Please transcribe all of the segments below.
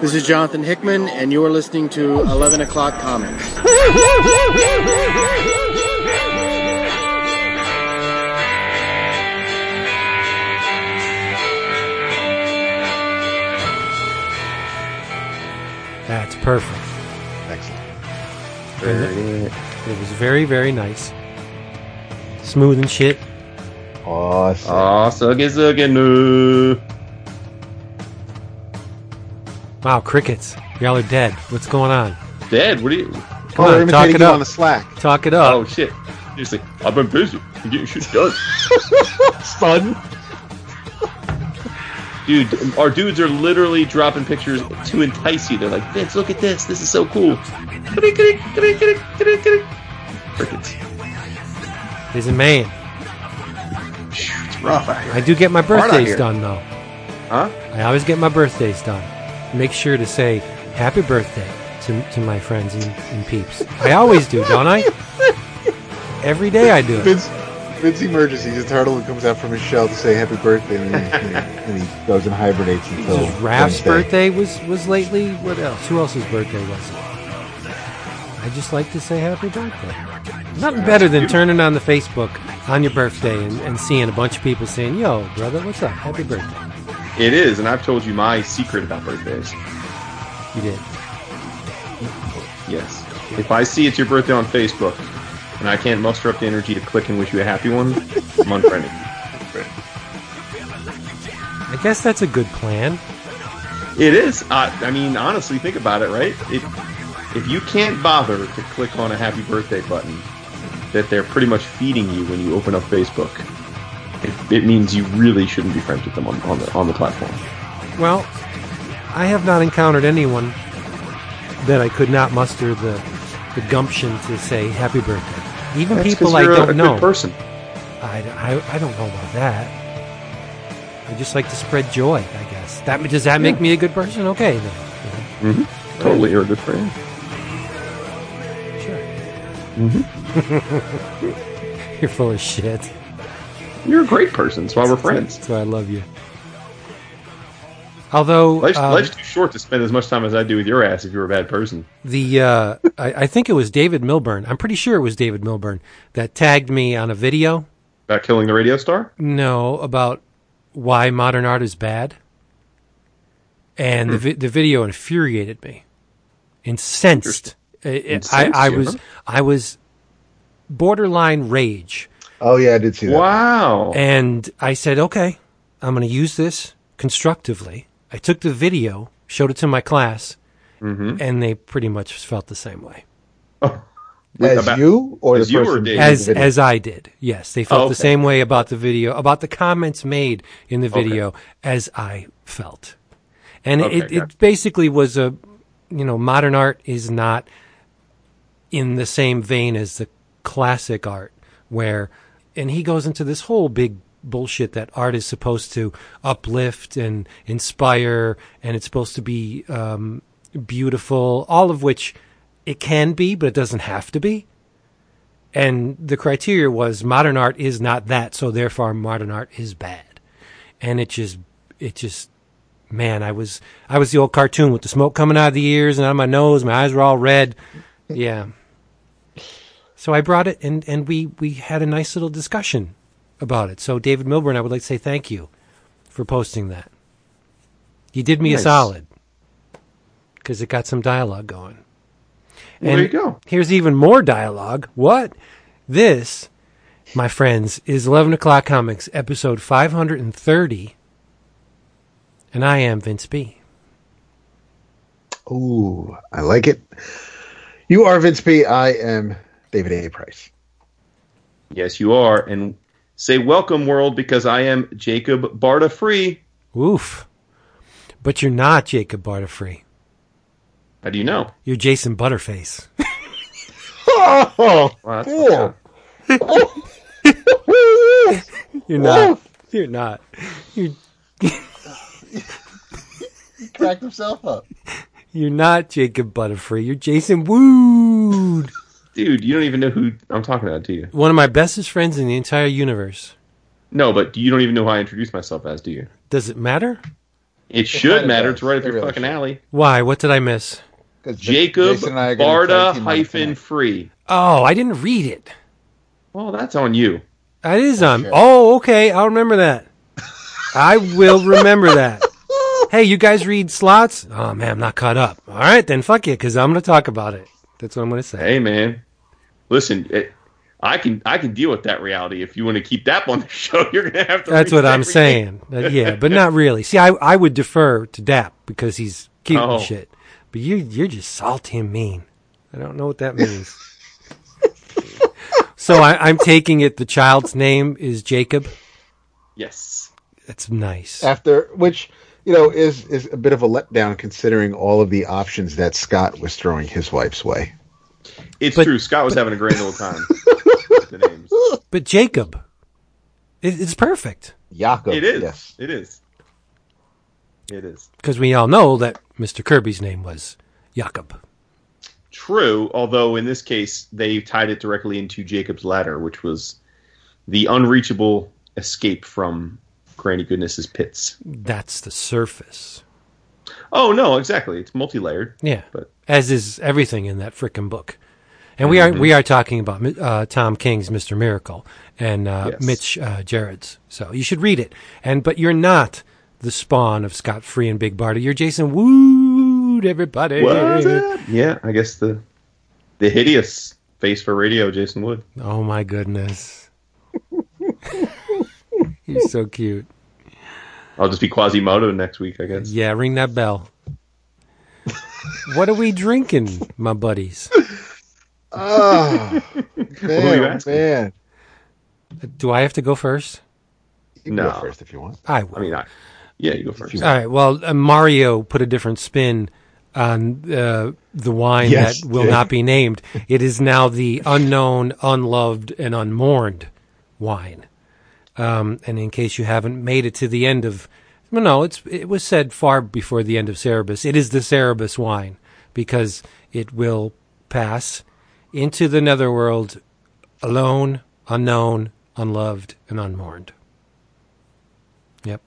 This is Jonathan Hickman, and you are listening to 11 O'Clock Comics. That's perfect. Excellent. And it, it was very, very nice. Smooth and shit. Awesome. Aw, Wow, crickets. Y'all are dead. What's going on? Dead? What are you? Come oh, on, talk imitating it up. on the Slack. Talk it up. Oh, shit. Seriously, I've been busy. I'm getting shit done. Son. Dude, our dudes are literally dropping pictures to entice you. They're like, Vince, look at this. This is so cool. Crickets. He's a man. It's rough out here. I do get my birthdays done though. Huh? I always get my birthdays done. Make sure to say happy birthday to, to my friends and, and peeps. I always do, don't I? Every day I do it. Vince, Vince emerges. He's a turtle comes out from his shell to say happy birthday, and he, and he goes and hibernates until Just Raph's birthday was, was lately. What else? Who else's birthday was it? I just like to say happy birthday. Nothing better than turning on the Facebook on your birthday and, and seeing a bunch of people saying, "Yo, brother, what's up? Happy birthday!" It is, and I've told you my secret about birthdays. You did. Yes. If I see it's your birthday on Facebook, and I can't muster up the energy to click and wish you a happy one, I'm unfriending. I guess that's a good plan. It is. Uh, I mean, honestly, think about it, right? If if you can't bother to click on a happy birthday button that they're pretty much feeding you when you open up Facebook, it, it means you really shouldn't be friends with them on, on the on the platform. Well, I have not encountered anyone that I could not muster the the gumption to say happy birthday. Even That's people I you're a- don't a good know. person. I, I, I don't know about that. I just like to spread joy, I guess. That does that make me a good person? Okay, then. hmm Totally, you're a good friend. Sure. You're full of shit. You're a great person. That's why we're friends. That's why I love you. Although Life's, um, life's too short to spend as much time as I do with your ass if you're a bad person. the uh, I, I think it was David Milburn. I'm pretty sure it was David Milburn that tagged me on a video. About killing the radio star? No, about why modern art is bad. And the vi- the video infuriated me, incensed. I- I, Incensed I you, was? I was borderline rage, Oh yeah, I did see that. Wow. and I said, "Okay, I'm going to use this constructively." I took the video, showed it to my class, Mm-hmm. and they pretty much felt the same way As About- you or as the you or person did as as I did. Yes, they felt Oh, the same way about the video, about the comments made in the video as I felt. And Okay, it, gotcha. it basically was a, you know, modern art is not in the same vein as the classic art, where, and he goes into this whole big bullshit that art is supposed to uplift and inspire, and it's supposed to be um, beautiful, all of which it can be, but it doesn't have to be. And the criteria was modern art is not that, so therefore modern art is bad. And it just, it just, man, I was, I was the old cartoon with the smoke coming out of the ears and out of my nose. My eyes were all red. Yeah. So I brought it and, and we, we had a nice little discussion about it. So David Milburn, I would like to say thank you for posting that. You did me Nice. a solid because it got some dialogue going. Well, there you go. Here's even more dialogue. What? This, my friends, is 11 o'clock comics, episode 530. And I am Vince B. Ooh, I like it. You are Vince B. I am David A. Price. Yes, you are. And say welcome, world, because I am Jacob Barta Free. Oof. But you're not Jacob Bartafree. How do you know? You're Jason Butterface. Oh, Wow, cool. You're not. You're not. You're, Cracked himself up. you're not Jacob Butterfree. You're Jason Wood. Dude, you don't even know who I'm talking about, do you? One of my bestest friends in the entire universe. No, but you don't even know who I introduced myself as, do you? Does it matter? It should matter. does. It's right up It your really fucking should. alley. Why? What did I miss? 'Cause J- Jacob and I are Barda tag team on it hyphen free. Oh, I didn't read it. Well, that's on you. That is oh, on. sure. Oh, okay. I'll remember that. I will remember that. Hey, you guys read slots? Oh man, I'm not caught up. All right, then fuck you, because I'm going to talk about it. That's what I'm going to say. Hey, man. Listen, it, I can I can deal with that reality. If you want to keep that on the show, you're gonna have to. That's what I'm everything. saying. Uh, yeah, but not really. See, I I would defer to Dap because he's cute Oh. and shit. But you you're just salty and mean. I don't know what that means. so I, I'm taking it. The child's name is Jacob. Yes. That's nice. after which you know is is a bit of a letdown considering all of the options that Scott was throwing his wife's way. It's But- true. Scott was having a grand old time. with the names. But Jacob, it, it's perfect Jacob. It is. yes. It is. It is. because we all know that Mr. Kirby's name was Jacob. True, although in this case they tied it directly into Jacob's ladder, which was the unreachable escape from Granny Goodness's pits. That's the surface. Oh no, exactly. It's multi-layered. Yeah, But- as is everything in that frickin' book. And we are we are talking about uh, Tom King's Mr. Miracle and uh, Yes. Mitch uh, Gerads. So you should read it. And but you're not the spawn of Scott Free and Big Barda. You're Jason Wood, everybody. Yeah, I guess the the hideous face for radio, Jason Wood. Oh my goodness. He's so cute. I'll just be Quasimodo next week, I guess. Yeah, ring that bell. what are we drinking, my buddies? Oh, man, you asking? man. Do I have to go first? You can No. go first if you want. I will. I mean, I, yeah, you go first. All right. Well, uh, Mario put a different spin on uh, the wine Yes, that will did. not be named. It is now the unknown, unloved, and unmourned wine. Um, and in case you haven't made it to the end of, well, no, it's it was said far before the end of Cerebus. It is the Cerebus wine because it will pass into the netherworld alone, unknown, unloved, and unmourned. Yep.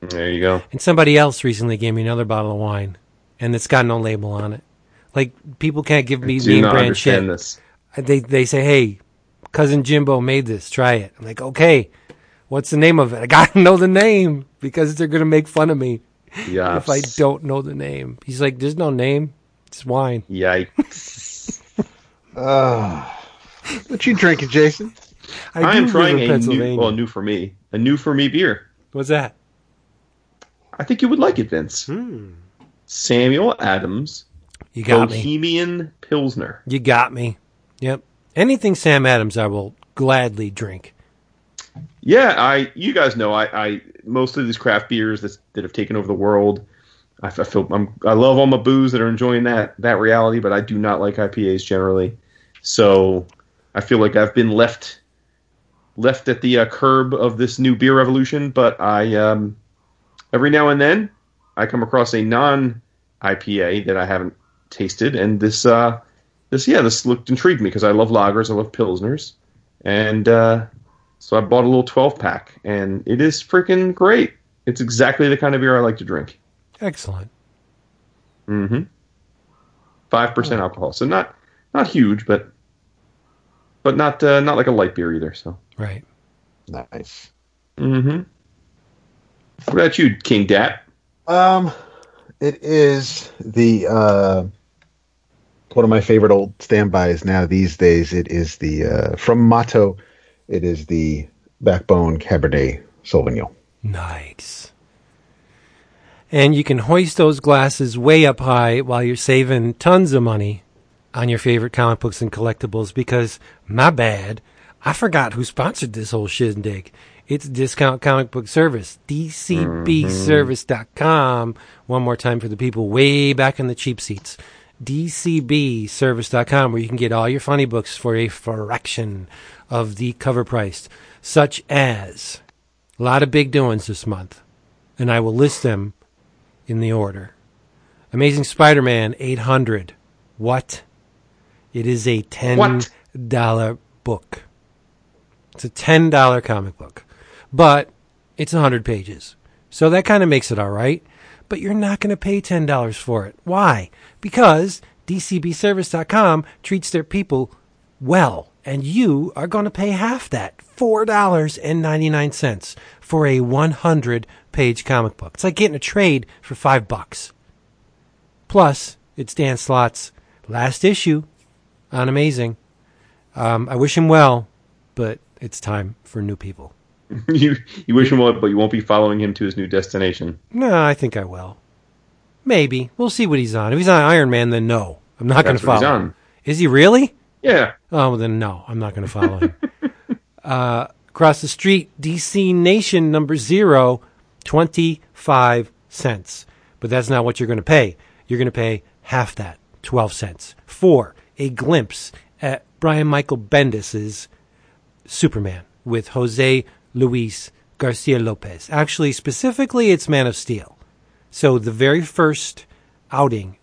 There you go. And somebody else recently gave me another bottle of wine, and it's got no label on it. Like people can't give me name brand shit. this. They they say, "Hey, cousin Jimbo made this. Try it." I'm like, "Okay, what's the name of it?" I gotta know the name because they're gonna make fun of me Yeah. if I don't know the name. He's like, "There's no name. It's wine." Yikes. What you drinking, Jason? I, I, am trying a new, Pennsylvania. well, new for me, a new for me beer. What's that? I think you would like it, Vince. Hmm. Samuel Adams You got me. Bohemian Pilsner. You got me. Yep. Anything Sam Adams, I will gladly drink. Yeah, I. You guys know I. I most of these craft beers that that have taken over the world. I, I feel I'm. I love all my booze that are enjoying that that reality, but I do not like IPAs generally. So I feel like I've been left left at the uh, curb of this new beer revolution. But I um, every now and then I come across a non IPA that I haven't tasted, and this uh, this yeah this looked intrigued me because I love lagers, I love pilsners, and uh, so I bought a little 12 pack, and it is freaking great. It's exactly the kind of beer I like to drink. Excellent. Mm-hmm. Five percent alcohol, so not not huge, but but not uh, not like a light beer either. So. Right. Nice. Mm-hmm. What about you, King Dat? Um, it is the uh, one of my favorite old standbys now these days. It is the uh, from Motto. It is the Backbone Cabernet Sauvignon. Nice. And you can hoist those glasses way up high while you're saving tons of money on your favorite comic books and collectibles because, my bad, I forgot who sponsored this whole shindig. It's Discount Comic Book Service, dcbservice.com. One more time for the people way back in the cheap seats. dcbservice.com where you can get all your funny books for a fraction of the cover price, such as a lot of big doings this month, and I will list them in the order. Amazing Spider-Man 800. What? It is a $10 book. It's a $10 comic book. But it's 100 pages. So that kind of makes it all right. But you're not going to pay $10 for it. Why? Because DCBService.com treats their people well. And you are going to pay half that $4.99 for a 100 page comic book. It's like getting a trade for five bucks. Plus, it's Dan Slott's last issue on Amazing. Um, I wish him well, but it's time for new people. you you wish him well, but you won't be following him to his new destination. No, I think I will. Maybe. We'll see what he's on. If he's on Iron Man, then no. I'm not going to follow he's him. on. Is he really? Yeah. Oh, well, then no, I'm not going to follow him. uh, across the street, DC Nation number zero, 25 cents. But that's not what you're going to pay. You're going to pay half that, 12 cents, for a glimpse at Brian Michael Bendis's Superman with Jose Luis Garcia Lopez. Actually, specifically, it's Man of Steel. So the very first outing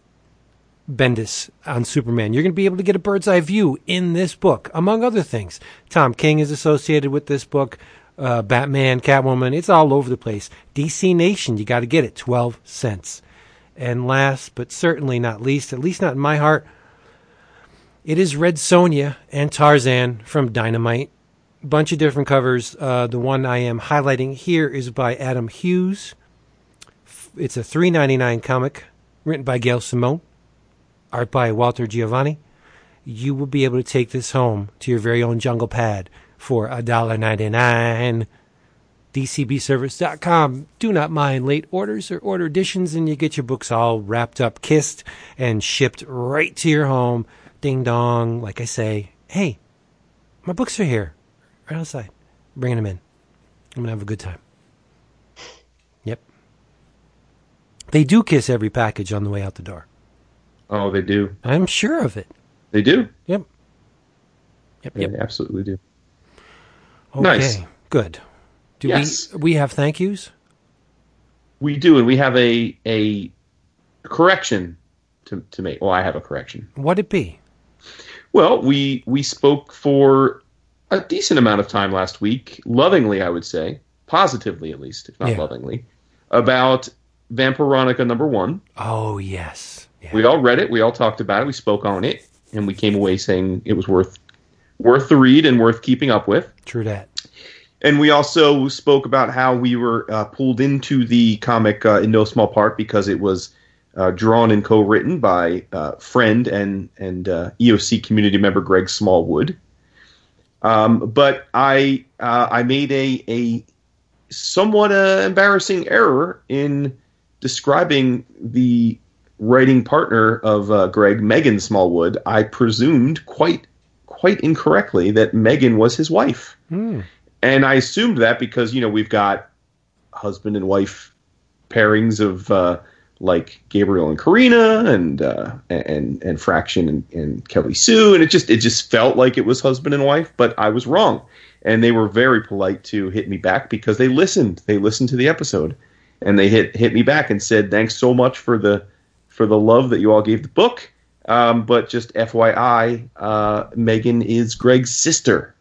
Bendis on Superman. You're going to be able to get a bird's eye view in this book, among other things. Tom King is associated with this book. Uh, Batman, Catwoman, it's all over the place. DC Nation, you got to get it, 12 cents. And last but certainly not least, at least not in my heart, it is Red Sonja and Tarzan from Dynamite. Bunch of different covers. Uh, the one I am highlighting here is by Adam Hughes. It's a $3.99 comic written by Gail Simone art by Walter Geovani, you will be able to take this home to your very own jungle pad for a dollar $1.99. DCBService.com. Do not mind late orders or order additions, and you get your books all wrapped up, kissed, and shipped right to your home. Ding dong. Like I say, hey, my books are here, right outside. Bringing them in. I'm going to have a good time. Yep. They do kiss every package on the way out the door. Oh, they do. I'm sure of it. They do. Yep. Yep. They Yep. absolutely do. Okay. Nice. Good. Do Yes. we we have thank yous? We do, and we have a a correction to to make. Well, I have a correction. What would it be? Well, we we spoke for a decent amount of time last week, lovingly, I would say, positively at least, if not Yeah. lovingly, about Vampironica number one. Oh yes. Yeah. We all read it. We all talked about it. We spoke on it, and we came away saying it was worth worth the read and worth keeping up with. True that. And we also spoke about how we were uh, pulled into the comic uh, in no small part because it was uh, drawn and co-written by uh, friend and and uh, EOC community member Greg Smallwood. Um, but I uh, I made a a somewhat uh, embarrassing error in describing the writing partner of uh, Greg, Megan Smallwood. I presumed quite quite incorrectly that Megan was his wife. Hmm. And I assumed that because, you know, we've got husband and wife pairings of uh, like Gabriel and Corinna and uh, and and Fraction and, and Kelly Sue, and it just it just felt like it was husband and wife, but I was wrong. And they were very polite to hit me back because they listened. They listened to the episode, and they hit hit me back and said, "Thanks so much for the for the love that you all gave the book." Um, but just FYI, uh, Megan is Greg's sister.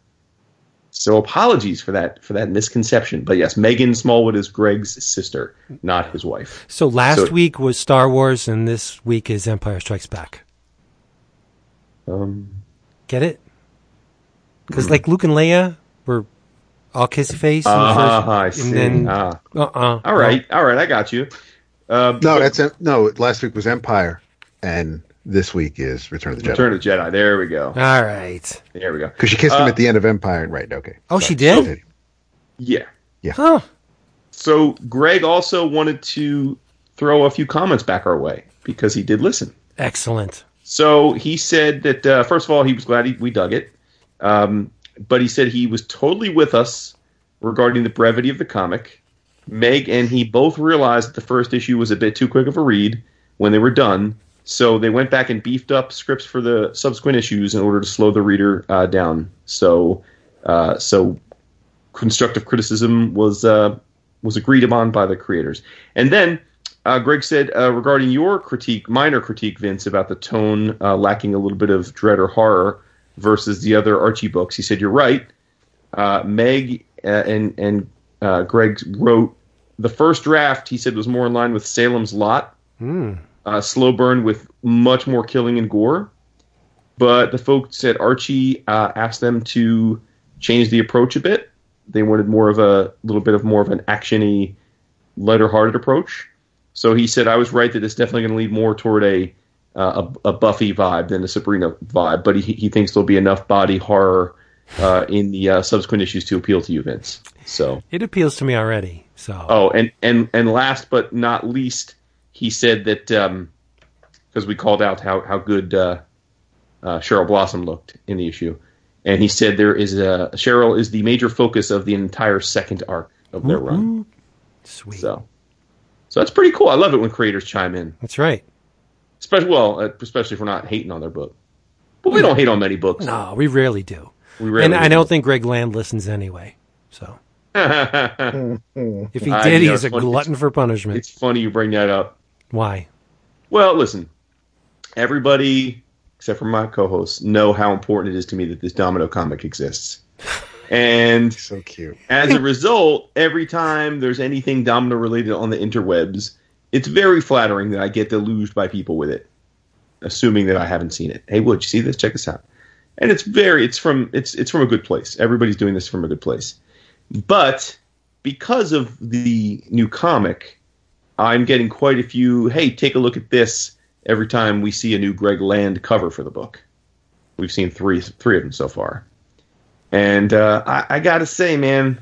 So apologies for that for that misconception. But yes, Megan Smallwood is Greg's sister, not his wife. So last So- week was Star Wars, and this week is Empire Strikes Back. Um, Get it? Because Hmm. like Luke and Leia were all kissy face, ah, I see. and then ah. uh uh All right, all right, I got you. Uh, No, but- that's em- no. Last week was Empire, and this week is Return of the Jedi. Return of the Jedi. There we go. All right. There we go. Because she kissed him Uh, at the end of Empire, right? Okay. Oh, Sorry. she did? Yeah. Yeah. Huh. So Greg also wanted to throw a few comments back our way because he did listen. Excellent. So he said that uh, first of all, he was glad he, we dug it, um, but he said he was totally with us regarding the brevity of the comic. Meg and he both realized that the first issue was a bit too quick of a read when they were done, so they went back and beefed up scripts for the subsequent issues in order to slow the reader uh, down. So, uh, so constructive criticism was uh, was agreed upon by the creators. And then uh, Greg said uh, regarding your critique, minor critique, Vince, about the tone uh, lacking a little bit of dread or horror versus the other Archie books. He said you're right. Meg and and Greg wrote the first draft he said was more in line with Salem's Lot, Hmm. Uh, slow burn with much more killing and gore. But the folks at Archie uh, asked them to change the approach a bit. They wanted more of a little bit of more of an actiony, lighter-hearted approach. So he said, "I was right that it's definitely going to lead more toward a, uh, a a Buffy vibe than a Sabrina vibe." But he he thinks there'll be enough body horror uh, in the uh, subsequent issues to appeal to you, Vince. So It appeals to me already. So Oh, and and and last but not least, he said that because we called out how how good uh, uh, Cheryl Blossom looked in the issue, and he said there is a Cheryl is the major focus of the entire second arc of their run. sweet. So, so that's pretty cool. I love it when creators chime in, That's right. especially well, uh, especially if we're not hating on their book. But we don't hate on many books. No, we rarely do. We rarely and I do. don't think Greg Land listens anyway. So if he I- did, you know, he's a funny- glutton for punishment. it's funny you bring that up. Why? Well, listen, everybody except for my co-hosts know how important it is to me that this Domino comic exists, and So cute. as a result, every time there's anything Domino related on the interwebs, it's very flattering that I get deluged by people with it, assuming that I haven't seen it. Hey, Wood, you see this? Check this out. And it's very, it's from, it's it's from a good place. Everybody's doing this from a good place, but because of the new comic, I'm getting quite a few. Hey, take a look at this. Every time we see a new Greg Land cover for the book, we've seen three three of them so far, and uh, I, I gotta say, man,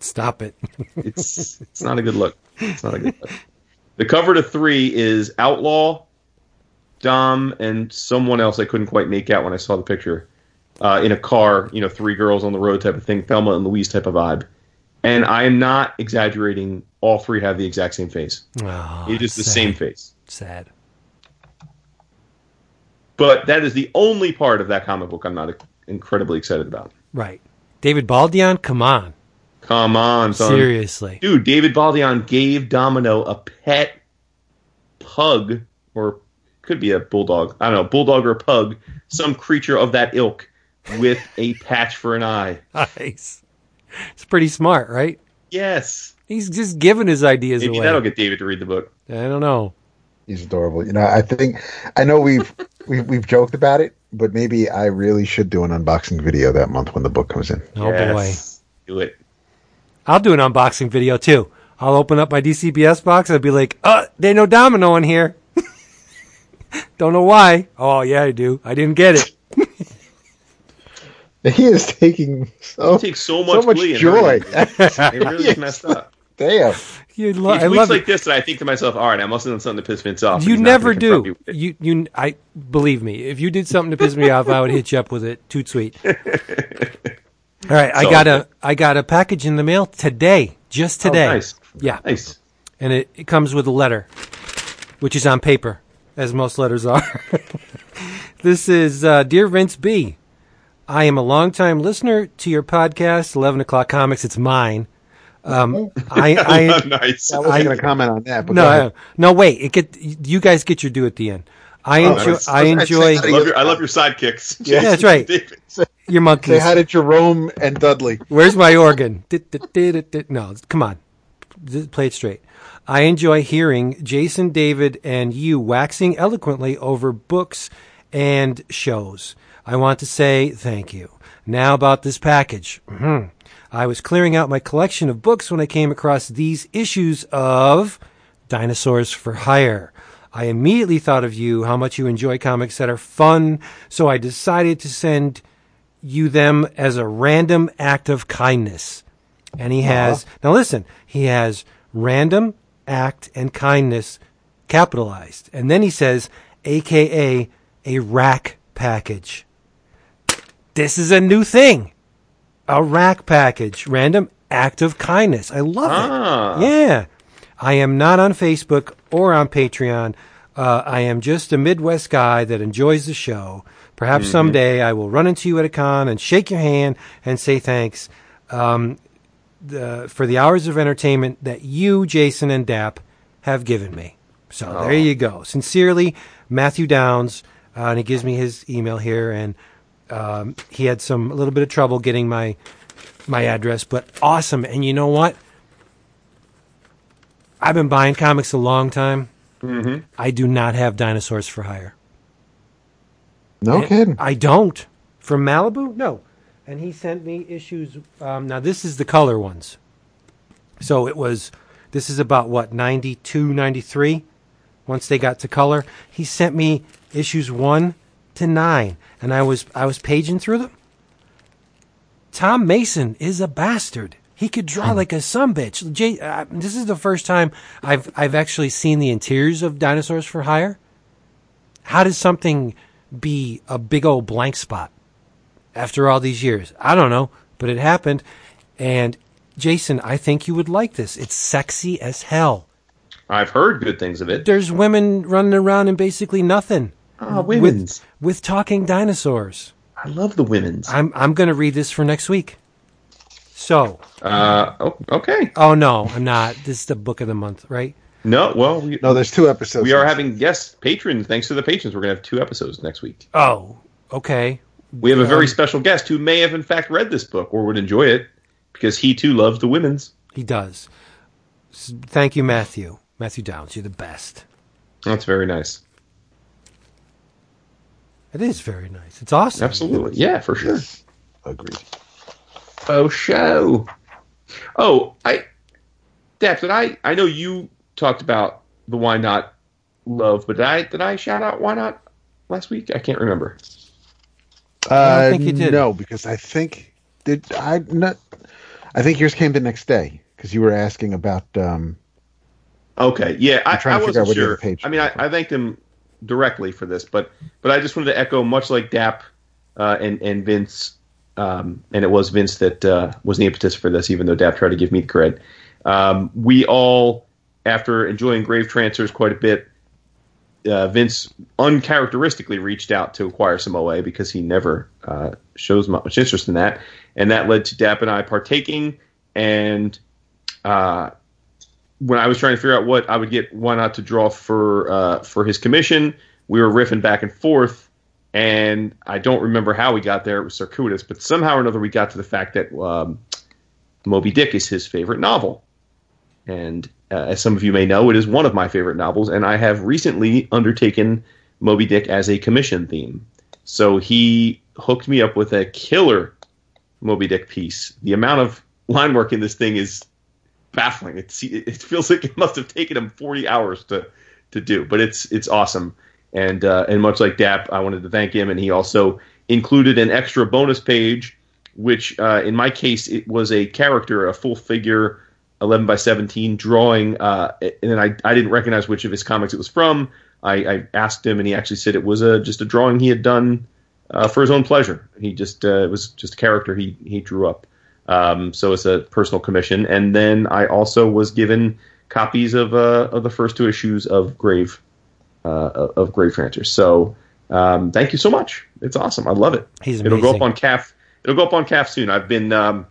Stop it. it's it's not a good look. It's not a good look. The cover to three is Outlaw, Dom, and someone else I couldn't quite make out when I saw the picture. Uh, in a car, you know, three girls on the road type of thing, Thelma and Louise type of vibe. And I am not exaggerating. All three have the exact same face. Oh, it is the sad. same face. Sad. But that is the only part of that comic book I'm not incredibly excited about. Right. David Baldeon, come on. Come on, son. Seriously. Dude, David Baldeon gave Domino a pet pug, or could be a bulldog. I don't know, bulldog or pug, some creature of that ilk with a patch for an eye. Nice. It's pretty smart, right? Yes. He's just giving his ideas Maybe away. that'll get David to read the book. I don't know. He's adorable. You know, I think I know we've we've we've joked about it, but maybe I really should do an unboxing video that month when the book comes in. Oh boy. Do it. I'll do an unboxing video too. I'll open up my DCBS box. I'll be like, uh, there ain't no domino in here. don't know why. Oh yeah, I do. I didn't get it. He is taking so, It takes so much, so much glee joy. hurting. It really is messed up. Damn. You lo- It's I weeks love like it. this that I think to myself, all right, I must have done something to piss Vince off. You never gonna confront me do. You you I believe me. If you did something to piss me off, I would hit you up with it. Too sweet. All right, I got a I got a package in the mail today, just today. Oh, nice. Yeah, Nice. and it, it comes with a letter, which is on paper, as most letters are. this is uh, dear Vince B. I am a longtime listener to your podcast, Eleven O'clock Comics. It's mine. Um, I, I nice. I wasn't going to comment on that, but no, I- no, wait. It get you guys get your due at the end. I Oh, enjoy. nice. I enjoy I love your, I love your sidekicks. Yeah, that's right. David. your Say monkeys. hi to Jerome and Dudley. Where's my organ? No, come on. Play it straight. I enjoy hearing Jason, David, and you waxing eloquently over books and shows. I want to say thank you. Now about this package. Mhm. I was clearing out my collection of books when I came across these issues of Dinosaurs for Hire. I immediately thought of you, how much you enjoy comics that are fun, so I decided to send you them as a random act of kindness. And he has, now listen, he has random act and kindness capitalized. And then he says, AKA a rack package. This is a new thing. A rack package. Random act of kindness. I love Ah. it. Yeah. I am not on Facebook or on Patreon. Uh, I am just a Midwest guy that enjoys the show. Perhaps someday I will run into you at a con and shake your hand and say thanks um, the, for the hours of entertainment that you, Jason, and Dap have given me. So there you go. Sincerely, Matthew Downs, uh, and he gives me his email here, and um, he had some a little bit of trouble getting my my address, but awesome. And you know what? I've been buying comics a long time. Mm-hmm. I do not have Dinosaurs for Hire. No And kidding. I don't. From Malibu? No. And he sent me issues. Um, now, this is the color ones. So it was, this is about what, 92, 93? Once they got to color. He sent me issues 1 to 9. And I was, I was paging through them. Tom Mason is a bastard. He could draw like a sumbitch. Jay, uh, this is the first time I've I've actually seen the interiors of Dinosaurs for Hire. How does something be a big old blank spot after all these years? I don't know, but it happened. And Jason, I think you would like this. It's sexy as hell. I've heard good things of it. There's women running around in basically nothing Ah, women's. with with talking dinosaurs. I love the women's. I'm I'm going to read this for next week. So, Uh, oh, okay. oh no, I'm not. This is the book of the month, right? No, well, we, No, there's two episodes. we are having guest patrons. Thanks to the patrons, we're going to have two episodes next week. Oh, okay. We have a very Um, special guest who may have, in fact, read this book or would enjoy it because he too loves the women's. He does. Thank you, Matthew. Matthew Downs, you're the best. That's very nice. It is very nice. It's awesome. Absolutely. Yeah, for sure. Yes. Agreed. Oh, show. Oh, I, Dap, did I? I know you talked about the why not love, but did I did I shout out why not last week? I can't remember. I don't think Uh, you did. No, because I think did I not? I think yours came the next day because you were asking about. um Okay, yeah, I, I'm trying I to figure wasn't out what sure. page I mean, I, I thanked him directly for this, but but I just wanted to echo, much like Dap uh, and and Vince, um, and it was Vince that uh, was the impetus for this, even though Dap tried to give me the credit. Um, we all, after enjoying Grave Trancers quite a bit, uh, Vince uncharacteristically reached out to acquire some OA because he never uh, shows much interest in that, and that led to Dap and I partaking. And uh, when I was trying to figure out what I would get, why not to draw for uh, for his commission, we were riffing back and forth, and I don't remember how we got there. It was circuitous, but somehow or another we got to the fact that um, Moby Dick is his favorite novel, and uh, as some of you may know, it is one of my favorite novels, and I have recently undertaken Moby Dick as a commission theme. So he hooked me up with a killer Moby Dick piece. The amount of line work in this thing is baffling. It feels like it must have taken him 40 hours to to do, but it's it's awesome. And uh, and much like Dap, I wanted to thank him, and he also included an extra bonus page, which uh, in my case it was a character, a full figure, 11 by 17 drawing, uh, and I I didn't recognize which of his comics it was from. I, I asked him, and he actually said it was a just a drawing he had done uh, for his own pleasure. He just uh, it was just a character he he drew up. Um, so it's a personal commission, and then I also was given copies of uh, of the first two issues of Grave uh, of Grave Trancers. So um, thank you so much. It's awesome. I love it. He's It'll go up on CAF. It'll go up on CAF soon. I've been um,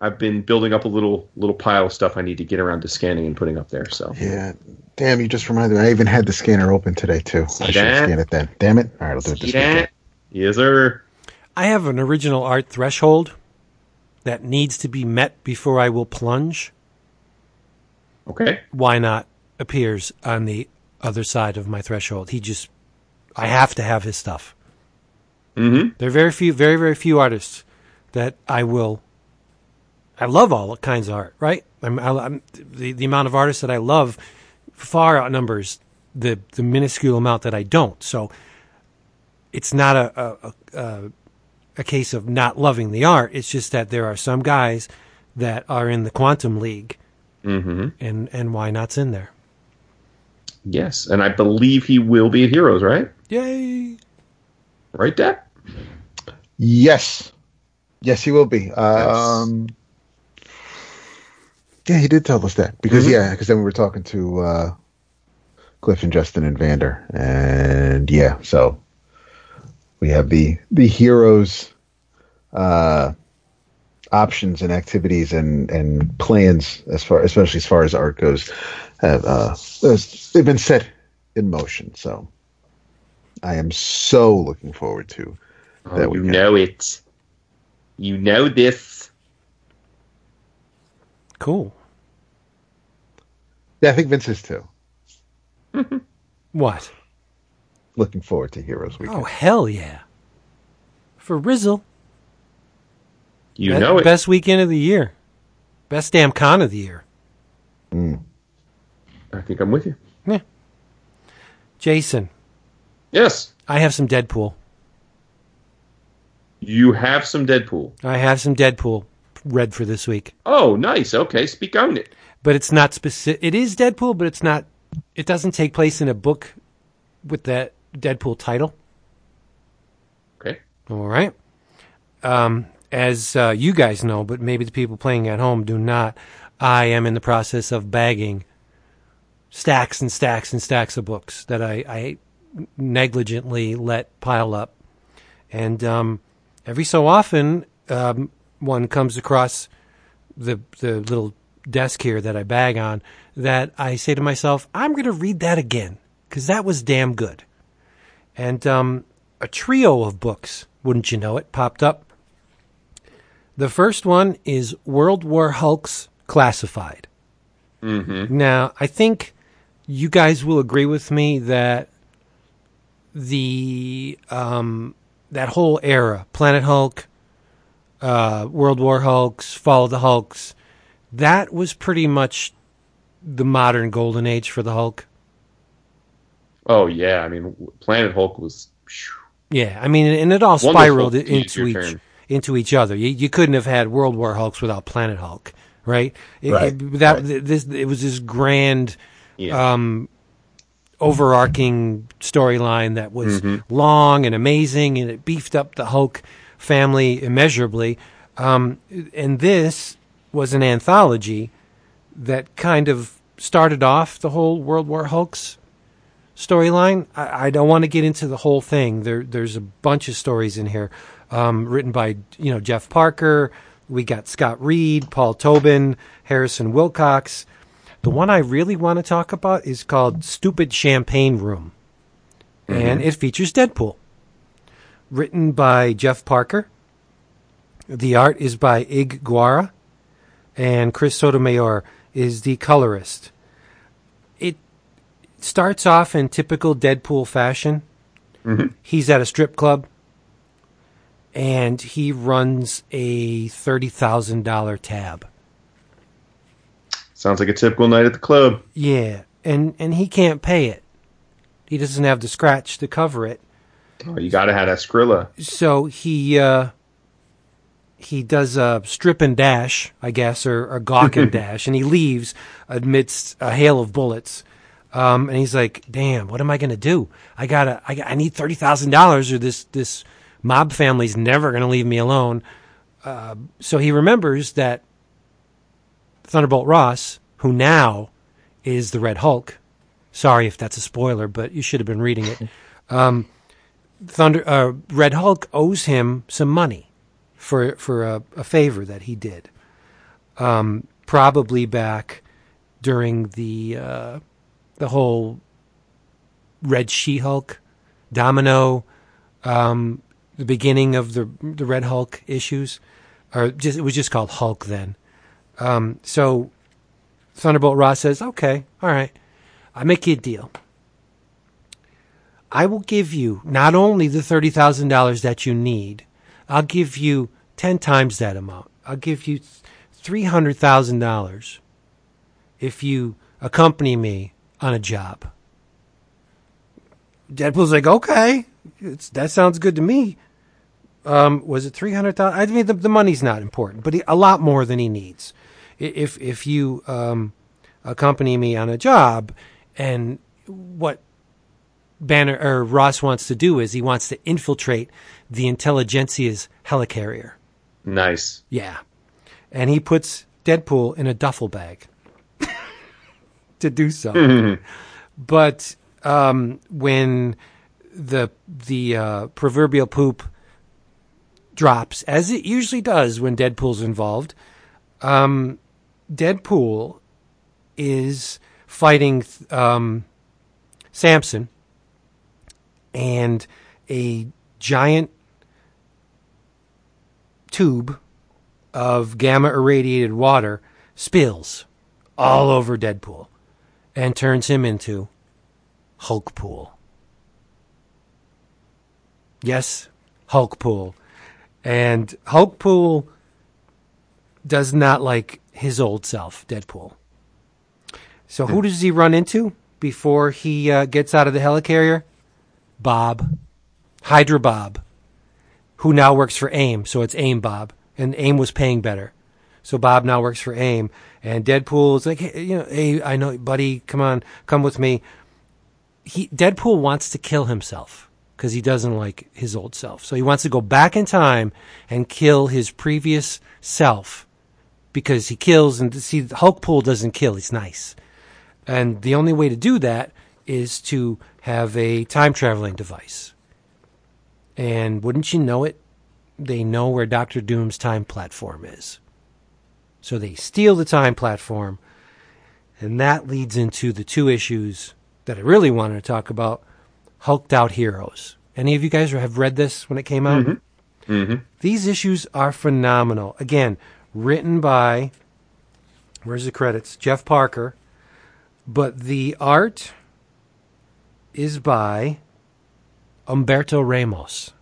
I've been building up a little little pile of stuff I need to get around to scanning and putting up there. So Yeah. Damn, you just reminded me. I even had the scanner open today too. I should that? scan it then. Damn it! All right, I'll do it this See that? weekend. Yes, sir. I have an original art threshold that needs to be met before I will plunge. Okay. Why not appears on the other side of my threshold? He just, I have to have his stuff. Mm-hmm. There are very few, very, very few artists that I will. I love all kinds of art, right? I'm, I, I'm, the the amount of artists that I love far outnumbers the the minuscule amount that I don't. So it's not a a, a a case of not loving the art. It's just that there are some guys that are in the quantum league, Mm-hmm. and and why not's in there? Yes, and I believe he will be at Heroes, right? Yay! Right, Dad? Yes, yes, he will be. Um, yeah, he did tell us that because Mhm. yeah, because then we were talking to uh, Cliff and Justin and Vander, and yeah, so we have the the heroes uh, options and activities and and plans as far, especially as far as art goes, have uh, they've been set in motion. So I am so looking forward to Oh, you weekend. know it. You know this. Cool. Yeah, I think Vince is too. What? Looking forward to Heroes Weekend. Oh hell yeah! For Rizzle, You be- know it. best weekend of the year, best damn con of the year. Hmm. I think I'm with you. Yeah. Jason, Yes. I have some Deadpool. You have some Deadpool. I have some Deadpool read for this week, Oh, nice. Okay, speak on it. but it's not specific. It is Deadpool, but it's not. It doesn't take place in a book with that Deadpool title. Okay. All right. Um, as uh, you guys know, but maybe the people playing at home do not, I am in the process of bagging stacks and stacks and stacks of books that I, I negligently let pile up. And um, every so often, um, one comes across the the little desk here that I bag on that I say to myself, I'm going to read that again because that was damn good. And um, a trio of books, wouldn't you know it, popped up. The first one is World War Hulks Classified. Mm-hmm. Now, I think you guys will agree with me that the um, that whole era, Planet Hulk, uh, World War Hulks, Fall of the Hulks, that was pretty much the modern golden age for the Hulk. Oh yeah, I mean Planet Hulk was Yeah, I mean, and it all spiraled to into each term. into each other. You, you couldn't have had World War Hulks without Planet Hulk, right? It, Right, it- that right. this it was this grand, yeah. um, overarching storyline that was Mm-hmm. long and amazing, and it beefed up the Hulk family immeasurably. Um, and this was an anthology that kind of started off the whole World War Hulks storyline. I, I don't want to get into the whole thing. There, there's a bunch of stories in here, um, written by you know Jeff Parker. We got Scott Reed, Paul Tobin, Harrison Wilcox. The one I really want to talk about is called "Stupid Champagne Room," and it features Deadpool. Written by Jeff Parker. The art is by Ig Guara, and Chris Sotomayor is the colorist starts off in typical Deadpool fashion. He's at a strip club and he runs a $30,000 tab. Sounds like a typical night at the club. Yeah, and and he can't pay it. He doesn't have the scratch to cover it. Oh, you got to have that Skrilla. So he uh he does a strip and dash, I guess, or a gawk and dash, and he leaves amidst a hail of bullets. Um, and he's like, "Damn, what am I going to do? I gotta, I, I need thirty thousand dollars, or this this mob family's never going to leave me alone." Uh, so he remembers that Thunderbolt Ross, who now is the Red Hulk. Sorry if that's a spoiler, but you should have been reading it. Um, Thunder uh, Red Hulk owes him some money for for a, a favor that he did, um, probably back during the uh, the whole Red She Hulk, Domino, um, the beginning of the the Red Hulk issues, or just it was just called Hulk then. Um, so Thunderbolt Ross says, "Okay, all right, I make you a deal." I will give you not only the $30,000 that you need, I'll give you 10 times that amount. I'll give you $300,000 if you accompany me on a job. Deadpool's like, okay, it's, that sounds good to me. Um, was it 300,000? I mean, the, the money's not important, but he, a lot more than he needs. If, if you, um, accompany me on a job and what Banner or Ross wants to do is he wants to infiltrate the Intelligencia's helicarrier. Nice. Yeah. And he puts Deadpool in a duffel bag to do so. but um, when the the uh, proverbial poop drops, as it usually does when Deadpool's involved, um, Deadpool is fighting um, Samson, and a giant tube of gamma irradiated water spills all over Deadpool. And turns him into Hulkpool. Yes, Hulkpool. And Hulkpool does not like his old self, Deadpool. So who does he run into before he uh, gets out of the helicarrier? Bob. Hydra Bob, who now works for AIM. So it's AIM Bob. And AIM was paying better. So Bob now works for AIM. And Deadpool is like, hey, you know, hey, I know, buddy, come on, come with me. He Deadpool wants to kill himself because he doesn't like his old self. So he wants to go back in time and kill his previous self because he kills and see Hulkpool doesn't kill. He's nice. And the only way to do that is to have a time traveling device. And wouldn't you know it, they know where Doctor Doom's time platform is. So they steal the time platform, and that leads into the two issues that I really wanted to talk about Hulked Out Heroes. Any of you guys have read this when it came out? Mm-hmm. Mm-hmm. These issues are phenomenal. Again, written by, where's the credits? Jeff Parker. But the art is by Humberto Ramos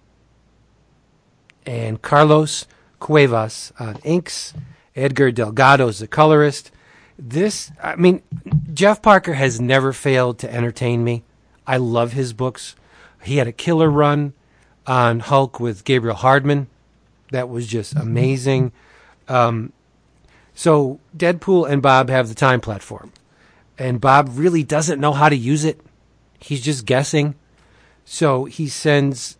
and Carlos Cuevas on inks. Edgar Delgado is the colorist. This, I mean, Jeff Parker has never failed to entertain me. I love his books. He had a killer run on Hulk with Gabriel Hardman. That was just amazing. Um, so Deadpool and Bob have the time platform, and Bob really doesn't know how to use it. He's just guessing. So he sends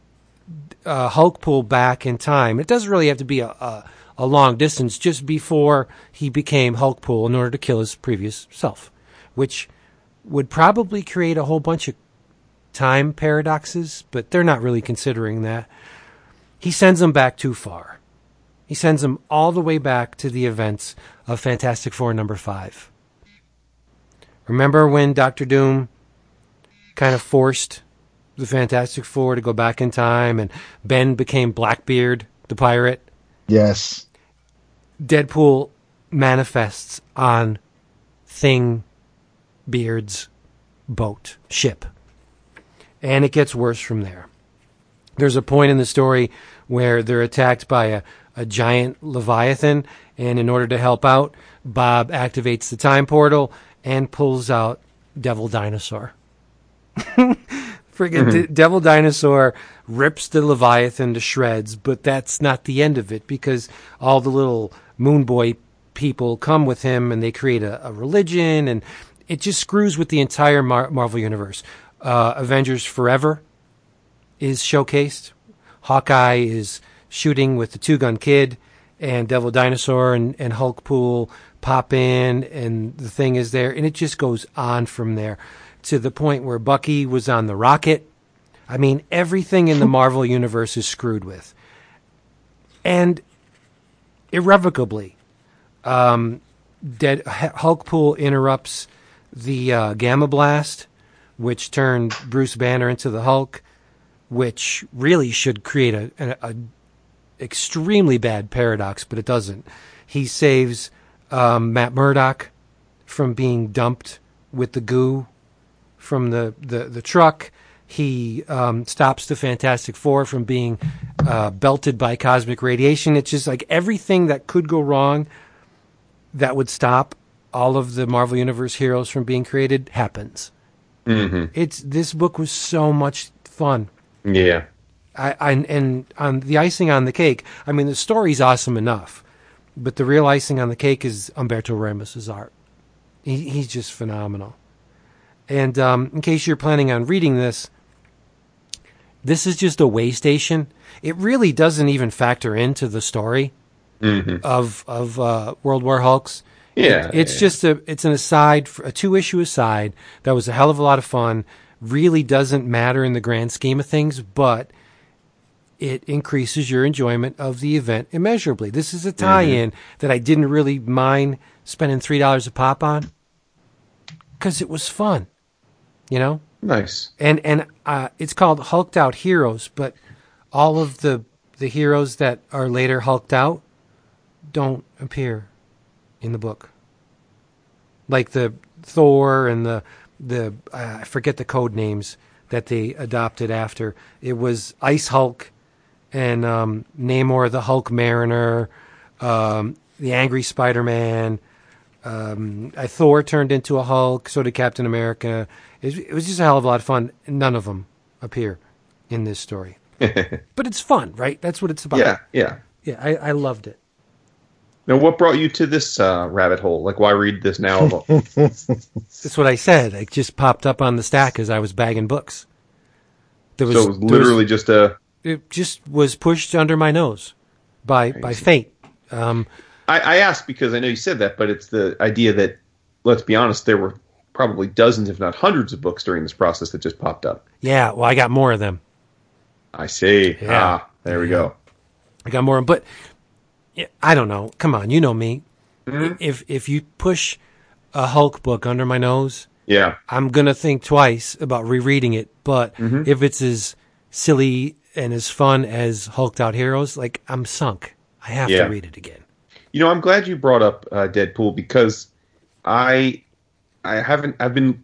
uh, Hulkpool back in time. It doesn't really have to be a, a, a long distance, just before he became Hulkpool in order to kill his previous self, which would probably create a whole bunch of time paradoxes, but they're not really considering that. He sends them back too far. He sends them all the way back to the events of Fantastic Four number five. Remember when Doctor Doom kind of forced the Fantastic Four to go back in time and Ben became Blackbeard, the pirate? Yes. Deadpool manifests on Thing Beard's boat, ship. And it gets worse from there. There's a point in the story where they're attacked by a, a giant Leviathan, and in order to help out, Bob activates the time portal and pulls out Devil Dinosaur. Friggin' D- Devil Dinosaur rips the Leviathan to shreds, but that's not the end of it because all the little Moon Boy people come with him and they create a, a religion and it just screws with the entire Mar- Marvel universe. Uh, Avengers Forever is showcased. Hawkeye is shooting with the Two Gun Kid, and Devil Dinosaur and, and Hulkpool pop in, and the thing is there, and it just goes on from there to the point where Bucky was on the rocket. I mean, everything in the Marvel universe is screwed with, and irrevocably, um, Dead Hulkpool interrupts the uh, Gamma Blast, which turned Bruce Banner into the Hulk, which really should create a, a, a extremely bad paradox, but it doesn't. He saves um, Matt Murdock from being dumped with the goo from the, the, the truck. He um, stops the Fantastic Four from being uh, belted by cosmic radiation. It's just like everything that could go wrong that would stop all of the Marvel Universe heroes from being created happens. Mm-hmm. It's this book was so much fun. Yeah. I, I and on the icing on the cake. I mean, the story's awesome enough, but the real icing on the cake is Humberto Ramos's art. He, he's just phenomenal. And um, in case you're planning on reading this, this is just a way station. It really doesn't even factor into the story Mm-hmm. of of uh, World War Hulks. Yeah, It- it's yeah. just a it's an aside, a two issue aside. That was a hell of a lot of fun. Really doesn't matter in the grand scheme of things, but it increases your enjoyment of the event immeasurably. This is a tie-in that I didn't really mind spending three dollars a pop on because it was fun, you know. Nice. And and uh, it's called Hulked Out Heroes, but all of the the heroes that are later hulked out don't appear in the book. Like the Thor and the the uh, I forget the code names that they adopted after. It was Ice Hulk and um, Namor the Hulk Mariner, um, the Angry Spider Man. Um, I, Thor turned into a Hulk. So did Captain America. It, it was just a hell of a lot of fun. None of them appear in this story, but it's fun, right? That's what it's about. Yeah, yeah. yeah. I, I loved it. Now, what brought you to this uh, rabbit hole? Like, why read this now? That's what I said. It just popped up on the stack as I was bagging books. There so it was literally was, just a. It just was pushed under my nose by by fate. Um, I, I asked because I know you said that, but it's the idea that, let's be honest, there were probably dozens, if not hundreds, of books during this process that just popped up. Yeah, well, I got more of them. I see. Yeah. Ah, there we go. I got more, but I don't know. Come on, you know me. Mhm. If if you push a Hulk book under my nose, Yeah. I'm gonna think twice about rereading it. But Mhm. if it's as silly and as fun as Hulked Out Heroes, like I'm sunk. I have Yeah. to read it again. You know, I'm glad you brought up uh, Deadpool because I I haven't I've been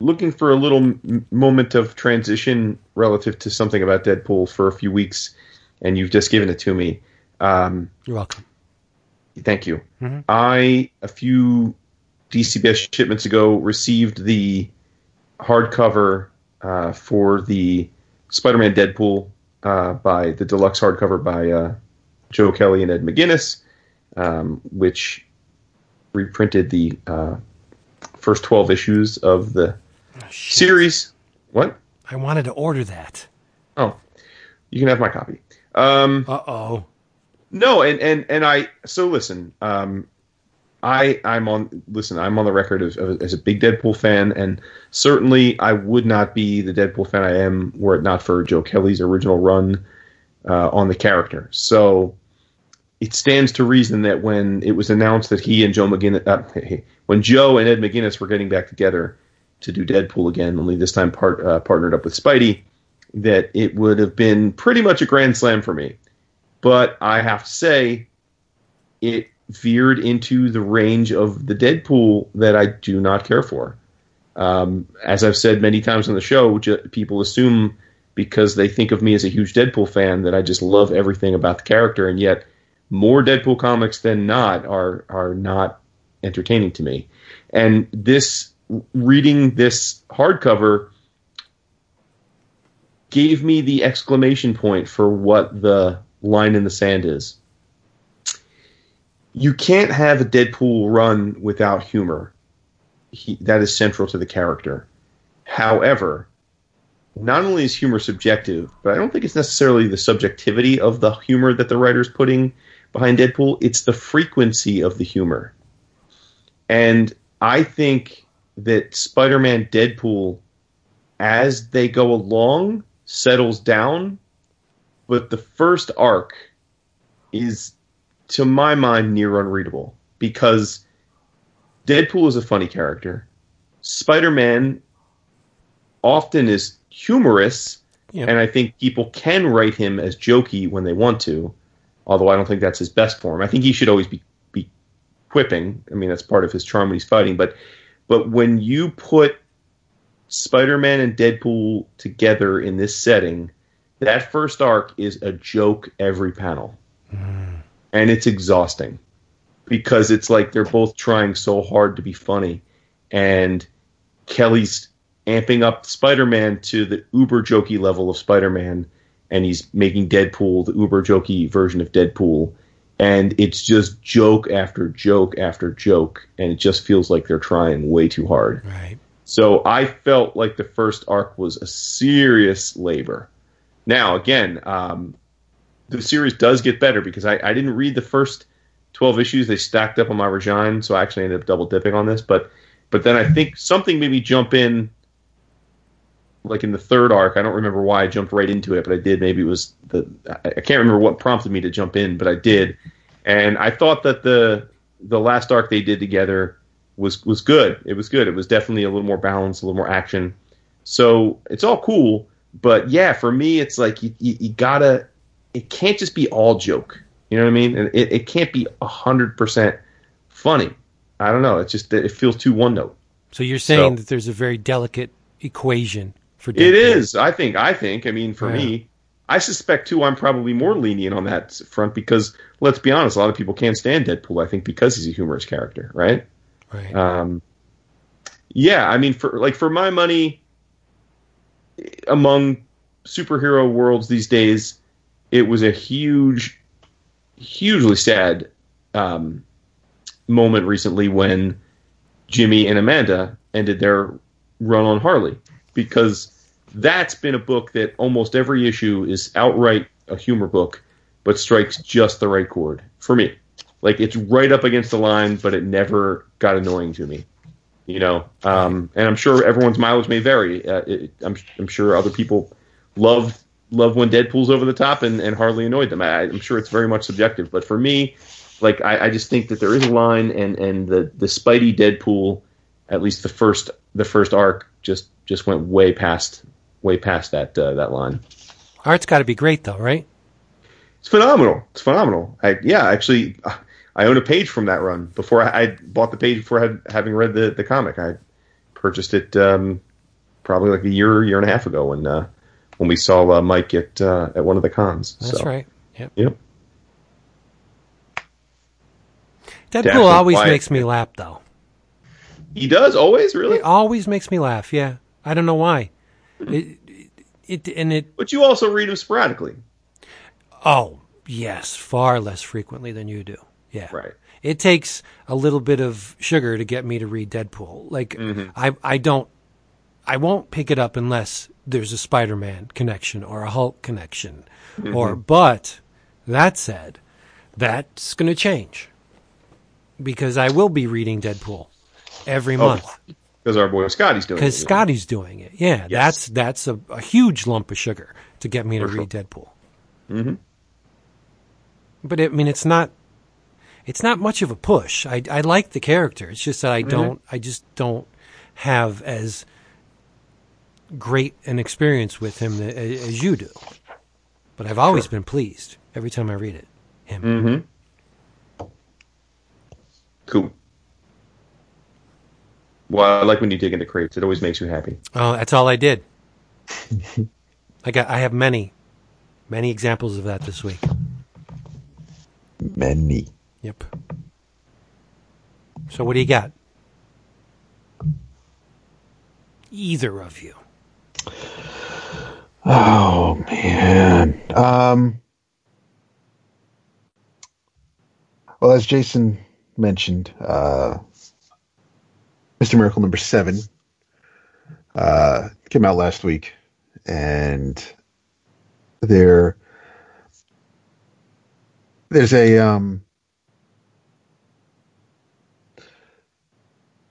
looking for a little m- moment of transition relative to something about Deadpool for a few weeks, and you've just given it to me. Um, You're welcome. thank you. Mhm. I a few DCBS shipments ago received the hardcover uh, for the Spider-Man Deadpool uh, by the deluxe hardcover by uh, Joe Kelly and Ed McGuinness, um, which reprinted the uh, first twelve issues of the Shit. series. What? I wanted to order that. Oh, you can have my copy. Um, Uh oh. No, and and and I so listen. Um, I I'm on listen. I'm on the record of, of, as a big Deadpool fan, and certainly I would not be the Deadpool fan I am were it not for Joe Kelly's original run uh, on the character. So it stands to reason that when it was announced that he and Joe McGuinness, uh, when Joe and Ed McGuinness were getting back together to do Deadpool again, only this time part, uh, partnered up with Spidey, that it would have been pretty much a grand slam for me but I have to say, it veered into the range of the Deadpool that I do not care for. Um, as I've said many times on the show, ju- people assume because they think of me as a huge Deadpool fan that I just love everything about the character, and yet more Deadpool comics than not are are not entertaining to me. And this reading this hardcover gave me the exclamation point for what the line in the sand is. You can't have a Deadpool run without humor. He, that is central to the character. However, not only is humor subjective, but I don't think it's necessarily the subjectivity of the humor that the writer's putting behind Deadpool, it's the frequency of the humor. And I think that Spider Man Deadpool, as they go along, settles down but the first arc is to my mind near unreadable because Deadpool is a funny character. Spider-Man often is humorous Yeah. and I think people can write him as jokey when they want to, although I don't think that's his best form. I think he should always be be quipping. I mean that's part of his charm when he's fighting, but but when you put Spider-Man and Deadpool together in this setting, that first arc is a joke every panel. Hmm. And it's exhausting because it's like they're both trying so hard to be funny. And Kelly's amping up Spider Man to the uber jokey level of Spider Man, and he's making Deadpool the uber jokey version of Deadpool. And it's just joke after joke after joke, and it just feels like they're trying way too hard. Right. So I felt like the first arc was a serious labor. Now, again, um, the series does get better because I, I didn't read the first 12 issues. They stacked up on my Regine, so I actually ended up double dipping on this. But but then I think something made me jump in, like in the third arc. I don't remember why I jumped right into it, but I did. Maybe it was the I, can't remember what prompted me to jump in, but I did. And I thought that the the last arc they did together was was good. It was good. It was definitely a little more balanced, a little more action. So it's all cool, but yeah, for me, it's like you, you, you gotta. It can't just be all joke. You know what I mean? And it, it can't be hundred percent funny. I don't know. It's just it feels too one note. So you're saying So- that there's a very delicate equation for It is. I think. I think. I mean, for Yeah. me, I suspect too. I'm probably more lenient on that front because let's be honest, a lot of people can't stand Deadpool. I think because he's a humorous character, right? Right. Um, yeah, I mean, for like for my money, among superhero worlds these days, it was a huge, hugely sad um, moment recently when Jimmy and Amanda ended their run on Harley because that's been a book that almost every issue is outright a humor book, but strikes just the right chord for me. Like it's right up against the line, but it never got annoying to me. You know, um, and I'm sure everyone's mileage may vary. Uh, it, I'm, I'm sure other people love love when Deadpool's over the top and, and hardly annoyed them. I, I'm sure it's very much subjective, but for me, like I, I just think that there is a line, and and the the Spidey Deadpool, at least the first the first arc, just just went way past way past that uh, that line. Art's got to be great, though, right? It's phenomenal. It's phenomenal. I, yeah, actually, I own a page from that run. Before I, I bought the page before had, having read the, the comic, I purchased it um, probably like a year year and a half ago when uh, when we saw uh, Mike at uh, at one of the cons. That's So, right. Yep. Yep. Deadpool always makes me laugh, though. He does always really, It always makes me laugh. Yeah, I don't know why. It, it, it and it. but you also read them sporadically, Oh yes, far less frequently than you do. Yeah. right? It takes a little bit of sugar to get me to read Deadpool. Like mm-hmm. I, I don't, I won't pick it up unless there's a Spider-Man connection or a Hulk connection, or. Mm-hmm. But that said, that's going to change because I will be reading Deadpool every oh. month Because our boy Skottie's doing because it. Skottie's doing it. Yeah, that's that's a, a huge lump of sugar to get me to sure. read Deadpool. Mm-hmm. But I mean, it's not it's not much of a push. I I like the character. It's just that I don't. I just don't have as great an experience with him as you do. But I've always been pleased every time I read it. Him. Cool. Well, I like when you dig into crates. It always makes you happy. Oh, that's all I did. I got. I have many, many examples of that this week. Many. Yep. So what do you got? Either of you. Oh man. Um, well, as Jason mentioned, uh, Mr. Miracle number seven uh, came out last week, and there there's a um,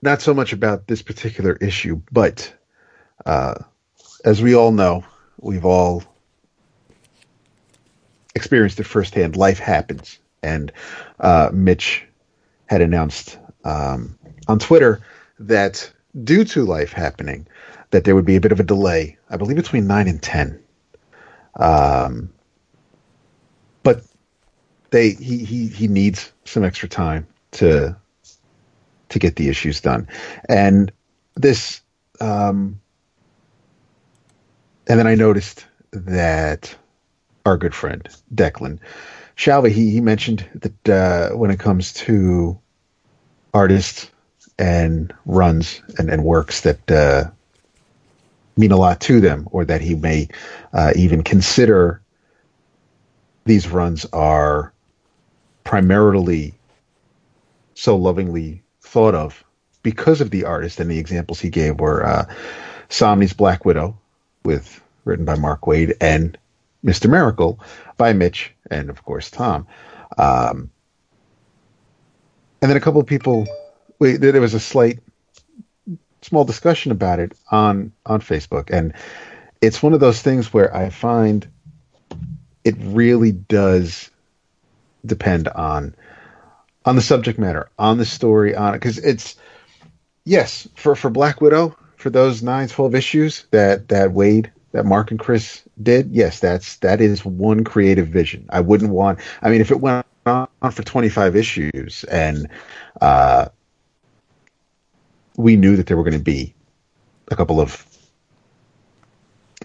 not so much about this particular issue, but uh, as we all know, we've all experienced it firsthand. Life happens, and uh, Mitch had announced um, on Twitter that due to life happening, that there would be a bit of a delay. I believe between nine and ten. Um, but they he he he needs some extra time to to get the issues done, and this um, and then I noticed that our good friend Declan Shalvey he he mentioned that uh, when it comes to artists and runs and, and works that uh, mean a lot to them, or that he may uh, even consider these runs are primarily so lovingly thought of because of the artist and the examples he gave were uh, Samnee's Black Widow, with written by Mark Waid, and Mr. Miracle by Mitch and of course Tom. Um, and then a couple of people, we, there was a slight, small discussion about it on on Facebook, and it's one of those things where I find it really does depend on on the subject matter, on the story, on it, because it's yes for for Black Widow for those nine, 12 issues that that Waid, that Mark and Chris did. Yes, that's that is one creative vision. I wouldn't want. I mean, if it went on for 25 issues and uh, we knew that there were going to be a couple of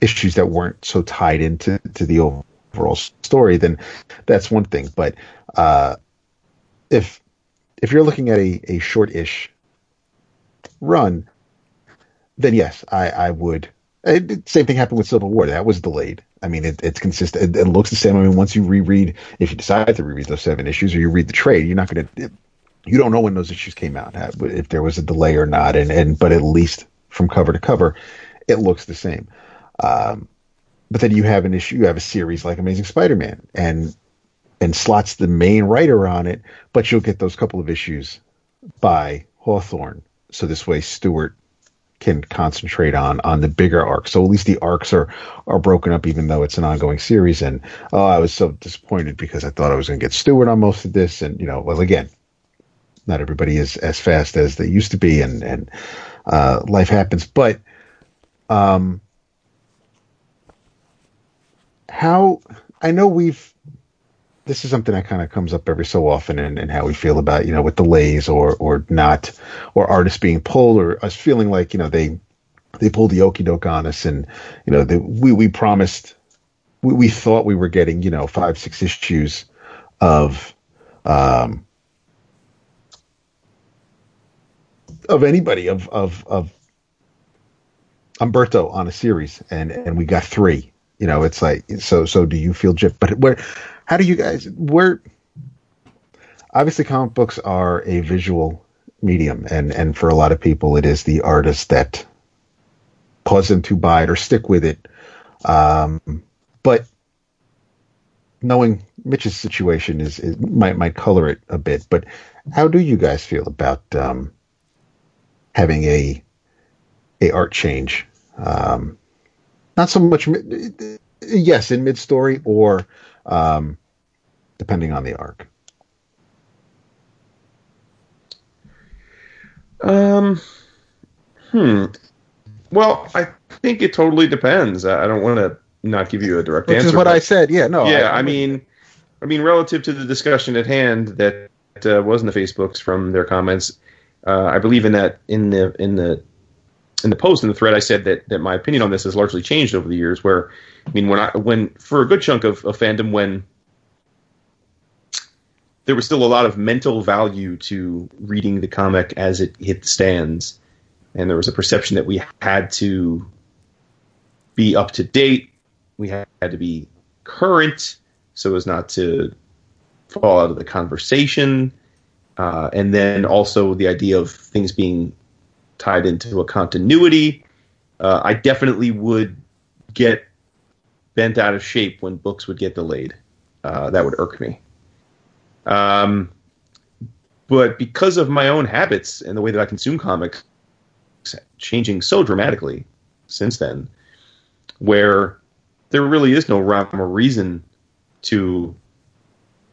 issues that weren't so tied into to the overall story, then that's one thing. But uh, if if you're looking at a, a short-ish run, then yes, I, I would. It, same thing happened with Civil War. That was delayed. I mean, it, it's consistent. It, it, looks the same. I mean, once you reread, if you decide to reread those seven issues, or you read the trade, you're not going to. You don't know when those issues came out, if there was a delay or not, and, and but at least from cover to cover, it looks the same. Um, but then you have an issue, you have a series like Amazing Spider-Man, and and Slott's the main writer on it, but you'll get those couple of issues by Hawthorne. So this way, Stuart can concentrate on on the bigger arc. So at least the arcs are are broken up, even though it's an ongoing series. And oh, I was so disappointed because I thought I was going to get Stuart on most of this, and you know, well, again, not everybody is as fast as they used to be, and and uh, life happens. But um, how I know we've this is something that kind of comes up every so often and, and how we feel about, you know, with delays or, or not, or artists being pulled or us feeling like, you know, they, they pulled the okey doke on us and, you know, they, we, we promised, we, we thought we were getting, you know, five, six issues of, um, of anybody of, of, of Umberto on a series and, and we got three, you know, it's like, so, so do you feel, Jeff, but where, how do you guys where obviously comic books are a visual medium and and for a lot of people it is the artist that cause them to buy it or stick with it um, but knowing Mitch's situation is, is, might might color it a bit but how do you guys feel about um, having a a art change um, not so much yes in mid story or um, depending on the arc? Um, hmm. Well, I think it totally depends. I don't want to not give you a direct Which answer. Which is what I said. Yeah, no. Yeah, I, I, mean, I mean, relative to the discussion at hand that uh, was in the Facebooks from their comments, uh, I believe in that in the in the in the post in the thread, I said that that my opinion on this has largely changed over the years. Where I mean, when I when for a good chunk of, of fandom, when there was still a lot of mental value to reading the comic as it hit the stands, and there was a perception that we had to be up to date, we had to be current, so as not to fall out of the conversation, uh, and then also the idea of things being tied into a continuity. Uh, I definitely would get bent out of shape when books would get delayed. Uh, that would irk me. Um, but because of my own habits and the way that I consume comics changing so dramatically since then, where there really is no rhyme or reason to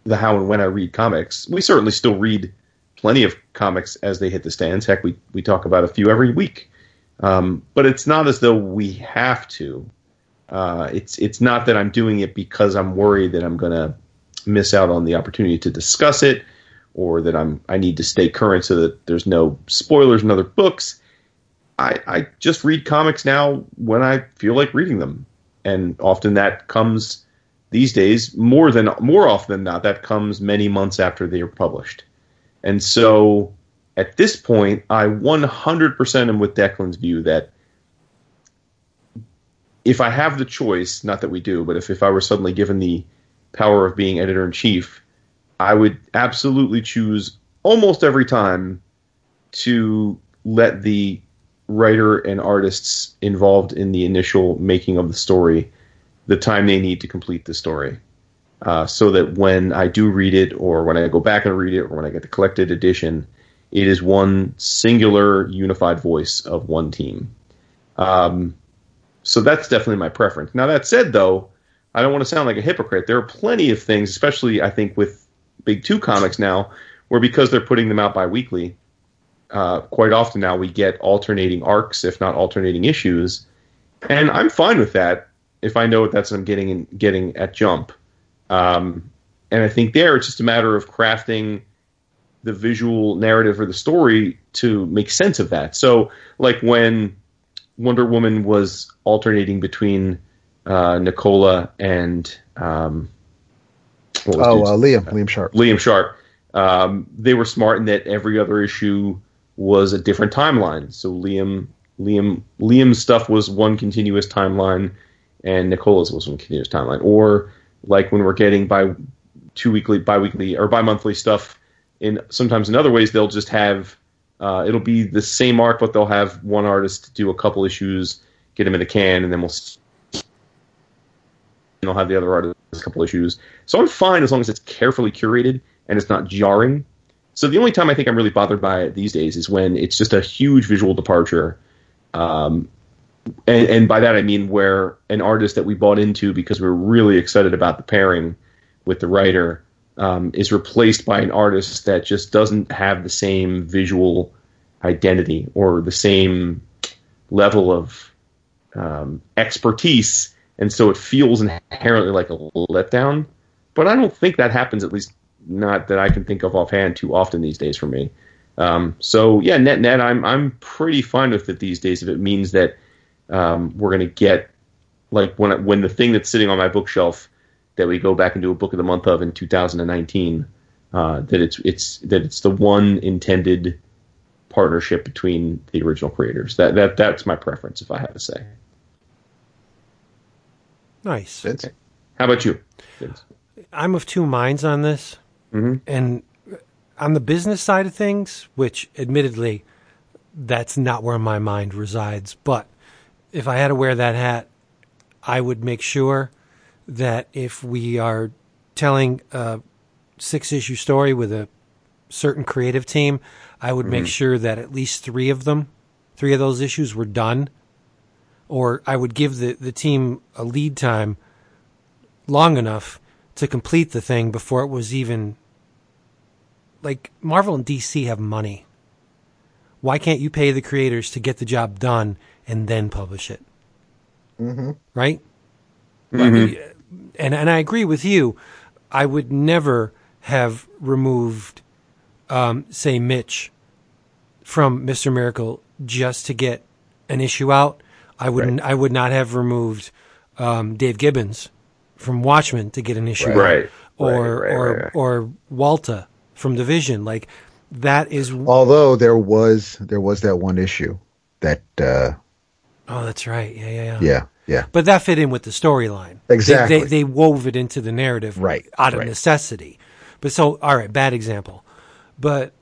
the how and when I read comics. We certainly still read plenty of comics as they hit the stands. Heck, we, we talk about a few every week. Um, but it's not as though we have to. Uh, it's it's not that I'm doing it because I'm worried that I'm going to miss out on the opportunity to discuss it, or that I'm I need to stay current so that there's no spoilers in other books. I, I just read comics now when I feel like reading them, and often that comes these days more than more often than not that comes many months after they are published, and so at this point I 100% am with Declan's view that if I have the choice, not that we do, but if, if I were suddenly given the power of being editor in chief, I would absolutely choose almost every time to let the writer and artists involved in the initial making of the story the time they need to complete the story. Uh, so that when I do read it, or when I go back and read it, or when I get the collected edition, it is one singular unified voice of one team. Um, so that's definitely my preference. Now that said, though, I don't want to sound like a hypocrite. There are plenty of things, especially I think with Big Two comics now, where because they're putting them out bi-weekly, uh, quite often now we get alternating arcs, if not alternating issues, and I'm fine with that if I know what that's what I'm getting in, getting at Jump. Um, and I think there it's just a matter of crafting the visual narrative or the story to make sense of that. So, like when Wonder Woman was alternating between uh, Nicola and um, Oh, uh, Liam, Liam Sharp. Liam Sharp. Um, they were smart in that every other issue was a different timeline. So Liam, Liam, Liam's stuff was one continuous timeline, and Nicola's was one continuous timeline. Or like when we're getting by two weekly, bi-weekly, or bi-monthly stuff. In sometimes in other ways, they'll just have uh, it'll be the same arc, but they'll have one artist do a couple issues, get them in the can, and then we'll and they'll have the other artist a couple issues. So I'm fine as long as it's carefully curated and it's not jarring. So the only time I think I'm really bothered by it these days is when it's just a huge visual departure. Um, and, and by that I mean where an artist that we bought into because we are really excited about the pairing with the writer um, is replaced by an artist that just doesn't have the same visual identity or the same level of um, expertise, and so it feels inherently like a letdown. But I don't think that happens, at least not that I can think of offhand, too often these days for me. Um, so yeah, net net, I'm I'm pretty fine with it these days if it means that um, we're going to get like when when the thing that's sitting on my bookshelf that we go back and do a book of the month of in 2019 uh, that it's it's that it's the one intended partnership between the original creators. That that that's my preference if I had to say. Nice. Vince? How about you? Vince? I'm of two minds on this. And on the business side of things, which admittedly, that's not where my mind resides. But if I had to wear that hat, I would make sure that if we are telling a six issue story with a certain creative team, I would make mm-hmm. sure that at least three of them, three of those issues were done. Or I would give the, the team a lead time long enough to complete the thing before it was even like Marvel and DC have money. Why can't you pay the creators to get the job done and then publish it? Mm-hmm. Right? I mean, and and I agree with you. I would never have removed, um, say, Mitch from Mister Miracle just to get an issue out. I wouldn't. I would not have removed um, Dave Gibbons from Watchmen to get an issue Right. out, or Right, right, or right, right. or Walta from Division. Like that is. Although there was there was that one issue that uh, Oh, that's right. Yeah, yeah, yeah. yeah yeah But that fit in with the storyline. They- Exactly. They, they, wove it into the narrative Right, out of right. necessity. But so, all right, bad example. But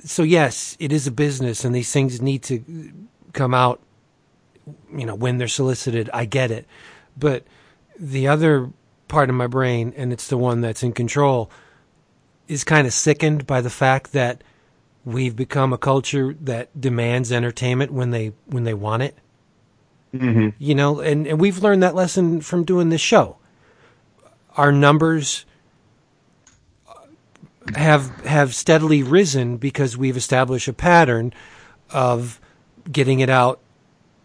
so, yes, it is a business and these things need to come out, you know, when they're solicited. I get it. But the other part of my brain, and it's the one that's in control, is kind of sickened by the fact that we've become a culture that demands entertainment when they when they want it you know and, and we've learned that lesson from doing this show our numbers have have steadily risen because we've established a pattern of getting it out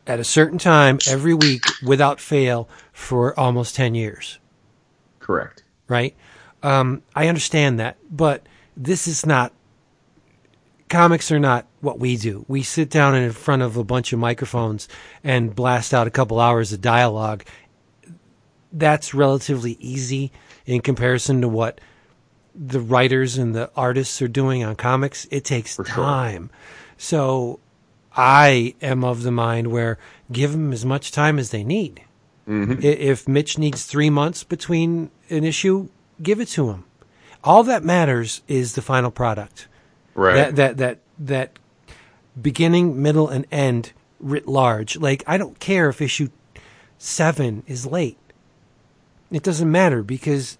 at a certain time every week without fail for almost 10 years Correct. right? Um, I understand that, but this is not. Comics are not what we do. We sit down in front of a bunch of microphones and blast out a couple hours of dialogue. That's relatively easy in comparison to what the writers and the artists are doing on comics. It takes sure. time. So I am of the mind where give them as much time as they need. Mm-hmm. I- If Mitch needs three months between an issue, give it to him. All that matters is the final product. Right. That that that that beginning, middle, and end writ large. Like I don't care if issue seven is late. It doesn't matter because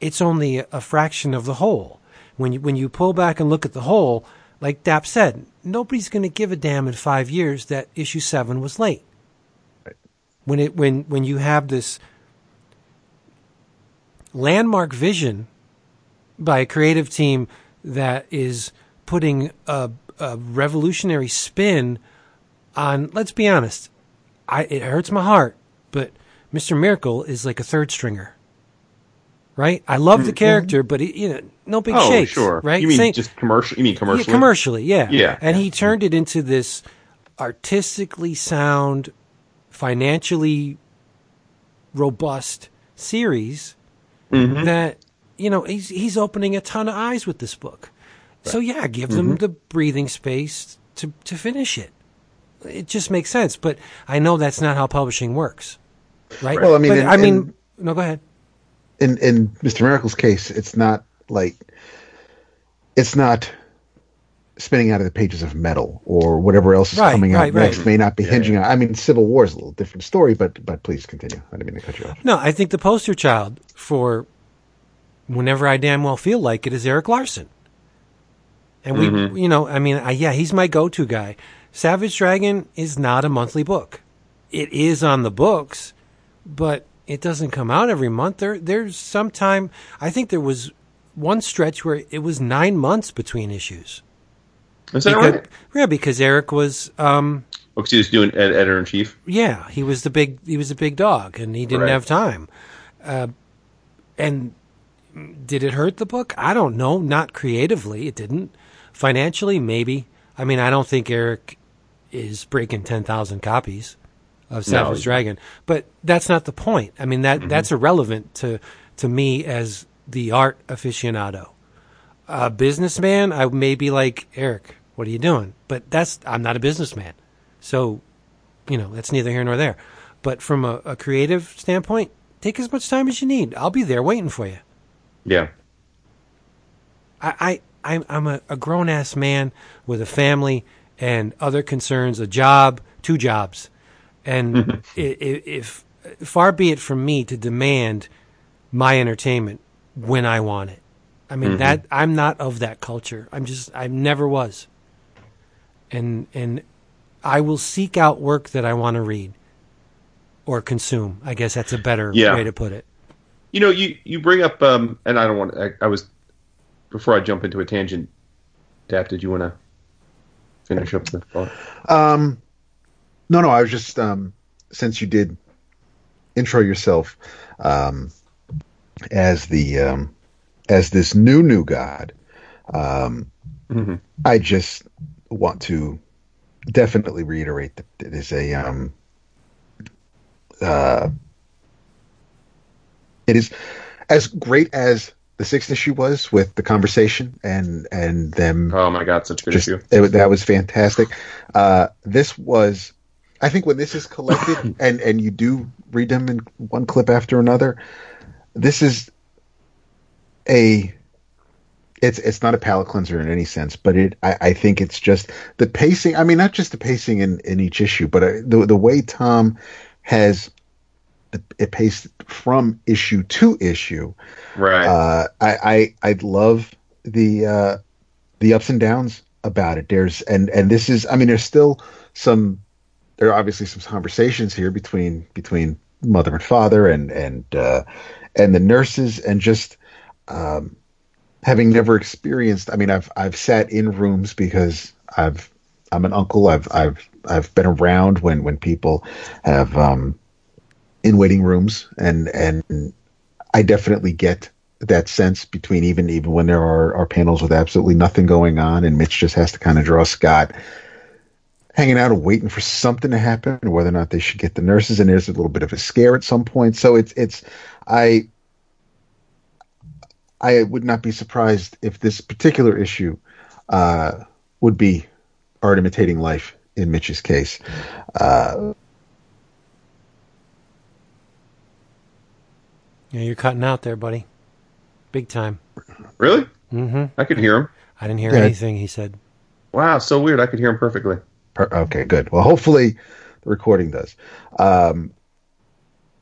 it's only a- fraction of the whole. When you when you pull back and look at the whole, like Dap said, nobody's going to give a damn in five years that issue seven was late. When it when when you have this landmark vision by a creative team that is putting a, a revolutionary spin on let's be honest I, it hurts my heart but mr miracle is like a third stringer right? I love the character, but he, you know, no big Mm-hmm. Oh, shakes, sure. right? You mean Same- just commercial? You mean commercially? yeah, commercially, yeah. Yeah. And he turned it into this artistically sound, financially robust series Mm-hmm. that you know he's he's opening a ton of eyes with this book. So yeah, give them Mm-hmm. the breathing space to to finish it. It just makes sense, but I know that's not how publishing works, right? Well, I mean, But, and- I mean, and- no, go ahead. in in Mr. Miracle's case, it's not like it's not spinning out of the pages of metal or whatever else is Right, coming out right, next may not be hinging on. I mean, Civil War is a little different story, but but please continue. I didn't mean to cut you off. No, I think the poster child for whenever I damn well feel like it is Erik Larsen. And we, you know, I mean, I, yeah, he's my go-to guy. Savage Dragon is not a monthly book. It is on the books, but it doesn't come out every month. There, there's some time. I think there was one stretch where it was nine months between issues. Is that Because- right? Yeah, because Erik was, um, Oh, he was doing ed- editor in chief. yeah, he was the big he was a big dog, and he didn't Right. have time. Uh, and did it hurt the book? I don't know. Not creatively, it didn't. Financially, maybe. I mean, I don't think Erik is breaking ten thousand copies of Savage No. Dragon, but that's not the point. I mean that mm-hmm. that's irrelevant to to me as the art aficionado. A businessman, I may be like Erik. What are you doing? But that's I'm not a businessman, so you know, that's neither here nor there. But from a, a creative standpoint, take as much time as you need. I'll be there waiting for you. Yeah. I, I I'm, I'm a, a grown ass man with a family and other concerns, a job, two jobs, and i- i- if far be it from me to demand my entertainment when I want it. I mean that I'm not of that culture. I'm just I never was. And and I will seek out work that I want to read or consume. I guess that's a better Yeah. way to put it. You know, you you bring up, um, and I don't want. I, I was before I jump into a tangent. Dap, did you want to finish up the thought? Um, no, no, I was just um, since you did intro yourself um, as the um, as this new new god, um, Mhm. I just want to definitely reiterate that it is a um, uh, it is as great as the sixth issue was with the conversation and and them Oh my God, such a good just issue. it, that was fantastic. Uh, this was, I think, when this is collected and and you do read them in one clip after another, this is a. It's it's not a palate cleanser in any sense, but it I, I think it's just the pacing. I mean, not just the pacing in, in each issue, but uh, the the way Tom has it paced from issue to issue Right. uh, I, I I love the uh, the ups and downs about it. There's and and this is I mean there's still some there are obviously some conversations here between between mother and father and and uh, and the nurses and just um, having never experienced. I mean I've I've sat in rooms because I've I'm an uncle. I've I've I've been around when when people have um, in waiting rooms and and I definitely get that sense between even even when there are, are panels with absolutely nothing going on and Mitch just has to kind of draw Scott hanging out and waiting for something to happen or whether or not they should get the nurses and there's a little bit of a scare at some point. So it's it's I I would not be surprised if this particular issue uh, would be art imitating life in Mitch's case. Uh, Yeah, you're cutting out there, buddy. Big time. really? Mm-hmm. I could hear him. I didn't hear Yeah. anything he said. Wow, so weird. I could hear him perfectly. Per- Okay, good. Well, hopefully the recording does. Um,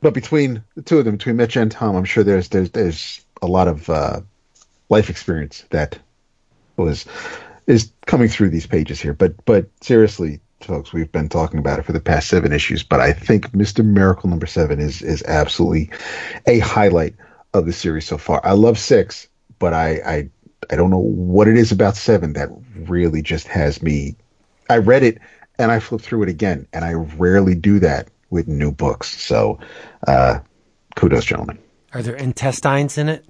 but between the two of them, between Mitch and Tom, I'm sure there's there's there's a lot of uh, life experience that was is coming through these pages here. But but seriously, folks, we've been talking about it for the past seven issues. But I think Mister Miracle number seven is is absolutely a highlight of the series so far. I love six, but I I I don't know what it is about seven that really just has me I read it and I flipped through it again, and I rarely do that with new books. So, uh, kudos, gentlemen. Are there intestines in it?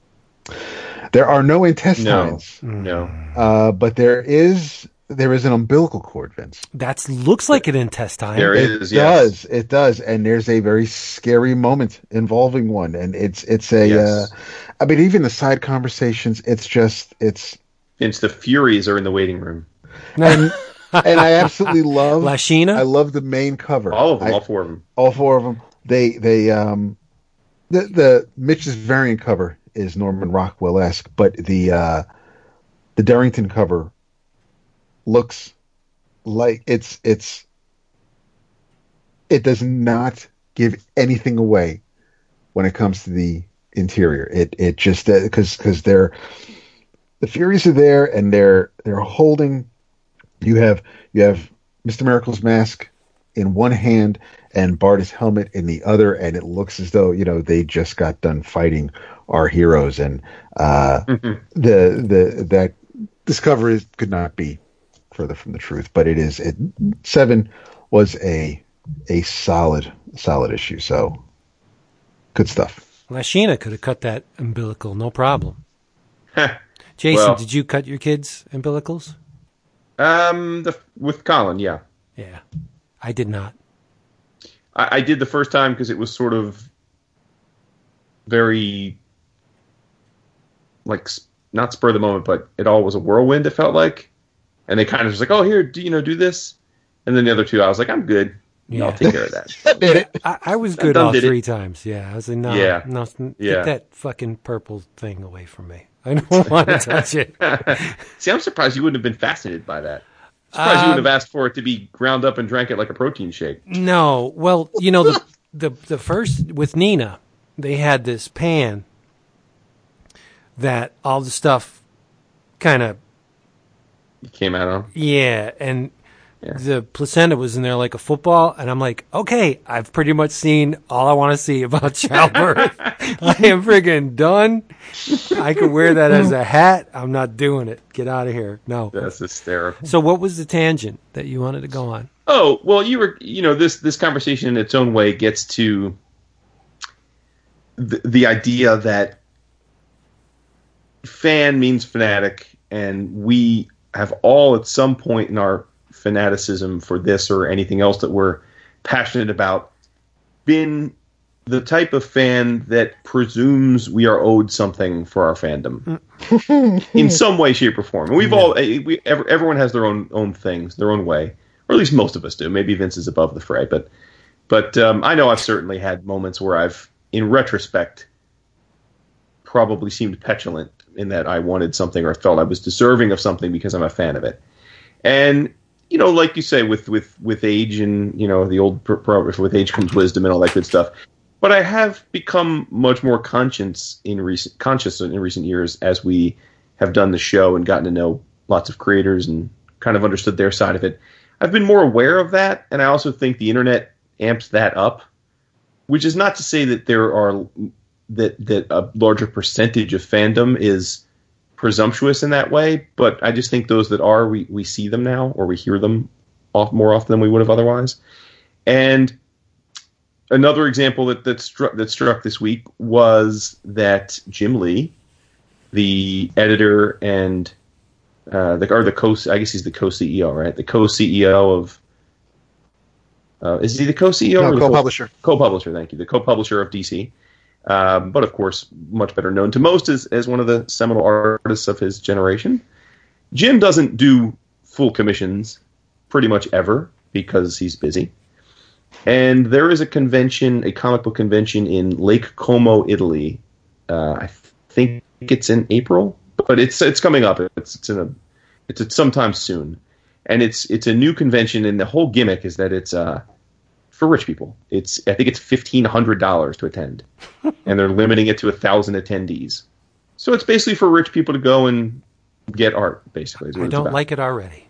There are no No, intestines, no. uh, but there is there is an umbilical cord, Vince. That looks like an intestine. There It is, yes. does, it does, and there's a very scary moment involving one, and it's it's a. Yes. Uh, I mean, even the side conversations, it's just it's, Vince, the Furies are in the waiting room. and and I absolutely love. Lashina. I love the main cover. All of them, I- all four of them. all four of them. They they um the the Mitch's variant cover is Norman Rockwell esque, but the uh the Derington cover looks like it's it's it does not give anything away when it comes to the interior. It it just because because they're the Furies are there and they're they're holding. You have you have Mister Miracle's mask in one hand and Barda's helmet in the other, and it looks as though you know they just got done fighting our heroes, and uh, the the that this cover is, could not be further from the truth. But it is it seven was a a solid solid issue, so good stuff. Lashina could have cut that umbilical, no problem. Jason, Well- did you cut your kids' umbilicals? Um, the, with Colin, yeah. Yeah, I did not. I, I did the first time because it was sort of very like not spur of the moment, but it all was a whirlwind. It felt like, and they kind of just like, "Oh, here, do you know, do this," and then the other two, I was like, "I'm good. Yeah. I'll take care of that." Did it? I, I was good done all did it. three times. Yeah, I was like, no, Yeah. no, get Yeah. that fucking purple thing away from me. I don't want to touch it. See, I'm surprised you wouldn't have been fascinated by that. Surprised you Um, wouldn't have asked for it to be ground up and drank it like a protein shake. No, well, you know the the the first with Nina, they had this pan that all the stuff kind of It came out on. yeah, and Yeah. the placenta was in there like a football, and I'm like, okay, I've pretty much seen all I want to see about childbirth. I am friggin' done. I could wear that as a hat. I'm not doing it. Get out of here. No. That's hysterical. So, what was the tangent that you wanted to go on? Oh well, you were you know this this conversation in its own way gets to the, the idea that fan means fanatic, and we have all at some point in our fanaticism for this or anything else that we're passionate about been the type of fan that presumes we are owed something for our fandom in some way, shape, or form. And we've all eh, we ev- everyone has their own own things, their own way, or at least most of us do. Maybe Vince is above the fray, but but um, I know I've certainly had moments where I've, in retrospect, probably seemed petulant in that I wanted something or felt I was deserving of something because I'm a fan of it. And you know, like you say, with with with age and you know the old pro- with age comes wisdom and all that good stuff. But I have become much more conscious in recent conscious in recent years as we have done the show and gotten to know lots of creators and kind of understood their side of it. I've been more aware of that, and I also think the internet amps that up. Which is not to say that there are that that a larger percentage of fandom is presumptuous in that way, but I just think those that are, we, we see them now or we hear them off more often than we would have otherwise. And another example that that struck that struck this week was that Jim Lee, the editor and uh, the or the co I guess he's the co CEO, right? The co CEO of uh, is he the co CEO No, or co-publisher. co-publisher? Thank you, the co-publisher of DC. Um, but of course, much better known to most as, as one of the seminal artists of his generation. Jim doesn't do full commissions pretty much ever because he's busy. And there is a convention, a comic book convention in Lake Como, Italy. Uh, I think it's in April, but it's it's coming up. It's it's in a it's, sometime soon, and it's it's a new convention, and the whole gimmick is that it's uh for rich people. It's I think it's fifteen hundred dollars to attend, and they're limiting it to a thousand attendees. So it's basically for rich people to go and get art. Basically, I don't like it already.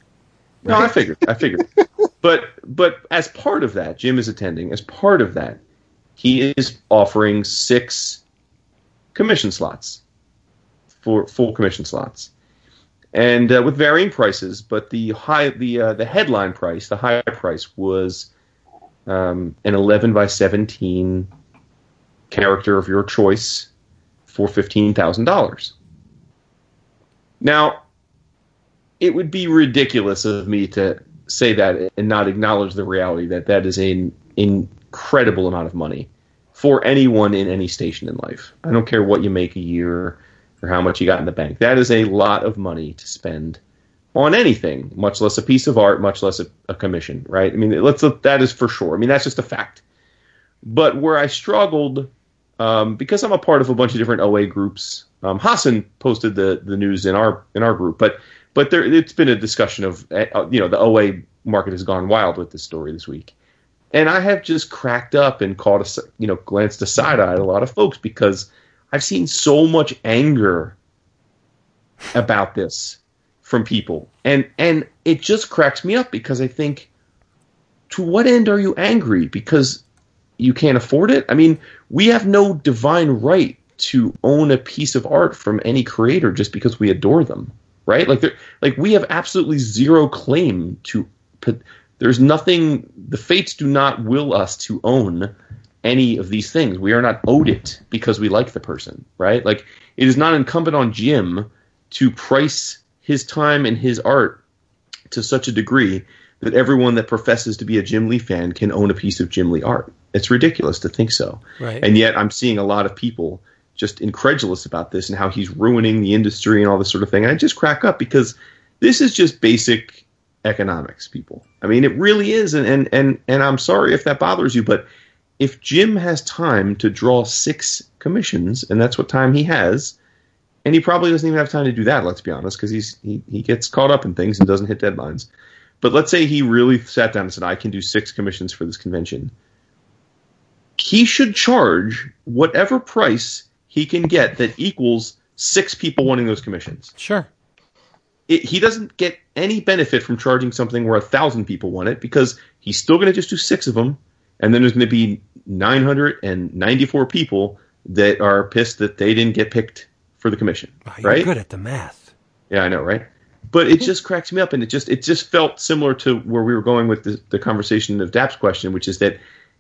No, I figured. I figured. but but as part of that, Jim is attending. As part of that, he is offering six commission slots for full commission slots, and uh, with varying prices. But the high the uh, the headline price, the high price was um, an eleven by seventeen character of your choice for $15,000. Now, it would be ridiculous of me to say that and not acknowledge the reality that that is an incredible amount of money for anyone in any station in life. I don't care what you make a year or how much you got in the bank. That is a lot of money to spend on anything, much less a piece of art, much less a, a commission, right? I mean, let's that is for sure. I mean, that's just a fact. But where I struggled, um, because I'm a part of a bunch of different OA groups. Um, Hassan posted the the news in our in our group, but but there it's been a discussion of uh, you know the OA market has gone wild with this story this week, and I have just cracked up and caught a you know glanced aside at a lot of folks because I've seen so much anger about this from people, and and it just cracks me up because I think, to what end are you angry? Because you can't afford it. I mean, we have no divine right to own a piece of art from any creator just because we adore them, right? Like, like we have absolutely zero claim to. Put, there's nothing. The fates do not will us to own any of these things. We are not owed it because we like the person, right? Like it is not incumbent on Jim to price his time and his art to such a degree that everyone that professes to be a Jim Lee fan can own a piece of Jim Lee art. It's ridiculous to think so. Right. And yet I'm seeing a lot of people just incredulous about this and how he's ruining the industry and all this sort of thing. And I just crack up because this is just basic economics, people. I mean, it really is. And, and, and, and I'm sorry if that bothers you, but if Jim has time to draw six commissions, and that's what time he has, and he probably doesn't even have time to do that, let's be honest, because he's he, he gets caught up in things and doesn't hit deadlines. But let's say he really sat down and said, I can do six commissions for this convention. He should charge whatever price he can get that equals six people wanting those commissions. Sure. It, he doesn't get any benefit from charging something where a thousand people want it because he's still going to just do six of them, and then there's going to be 994 people that are pissed that they didn't get picked for the commission. Oh, you're right? good at the math. Yeah, I know, right? But it just cracks me up, and it just it just felt similar to where we were going with the, the conversation of Dap's question, which is that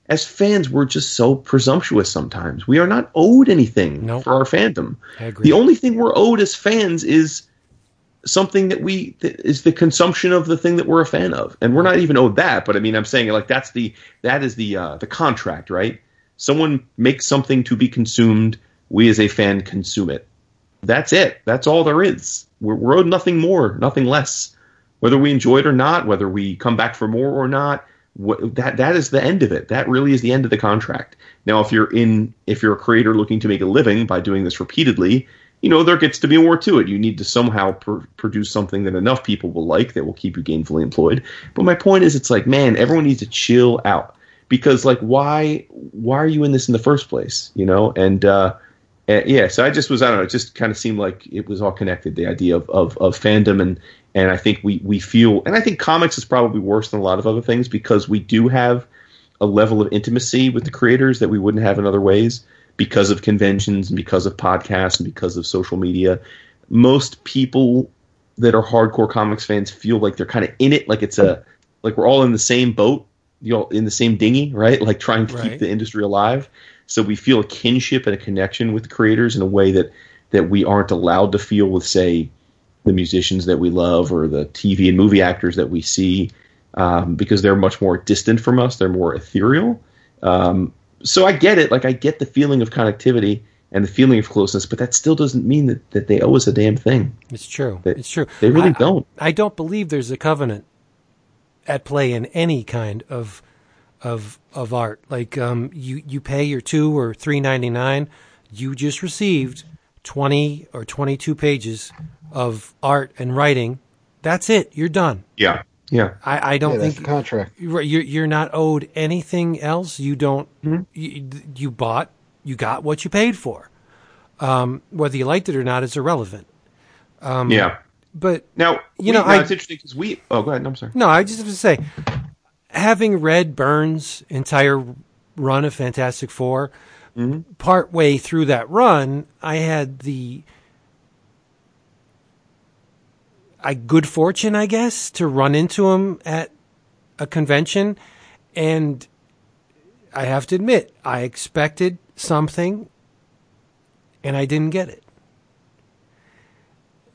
as fans, we're just so presumptuous sometimes. We are not owed anything Nope. for our fandom. I agree. The only thing we're owed as fans is something that we that is the consumption of the thing that we're a fan of, and we're not even owed that. But I mean, I'm saying like that's the that is the uh, the contract, right? Someone makes something to be consumed. We as a fan consume it. That's it. That's all there is. We're, we're owed nothing more, nothing less. Whether we enjoy it or not, whether we come back for more or not, what, that that is the end of it. That really is the end of the contract. Now, if you're in, if you're a creator looking to make a living by doing this repeatedly, you know there gets to be more to it. You need to somehow pr- produce something that enough people will like that will keep you gainfully employed. But my point is, it's like, man, everyone needs to chill out because, like, why why are you in this in the first place? You know, and uh, uh, yeah, so I just was I don't know, it just kind of seemed like it was all connected. The idea of, of, of fandom and and I think we we feel and I think comics is probably worse than a lot of other things because we do have a level of intimacy with the creators that we wouldn't have in other ways because of conventions and because of podcasts and because of social media. Most people that are hardcore comics fans feel like they're kind of in it, like it's a like we're all in the same boat, you know, in the same dinghy, right? Like trying to Right. keep the industry alive. So we feel a kinship and a connection with the creators in a way that that we aren't allowed to feel with, say, the musicians that we love or the TV and movie actors that we see, um, because they're much more distant from us. They're more ethereal. Um, so I get it. Like I get the feeling of connectivity and the feeling of closeness, but that still doesn't mean that, that they owe us a damn thing. It's true. They- it's true. they really I- don't. I, I don't believe there's a covenant at play in any kind of of of art. Like um, you you pay your two or three ninety nine. You just received twenty or twenty two pages of art and writing. That's it. You're done. Yeah. Yeah. I, I don't Yeah, think the contract. Right, You're you're not owed anything else. You don't. Mm-hmm. You, you bought. You got what you paid for. Um, whether you liked it or not is irrelevant. yeah. But Now, You we- know, now I- it's interesting because we. Oh, go ahead. I'm sorry. no, I just have to say, having read Byrne's entire run of Fantastic 4 mm-hmm. part way through that run, I had the I good fortune, I guess, to run into him at a convention, and I have to admit, I expected something and I didn't get it.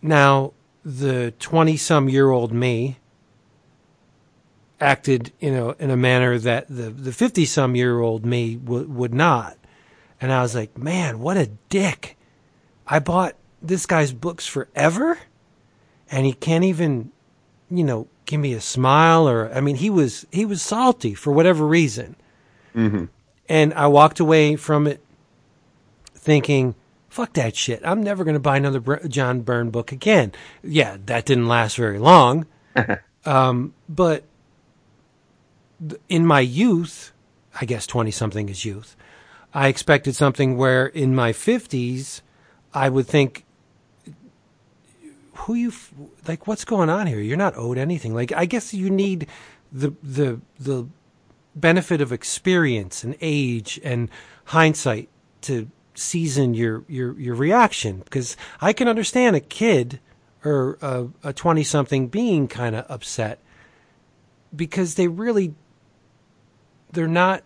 Now, the 20 some year old me acted in a, in a manner that the, the 50 some year old me w- would not. And I was like, man, what a dick. I bought this guy's books forever and he can't even, you know, give me a smile or, I mean, he was, he was salty for whatever reason. Mm-hmm. And I walked away from it thinking, fuck that shit. I'm never going to buy another Br- John Byrne book again. Yeah, that didn't last very long. um, but in my youth, I guess 20 something is youth, I expected something where in my 50s, I would think, who you, like, what's going on here? You're not owed anything. Like, I guess you need the, the, the benefit of experience and age and hindsight to season your your your reaction because I can understand a kid or a 20 something being kind of upset because they really they're not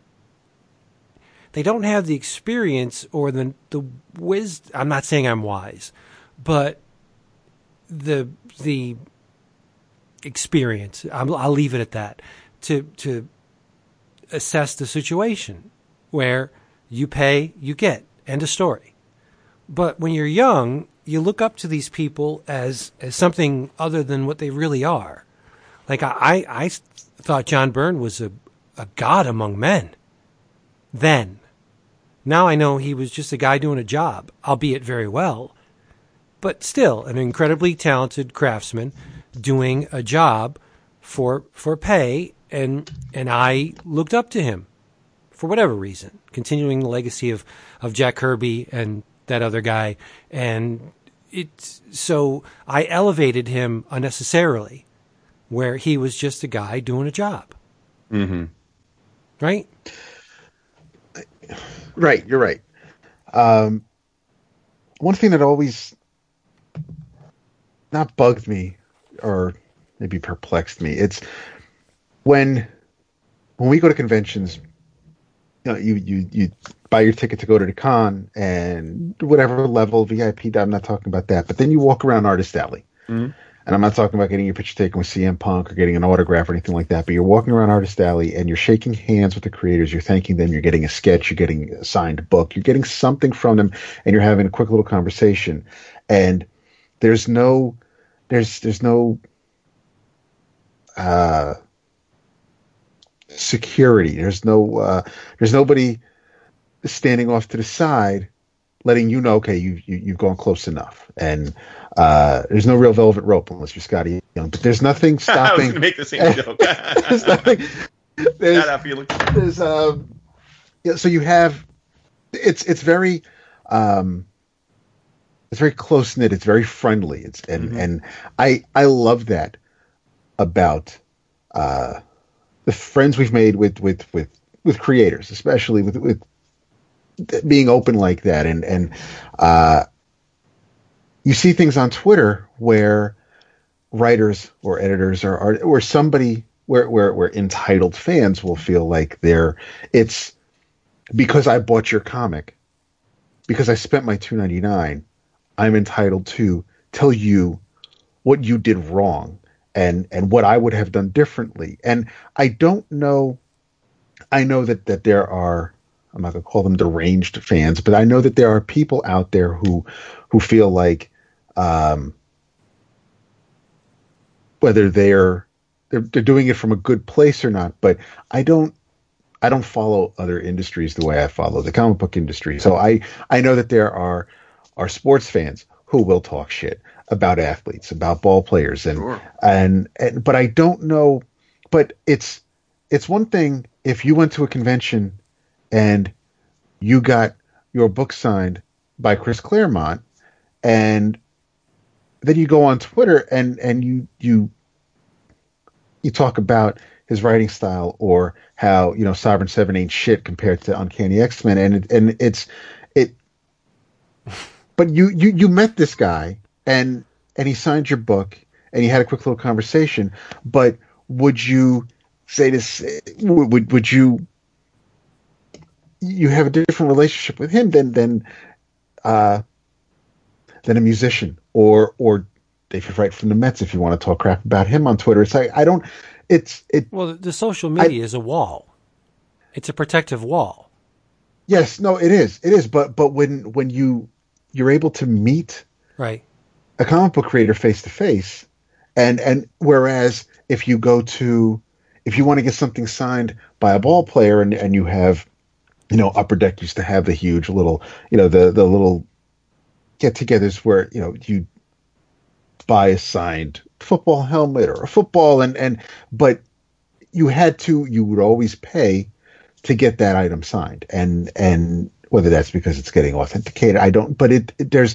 they don't have the experience or the the wisdom I'm not saying I'm wise but the the experience I'll, I'll leave it at that to to assess the situation where you pay you get End of story. But when you're young, you look up to these people as as something other than what they really are. Like I, I, I thought John Byrne was a, a god among men. Then, now I know he was just a guy doing a job, albeit very well, but still an incredibly talented craftsman doing a job for for pay, and and I looked up to him for whatever reason, continuing the legacy of, of Jack Kirby and that other guy. And it, so I elevated him unnecessarily where he was just a guy doing a job. Mm-hmm. Right? Right. You're right. Um, one thing that always not bugged me or maybe perplexed me, it's when, when we go to conventions, you know, you, you, you buy your ticket to go to the con and whatever level VIP. I'm not talking about that, but then you walk around Artist Alley, mm-hmm. And I'm not talking about getting your picture taken with CM Punk or getting an autograph or anything like that. But you're walking around Artist Alley and you're shaking hands with the creators. You're thanking them. You're getting a sketch. You're getting a signed book. You're getting something from them, and you're having a quick little conversation. And there's no, there's there's no. Uh, security. There's no uh, there's nobody standing off to the side, letting you know, okay, you, you you've gone close enough. And uh, there's no real velvet rope unless you're Skottie Young. But there's nothing stopping. I was going to make the same joke. there's nothing. There's, there's um, yeah, so you have it's it's very um, it's very close knit. It's very friendly. It's and mm-hmm. and I I love that about uh, the friends we've made with with with with creators, especially with with being open like that, and and uh, you see things on Twitter where writers or editors or, or or somebody where where where entitled fans will feel like they're it's because I bought your comic because I spent my two ninety nine, I'm entitled to tell you what you did wrong and and what I would have done differently. And I don't know. I know that that there are. I'm not going to call them deranged fans, but I know that there are people out there who who feel like um, whether they're, they're they're doing it from a good place or not. But I don't I don't follow other industries the way I follow the comic book industry. So I I know that there are are sports fans who will talk shit about athletes, about ball players, and, sure. and and but I don't know. But it's it's one thing if you went to a convention and you got your book signed by Chris Claremont, and then you go on Twitter and and you you you talk about his writing style or how you know Sovereign Seven ain't shit compared to Uncanny X Men, and it, and it's it. But you you you met this guy and and he signed your book and he had a quick little conversation. But would you say this? Would would you? You have a different relationship with him than than uh, than a musician or or David Wright from the Mets if you want to talk crap about him on Twitter. It's like I don't. It's it. Well, the social media I, is a wall. It's a protective wall. Yes, no, it is. It is. But but when when you you're able to meet right a comic book creator face to face, and and whereas if you go to if you want to get something signed by a ball player and and you have you know upper deck used to have the huge little you know the the little get-togethers where you know you buy a signed football helmet or a football and and but you had to you would always pay to get that item signed. And and whether that's because it's getting authenticated i don't but it, it there's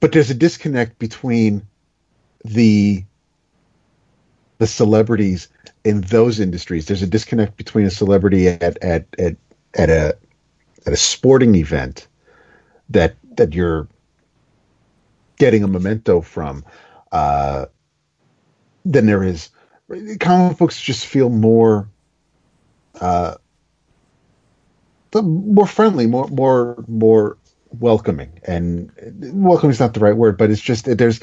but there's a disconnect between the the celebrities in those industries. There's a disconnect between a celebrity at at at at a at a sporting event that that you're getting a memento from uh than there is comic books just feel more uh more friendly, more more more welcoming. And welcoming is not the right word, but it's just there's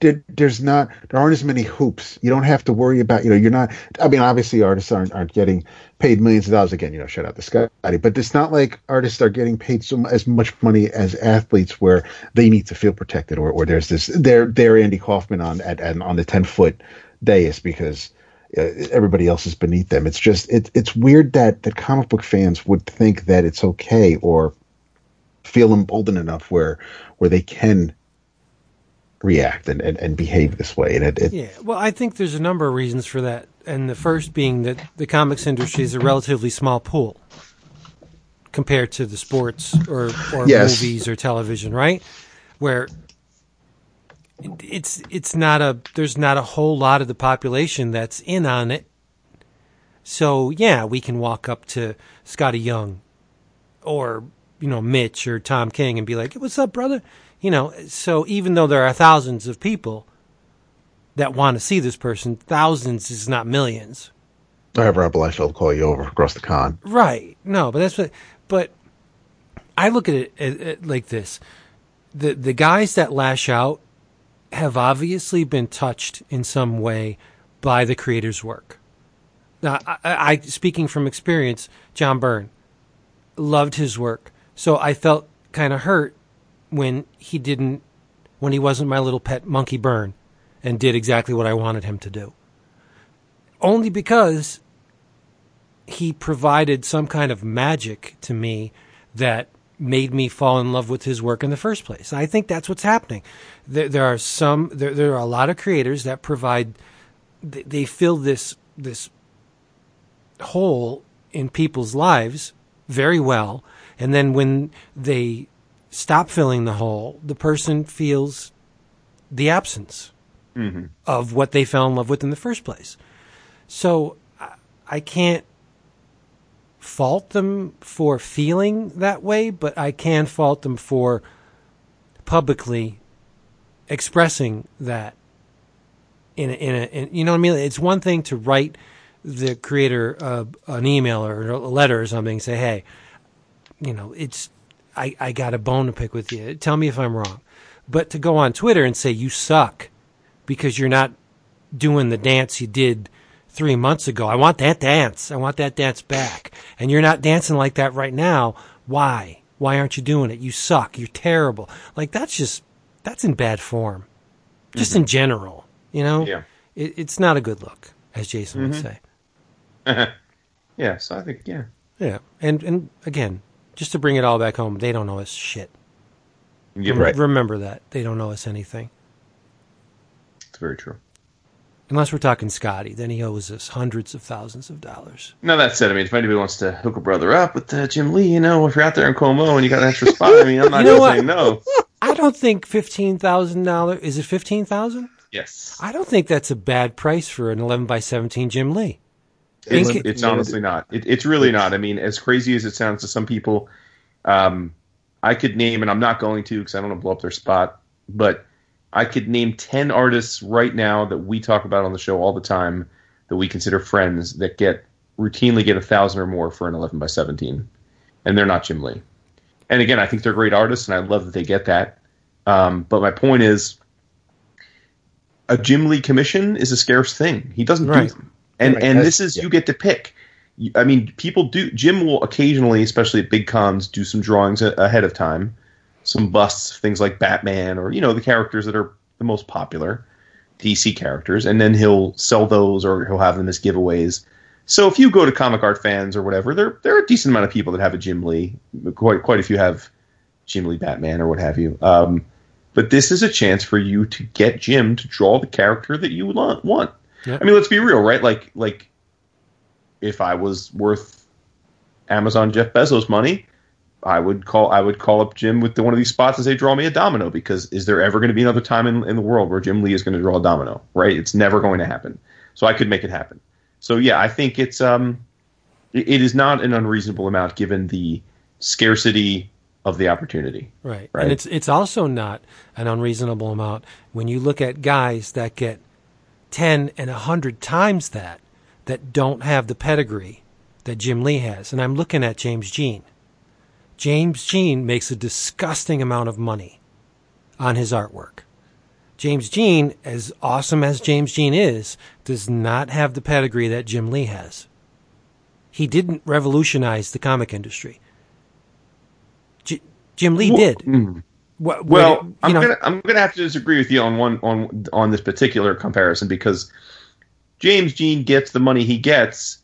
there's not there aren't as many hoops. You don't have to worry about you know you're not. I mean, obviously artists aren't aren't getting paid millions of dollars again. You know, shout out to Skottie, but it's not like artists are getting paid so as much money as athletes where they need to feel protected or or there's this they're they're Andy Kaufman on at, at on the ten foot dais because uh, everybody else is beneath them. It's just it, it's weird that that comic book fans would think that it's okay or feel emboldened enough where where they can react and, and, and behave this way. And it, it, yeah, well, I think there's a number of reasons for that, and the first being that the comics industry is a relatively small pool compared to the sports or or yes. movies or television, right? Where it's it's not a there's not a whole lot of the population that's in on it. So yeah, we can walk up to Skottie Young or you know Mitch or Tom King and be like, "What's up, brother?" You know, so even though there are thousands of people that want to see this person, thousands is not millions. I have Rob Liefeld call you over across the con. Right. No, but that's what. But I look at it like this: the the guys that lash out have obviously been touched in some way by the creator's work. Now, I, I speaking from experience, John Byrne loved his work, so I felt kind of hurt when he didn't, when he wasn't my little pet monkey Byrne, and did exactly what I wanted him to do. Only because he provided some kind of magic to me that made me fall in love with his work in the first place. I think that's what's happening. There, there are some, there, there, are a lot of creators that provide, they, they fill this this hole in people's lives very well, and then when they stop filling the hole, the person feels the absence mm-hmm. of what they fell in love with in the first place. So I can't fault them for feeling that way, but I can fault them for publicly expressing that in a, in a in, you know what I mean. It's one thing to write the creator uh, an email or a letter or something, and say, hey, you know, it's I I got a bone to pick with you. Tell me if I'm wrong. But to go on Twitter and say you suck because you're not doing the dance you did three months ago. I want that dance. I want that dance back. And you're not dancing like that right now. Why? Why aren't you doing it? You suck. You're terrible. Like that's just that's in bad form. Just mm-hmm. in general, you know. Yeah. It, it's not a good look, as Jason mm-hmm. would say. yeah. So I think yeah. Yeah, and and again, just to bring it all back home, they don't know us shit. Yeah, right. Remember that they don't know us anything. It's very true. Unless we're talking Skottie, then he owes us hundreds of thousands of dollars. Now that said, I mean, if anybody wants to hook a brother up with uh, Jim Lee, you know, if you're out there in Como and you got an extra spot, I mean, I'm not you know going to say no. I don't think fifteen thousand dollars is it fifteen thousand? Yes. I don't think that's a bad price for an eleven by seventeen Jim Lee. It's, it's honestly not. It, it's really not. I mean, as crazy as it sounds to some people, um, I could name, and I'm not going to because I don't want to blow up their spot, but I could name 10 artists right now that we talk about on the show all the time that we consider friends that get routinely get a thousand or more for an 11 by 17 and they're not Jim Lee. and again, I think they're great artists, and I love that they get that. Um, but my point is, a Jim Lee commission is a scarce thing. He doesn't Right. do them, and Right. and That's- this is yeah. you get to pick. I mean, people do. Jim will occasionally, especially at big cons, do some drawings a- ahead of time, some busts, things like Batman or you know the characters that are the most popular DC characters, and then he'll sell those or he'll have them as giveaways. So if you go to comic art fans or whatever, there there are a decent amount of people that have a Jim Lee. Quite quite a few have Jim Lee Batman or what have you. Um, but this is a chance for you to get Jim to draw the character that you want. I mean, let's be real, right? Like like if I was worth Amazon Jeff Bezos money, I would call I would call up Jim with the, one of these spots and say, draw me a domino. Because is there ever going to be another time in, in the world where Jim Lee is going to draw a domino? Right? It's never going to happen. So I could make it happen. So yeah, I think it's um, it, it is not an unreasonable amount given the scarcity of the opportunity. Right. Right. And it's it's also not an unreasonable amount when you look at guys that get 10 and 100 times that that don't have the pedigree that Jim Lee has. And I'm looking at James Jean. James Jean makes a disgusting amount of money on his artwork. James Jean, as awesome as James Jean is, does not have the pedigree that Jim Lee has. He didn't revolutionize the comic industry. J- Jim Lee did. Mm. What, Well, what- I'm know, gonna I'm gonna have to disagree with you on one on on this particular comparison because James Jean gets the money he gets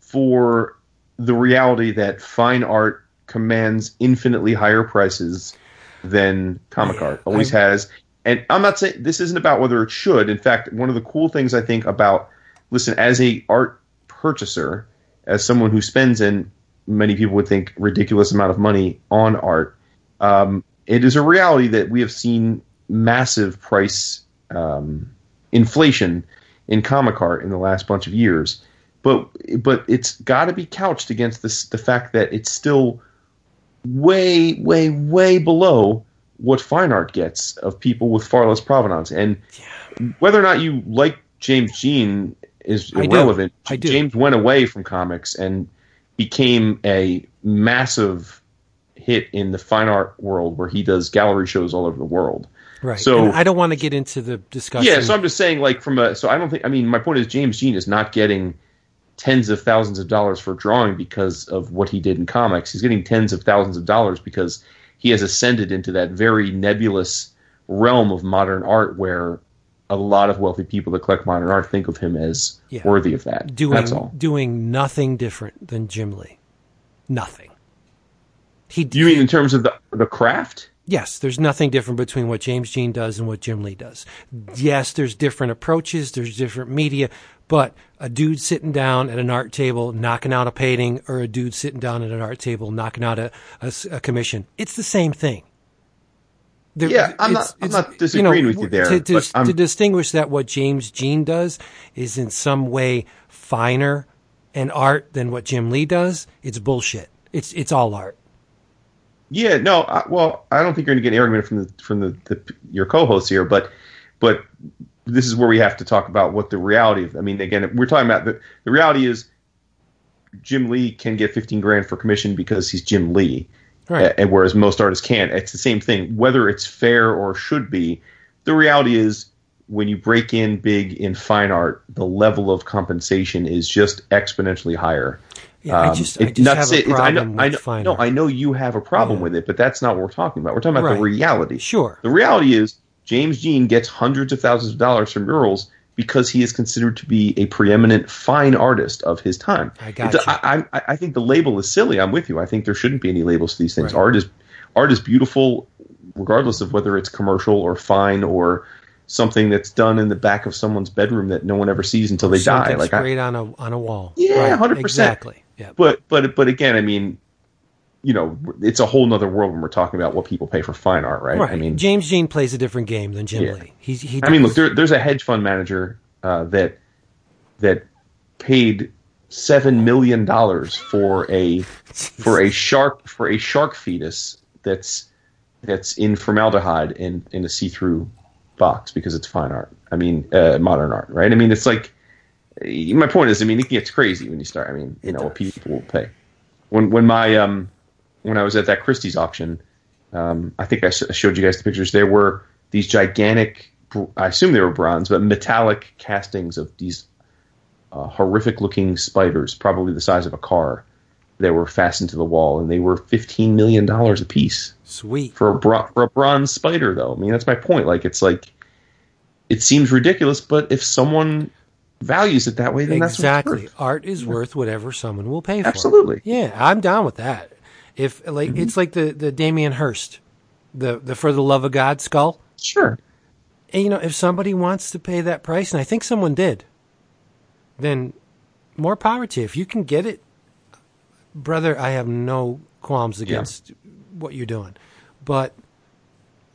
for the reality that fine art commands infinitely higher prices than comic art always I- has. And I'm not saying this isn't about whether it should. In fact, one of the cool things I think about listen as a art purchaser, as someone who spends in many people would think ridiculous amount of money on art. Um, it is a reality that we have seen massive price um, inflation in comic art in the last bunch of years, but but it's got to be couched against this the fact that it's still way way way below what fine art gets of people with far less provenance. And whether or not you like James Jean is I do. irrelevant. I do. James went away from comics and became a massive hit in the fine art world where he does gallery shows all over the world. right. so- And I don't want to get into the discussion. Yeah, so I'm just saying, like, from a, so I don't think, I mean, my point is James Jean is not getting tens of thousands of dollars for drawing because of what he did in comics. He's getting tens of thousands of dollars because he has ascended into that very nebulous realm of modern art where a lot of wealthy people that collect modern art think of him as Yeah. worthy of that. doing That's all. doing nothing different than Jim Lee. Nothing. He You mean in terms of the the craft? Yes, there's nothing different between what James Jean does and what Jim Lee does. Yes, there's different approaches, there's different media, but a dude sitting down at an art table knocking out a painting or a dude sitting down at an art table knocking out a a commission, it's the same thing. There- Yeah, I'm not- I'm not disagreeing with you there, To, to, to distinguish that what James Jean does is in some way finer an art than what Jim Lee does, it's bullshit. It's it's all art. Yeah, no. I, well, I don't think you're going to get an argument from the from the, the your co-hosts here, but but this is where we have to talk about what the reality of. I mean, again, we're talking about the the reality is Jim Lee can get 15 grand for commission because he's Jim Lee, Right. and whereas most artists can't. It's the same thing. Whether it's fair or should be, the reality is when you break in big in fine art, the level of compensation is just exponentially higher. Yeah, I Um, just I just not have say- a I know, problem I with know, no. I know you have a problem Yeah. with it, but that's not what we're talking about. We're talking about Right. the reality. Sure. The reality is James Jean gets hundreds of thousands of dollars from murals because he is considered to be a preeminent fine artist of his time. I got It's- you. I, I, I think the label is silly. I'm with you. I think there shouldn't be any labels to these things. Right. Art is art is beautiful, regardless of whether it's commercial or fine or something that's done in the back of someone's bedroom that no one ever sees until they die. Like I, straight on a on a wall. Yeah, Right, 100%. Exactly. Yeah. but but but again, I mean, you know, it's a whole nother world when we're talking about what people pay for fine art, right? Right. I mean, James Jean plays a different game than Jim Yeah. Lee. He's he. I mean, look, there, there's a hedge fund manager uh, that that paid seven million dollars for a for a shark for a shark fetus that's that's in formaldehyde in in a see-through box because it's fine art. I mean, uh, modern art, right? I mean, it's like my point is, I mean, it gets crazy when you start. I mean, you know, what people will pay. When when my um when I was at that Christie's auction. Um, I think I sh- showed you guys the pictures. There were these gigantic, I assume they were bronze, but metallic castings of these uh, horrific looking spiders, probably the size of a car, that were fastened to the wall, and they were fifteen million dollars a piece Sweet. for a bro- for a bronze spider. Though, I mean, that's my point. Like, it's like it seems ridiculous, but if someone values it that way, then that's exactly. What it's worth. Art is worth whatever someone will pay for. it. Absolutely. Yeah, I'm down with that. If like Mm-hmm. it's like the the Damien Hirst, the the for the love of God skull. Sure. And, you know, if somebody wants to pay that price, and I think someone did, then more power to you. If you can get it, brother, I have no qualms against what you're doing. But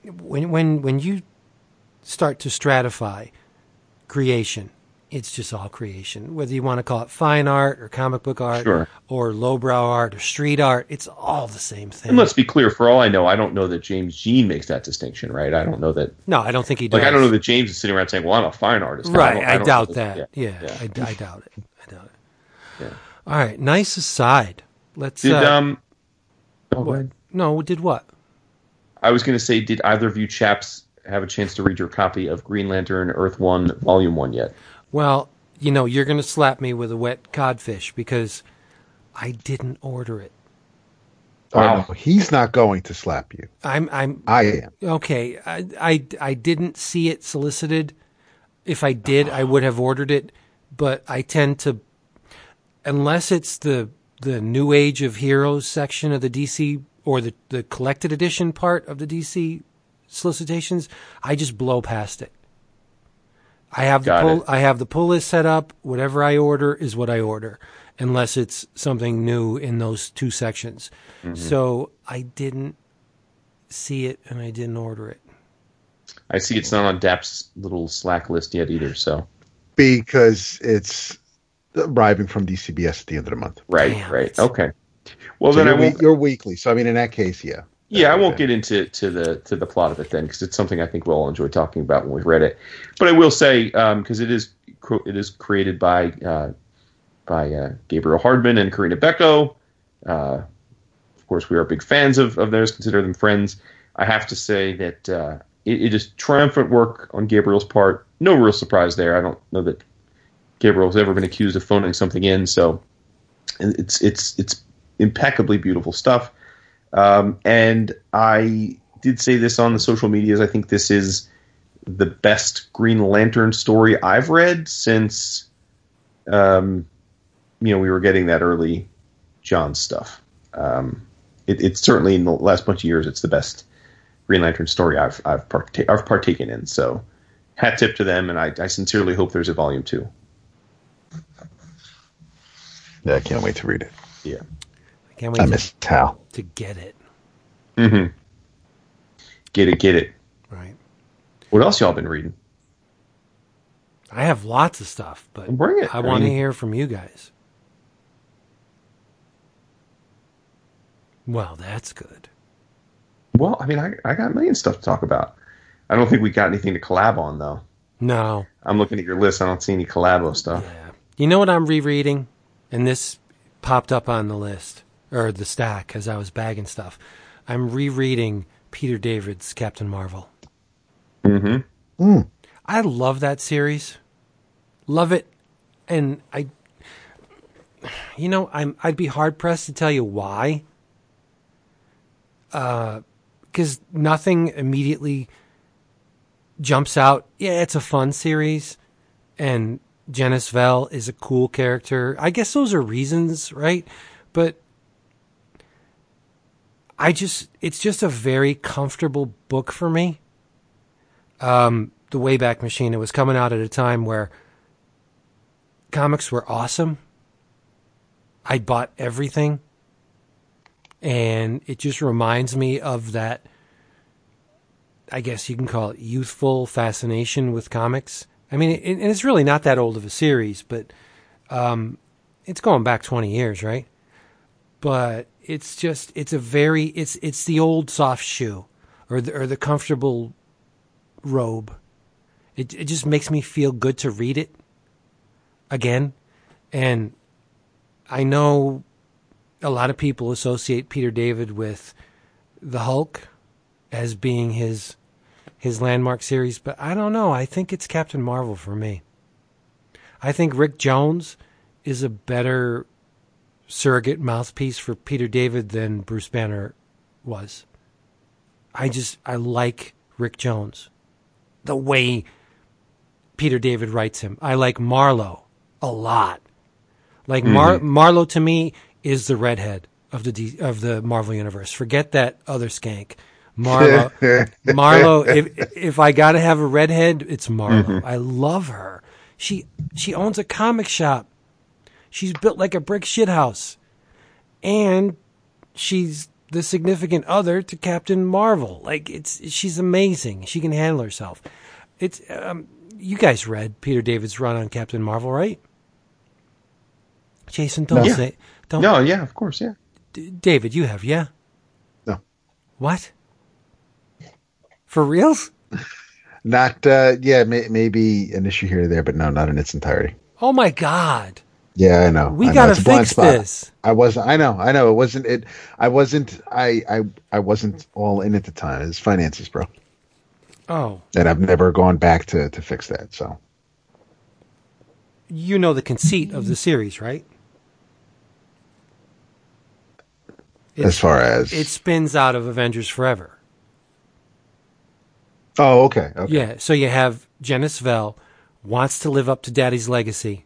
when when when you start to stratify creation, it's just all creation. Whether you want to call it fine art or comic book art Sure. or lowbrow art or street art, it's all the same thing. And let's be clear, for all I know, I don't know that James Jean makes that distinction, right? I don't know that. no, I don't think he does. Like, I don't know that James is sitting around saying, "Well, I'm a fine artist." Right, don't- I, doubt know that. Yeah, yeah. I, I doubt it. I doubt it. Yeah. All right, nice aside. Let's. Did uh, um? oh, what? No, did what? I was going to say, did either of you chaps have a chance to read your copy of Green Lantern Earth One Volume One yet? Well, you know, you're going to slap me with a wet codfish because I didn't order it. Wow. Oh, no, he's not going to slap you. I'm. I'm I am. okay. I, I. I didn't see it solicited. If I did, I would have ordered it. But I tend to, unless it's the the New Age of Heroes section of the DC or the the collected edition part of the DC solicitations, I just blow past it. I have the Got pull. it. I have the pull list set up. Whatever I order is what I order, unless it's something new in those two sections. Mm-hmm. So I didn't see it and I didn't order it. I see it's not on DAP's little Slack list yet either. So Because it's arriving from DCBS at the end of the month. right, Damn right, okay. Well, So then I you're, won't. you're weekly. So I mean, in that case, yeah. Yeah, I won't get into to the to the plot of it then because it's something I think we'll all enjoy talking about when we've read it. But I will say because it is it is created by uh, by uh, Gabriel Hardman and Corinna Bechko. Uh, of course, we are big fans of, of theirs. Consider them friends. I have to say that uh, it, it is triumphant work on Gabriel's part. No real surprise there. I don't know that Gabriel's ever been accused of phoning something in. So it's it's it's impeccably beautiful stuff. Um, and I did say this on the social medias. I think this is the best Green Lantern story I've read since, um, you know, we were getting that early John stuff. Um, it, it's certainly in the last bunch of years, it's the best Green Lantern story I've I've, parta- I've partaken in. So, hat tip to them, and I, I sincerely hope there's a volume two. Yeah, I can't wait to read it. Yeah. I can't wait I to, miss Hal. to get it. Mm-hmm. Get it, get it. Right. What else y'all been reading? I have lots of stuff, but Bring it. I I want to hear from you guys. Well, that's good. Well, I mean, I, I got a million stuff to talk about. I don't think we got anything to collab on, though. No. I'm looking at your list. I don't see any collabo stuff. Yeah. You know what I'm rereading? And this popped up on the list or the stack as I was bagging stuff. I'm rereading Peter David's Captain Marvel. Mm-hmm. I love that series. Love it. And I you know, I'm I'd be hard pressed to tell you why. Uh cuz nothing immediately jumps out. Yeah, it's a fun series and Genis-Vell is a cool character. I guess those are reasons, right? But I just it's just a very comfortable book for me. Um the Wayback Machine it was coming out at a time where comics were awesome. I bought everything and it just reminds me of that I guess you can call it youthful fascination with comics. I mean, it, and it's really not that old of a series, but um, it's going back 20 years, right? But it's just it's a very it's it's the old soft shoe or the, or the comfortable robe. It it just makes me feel good to read it again, and I know a lot of people associate Peter David with the Hulk as being his his landmark series, but I don't know. I think it's Captain Marvel for me. I think Rick Jones is a better surrogate mouthpiece for Peter David than Bruce Banner was. I just I like Rick Jones. The way Peter David writes him. I like Marlo a lot. Like Mar- mm-hmm. Marlo to me is the redhead of the D- of the Marvel universe. Forget that other skank. Marlo, Marlo. If if I got to have a redhead, it's Marlo. Mm-hmm. I love her. She she owns a comic shop. She's built like a brick shithouse, and she's the significant other to Captain Marvel. Like it's she's amazing. She can handle herself. It's um, you guys read Peter David's run on Captain Marvel, right? Jason, don't Yeah. say don't. No, yeah, of course, yeah. D- David, you have, yeah. No. What? For reals? Not, uh, yeah, may, maybe an issue here or there, but no, not in its entirety. Oh my God! Yeah, I know. We I know. gotta It's fix spot. this. I was, I know, I know. It wasn't, it, I wasn't, I, I, I wasn't all in at the time. It's finances, bro. Oh, And I've never gone back to, to fix that. So, you know the conceit of the series, right? as far as, It spins out of Avengers Forever. oh, okay. Okay. Yeah, so you have Genis-Vell wants to live up to Daddy's legacy,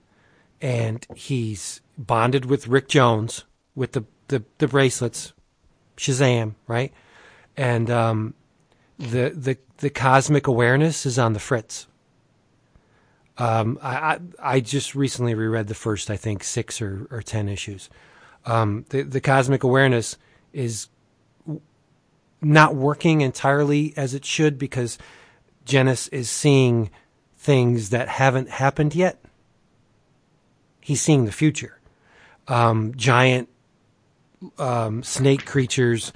and he's bonded with Rick Jones with the the, the bracelets, Shazam, right? And um, the the the cosmic awareness is on the fritz. Um, I, I just recently reread the first, I think, six or, or ten issues. Um, the the cosmic awareness is not working entirely as it should because Genis is seeing things that haven't happened yet. He's seeing the future. Um, giant um, snake creatures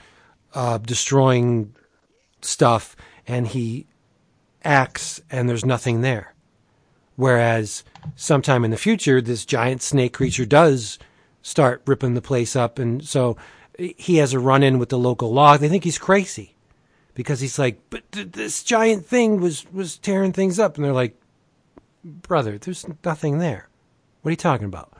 uh, destroying stuff, and he acts, and there's nothing there. Whereas sometime in the future, this giant snake creature does start ripping the place up, and so he has a run in with the local law. They think he's crazy because he's like, but th- this giant thing was was tearing things up, and they're like, brother, there's nothing there. What are you talking about?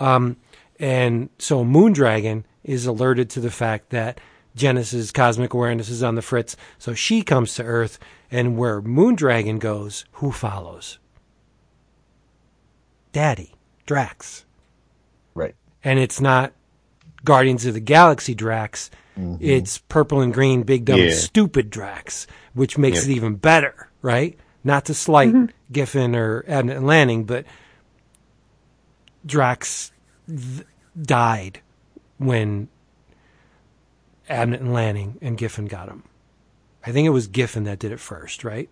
Um, and so Moondragon is alerted to the fact that Genis's cosmic awareness is on the fritz, so she comes to Earth, and where Moondragon goes, who follows? Daddy, Drax Right. and it's not Guardians of the Galaxy Drax. It's purple and green, big dumb, Yeah. stupid Drax, which makes Yeah. it even better, right? Not to slight Giffen or Abnett and Lanning, but Drax th- died when Abnett and Lanning and Giffen got him. I think it was Giffen that did it first, right?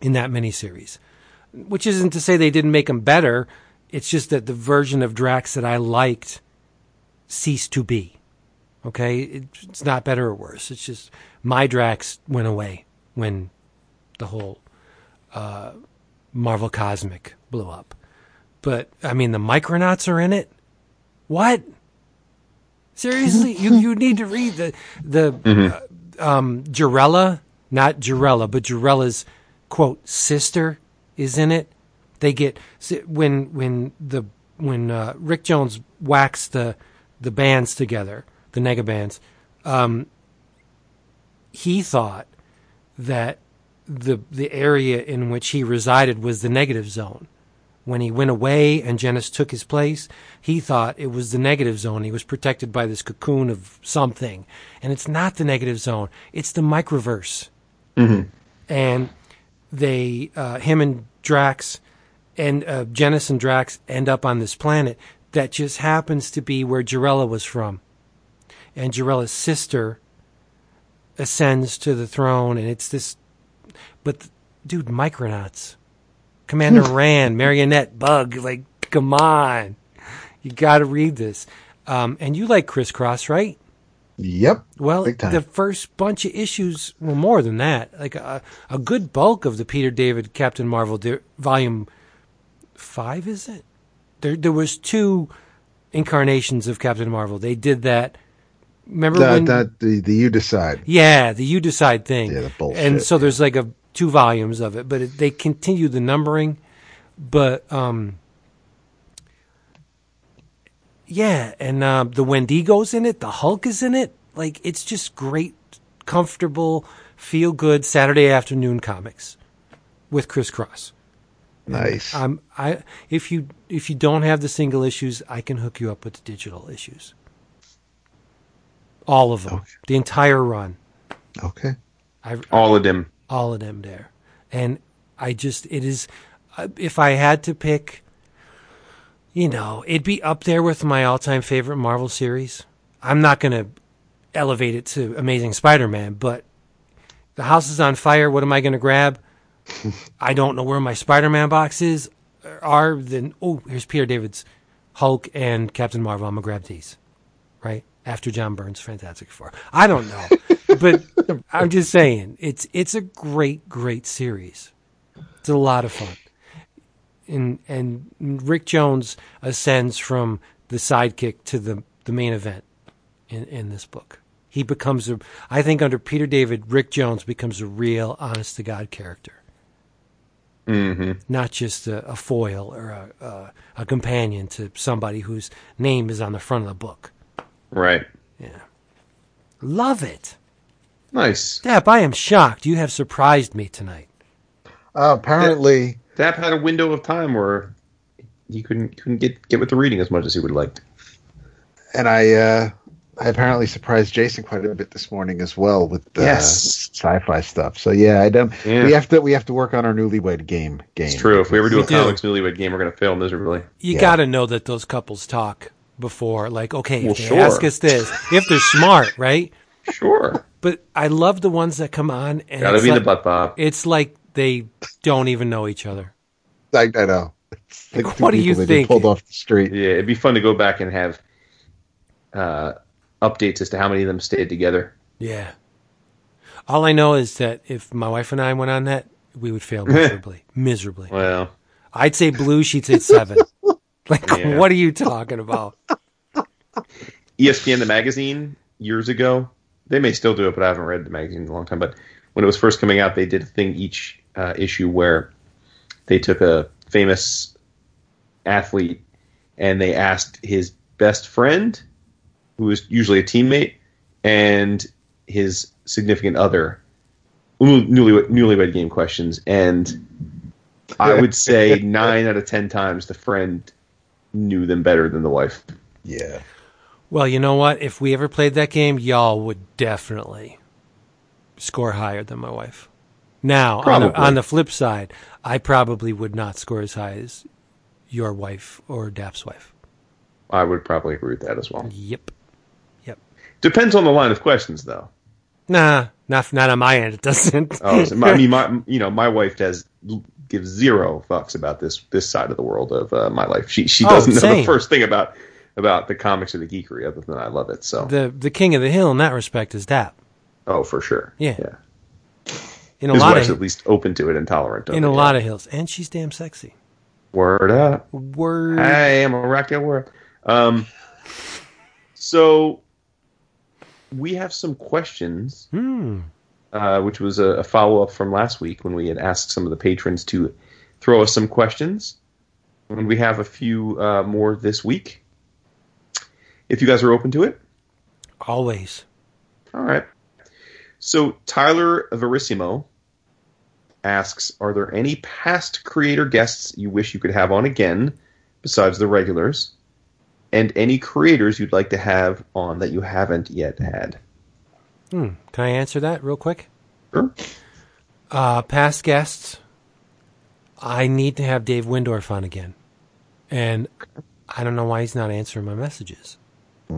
In that miniseries. Which isn't to say they didn't make him better. It's just that the version of Drax that I liked ceased to be. Okay? It's not better or worse. It's just my Drax went away when the whole uh, Marvel Cosmic blew up. But, I mean, the Micronauts are in it? What? Seriously? you, you need to read the, the uh, um, Jarella, not Jarella, but Jarella's, quote, sister is in it. They get when when the when uh, Rick Jones waxed the the bands together, the nega bands. Um, he thought that the the area in which he resided was the negative zone. When he went away and Genis took his place, he thought it was the negative zone. He was protected by this cocoon of something, and it's not the negative zone. It's the microverse and they uh, him and Drax and uh, and Drax end up on this planet that just happens to be where Jarella was from, and Jarella's sister ascends to the throne, and it's this. But dude, Micronauts, Commander Rand, Marionette, Bug, like come on, you got to read this. Um, and you like ChrisCross, right? Yep. Well, the first bunch of issues, well, more than that, like a, a good bulk of the Peter David Captain Marvel di- volume five, is it? There, there was two incarnations of Captain Marvel. They did that. Remember That, when? that the, the you decide. yeah, the you decide thing. Yeah, the bullshit, and so there's like a two volumes of it, but it, they continue the numbering. But um, yeah, and uh, the Wendigo's in it. The Hulk is in it. Like it's just great, comfortable, feel good Saturday afternoon comics with ChrisCross. Nice. Um, I if you if you don't have the single issues, I can hook you up with the digital issues. All of them, the entire run. okay. I All of them. All of them there, and I just it is. uh, If I had to pick, you know, it'd be up there with my all-time favorite Marvel series. I'm not going to elevate it to Amazing Spider-Man, but the house is on fire. What am I going to grab? I don't know where my Spider-Man box is. Are then? Oh, here's Peter David's Hulk and Captain Marvel. I'm gonna grab these, right after John Byrne's Fantastic Four. I don't know, but I'm just saying it's it's a great great series. It's a lot of fun, and and Rick Jones ascends from the sidekick to the the main event in in this book. He becomes a. I think under Peter David, Rick Jones becomes a real, honest to God character hmm not just a, a foil or a, a, a companion to somebody whose name is on the front of the book. Right. Yeah. Love it. Nice. Dap, I am shocked. You have surprised me tonight. Uh, apparently, Dap had a window of time where he couldn't couldn't get get with the reading as much as he would like. and I uh, I apparently surprised Jason quite a bit this morning as well with the Yes. sci-fi stuff. So yeah, I don't. Yeah. We have to we have to work on our newlywed game. Game. It's true. If we ever do You a do. newlywed game, we're going to fail miserably. You Yeah. got to know that those couples talk before. Like, okay, Well, if they sure. ask us this, if they're smart, right? Sure. But I love the ones that come on and Got to it's be like, the butt bob. it's like they don't even know each other. I, I know. It's Like, what are you people that just pulled off the street? Yeah, it'd be fun to go back and have uh, updates as to how many of them stayed together. Yeah. All I know is that if my wife and I went on that, we would fail miserably. miserably. Well, I'd say blue, she'd say seven. Like, Yeah. what are you talking about? ESPN the magazine years ago. They may still do it, but I haven't read the magazine in a long time. But when it was first coming out, they did a thing each uh, issue where they took a famous athlete and they asked his best friend, who was usually a teammate, and his significant other new- newlywed, newlywed game questions. And I would say nine out of ten times the friend knew them better than the wife. Yeah. Well, you know what? If we ever played that game, y'all would definitely score higher than my wife. Now, on the, on the flip side, I probably would not score as high as your wife or Dap's wife. I would probably agree with that as well. Yep. Yep. Depends on the line of questions, though. Nah, not not on my end. It doesn't. Oh, so my, I mean, my you know, my wife does gives zero fucks about this this side of the world of uh, my life. She she Oh, doesn't know the first thing about about the comics or the geekery, other than I love it. So, the the king of the hill in that respect is Dap. oh, for sure, Yeah. yeah. In a His lot wife's of at least open to it and tolerant of in it. a yeah. lot of hills, and she's damn sexy. Word up. Word. Hey, I'm a rock your world. Um, so we have some questions, Hmm. uh, which was a, a follow up from last week when we had asked some of the patrons to throw us some questions. And we have a few uh, more this week. If you guys are open to it, Always. all right. So Tyler Verissimo asks, "Are there any past creator guests you wish you could have on again, besides the regulars, and any creators you'd like to have on that you haven't yet had?" Hmm. Can I answer that real quick? Sure. Uh, past guests, I need to have Dave Windorf on again. And I don't know why he's not answering my messages.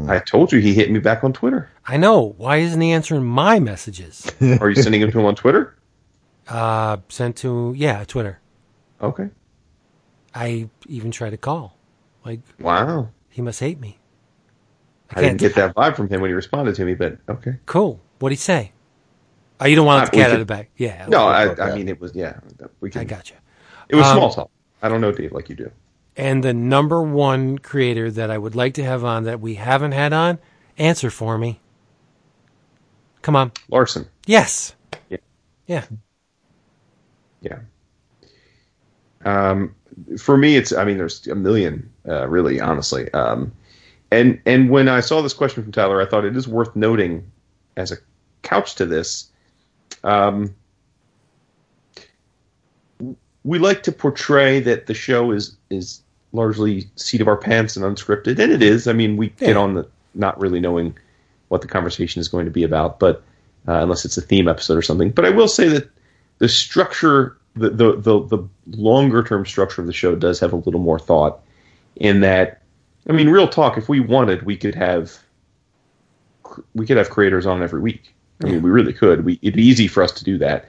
I told you he hit me back on Twitter. I know. Why isn't he answering my messages? Are you sending him to him on Twitter? Uh, sent to, yeah, Twitter. Okay. I even tried to call. Like, Wow. He must hate me. I didn't get that vibe from him when he responded to me, but okay. Cool. What'd he say? Oh, you don't want Uh, the cat out of the bag. Yeah. No, I, I mean it was yeah. We can, I got you. It was Um, small talk. I don't know Dave like you do. And the number one creator that I would like to have on that we haven't had on, answer for me. Come on. Larsen. Yes. Yeah. Yeah. Yeah. Um, for me, it's. I mean, there's a million, uh, really, honestly. Um, and and when I saw this question from Tyler, I thought it is worth noting as a couch to this. Um, we like to portray that the show is is largely seat of our pants and unscripted, and it is. I mean, we Yeah. get on the not really knowing what the conversation is going to be about, but uh, unless it's a theme episode or something. But I will say that the structure, the the the, the longer term structure of the show does have a little more thought. In that, I mean, real talk. If we wanted, we could have we could have creators on every week. I mean, we really could. We it'd be easy for us to do that,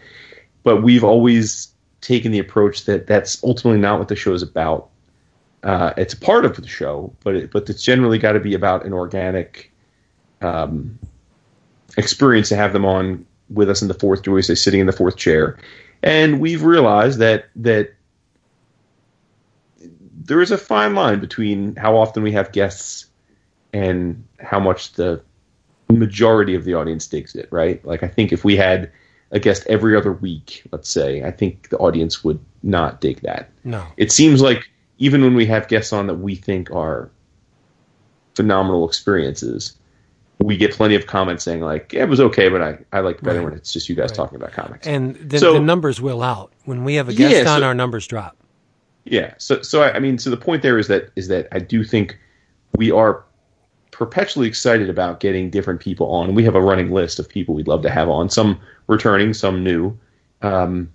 but we've always taken the approach that that's ultimately not what the show is about. Uh, it's a part of the show, but it, but it's generally got to be about an organic um, experience to have them on with us in the fourth, do we say, sitting in the fourth chair. And we've realized that that there is a fine line between how often we have guests and how much the majority of the audience digs it, right? Like I think if we had a guest every other week, let's say, I think the audience would not dig that. No. It seems like even when we have guests on that we think are phenomenal experiences, we get plenty of comments saying like, yeah, "It was okay, but I I like better Right. when it's just you guys Right. talking about comics." And the, So- the numbers will out. When we have a guest Yeah, on, so- our numbers drop. Yeah. So so I, I mean, so the point there is that is that I do think we are perpetually excited about getting different people on. And we have a running list of people we'd love to have on. Some returning, some new, um,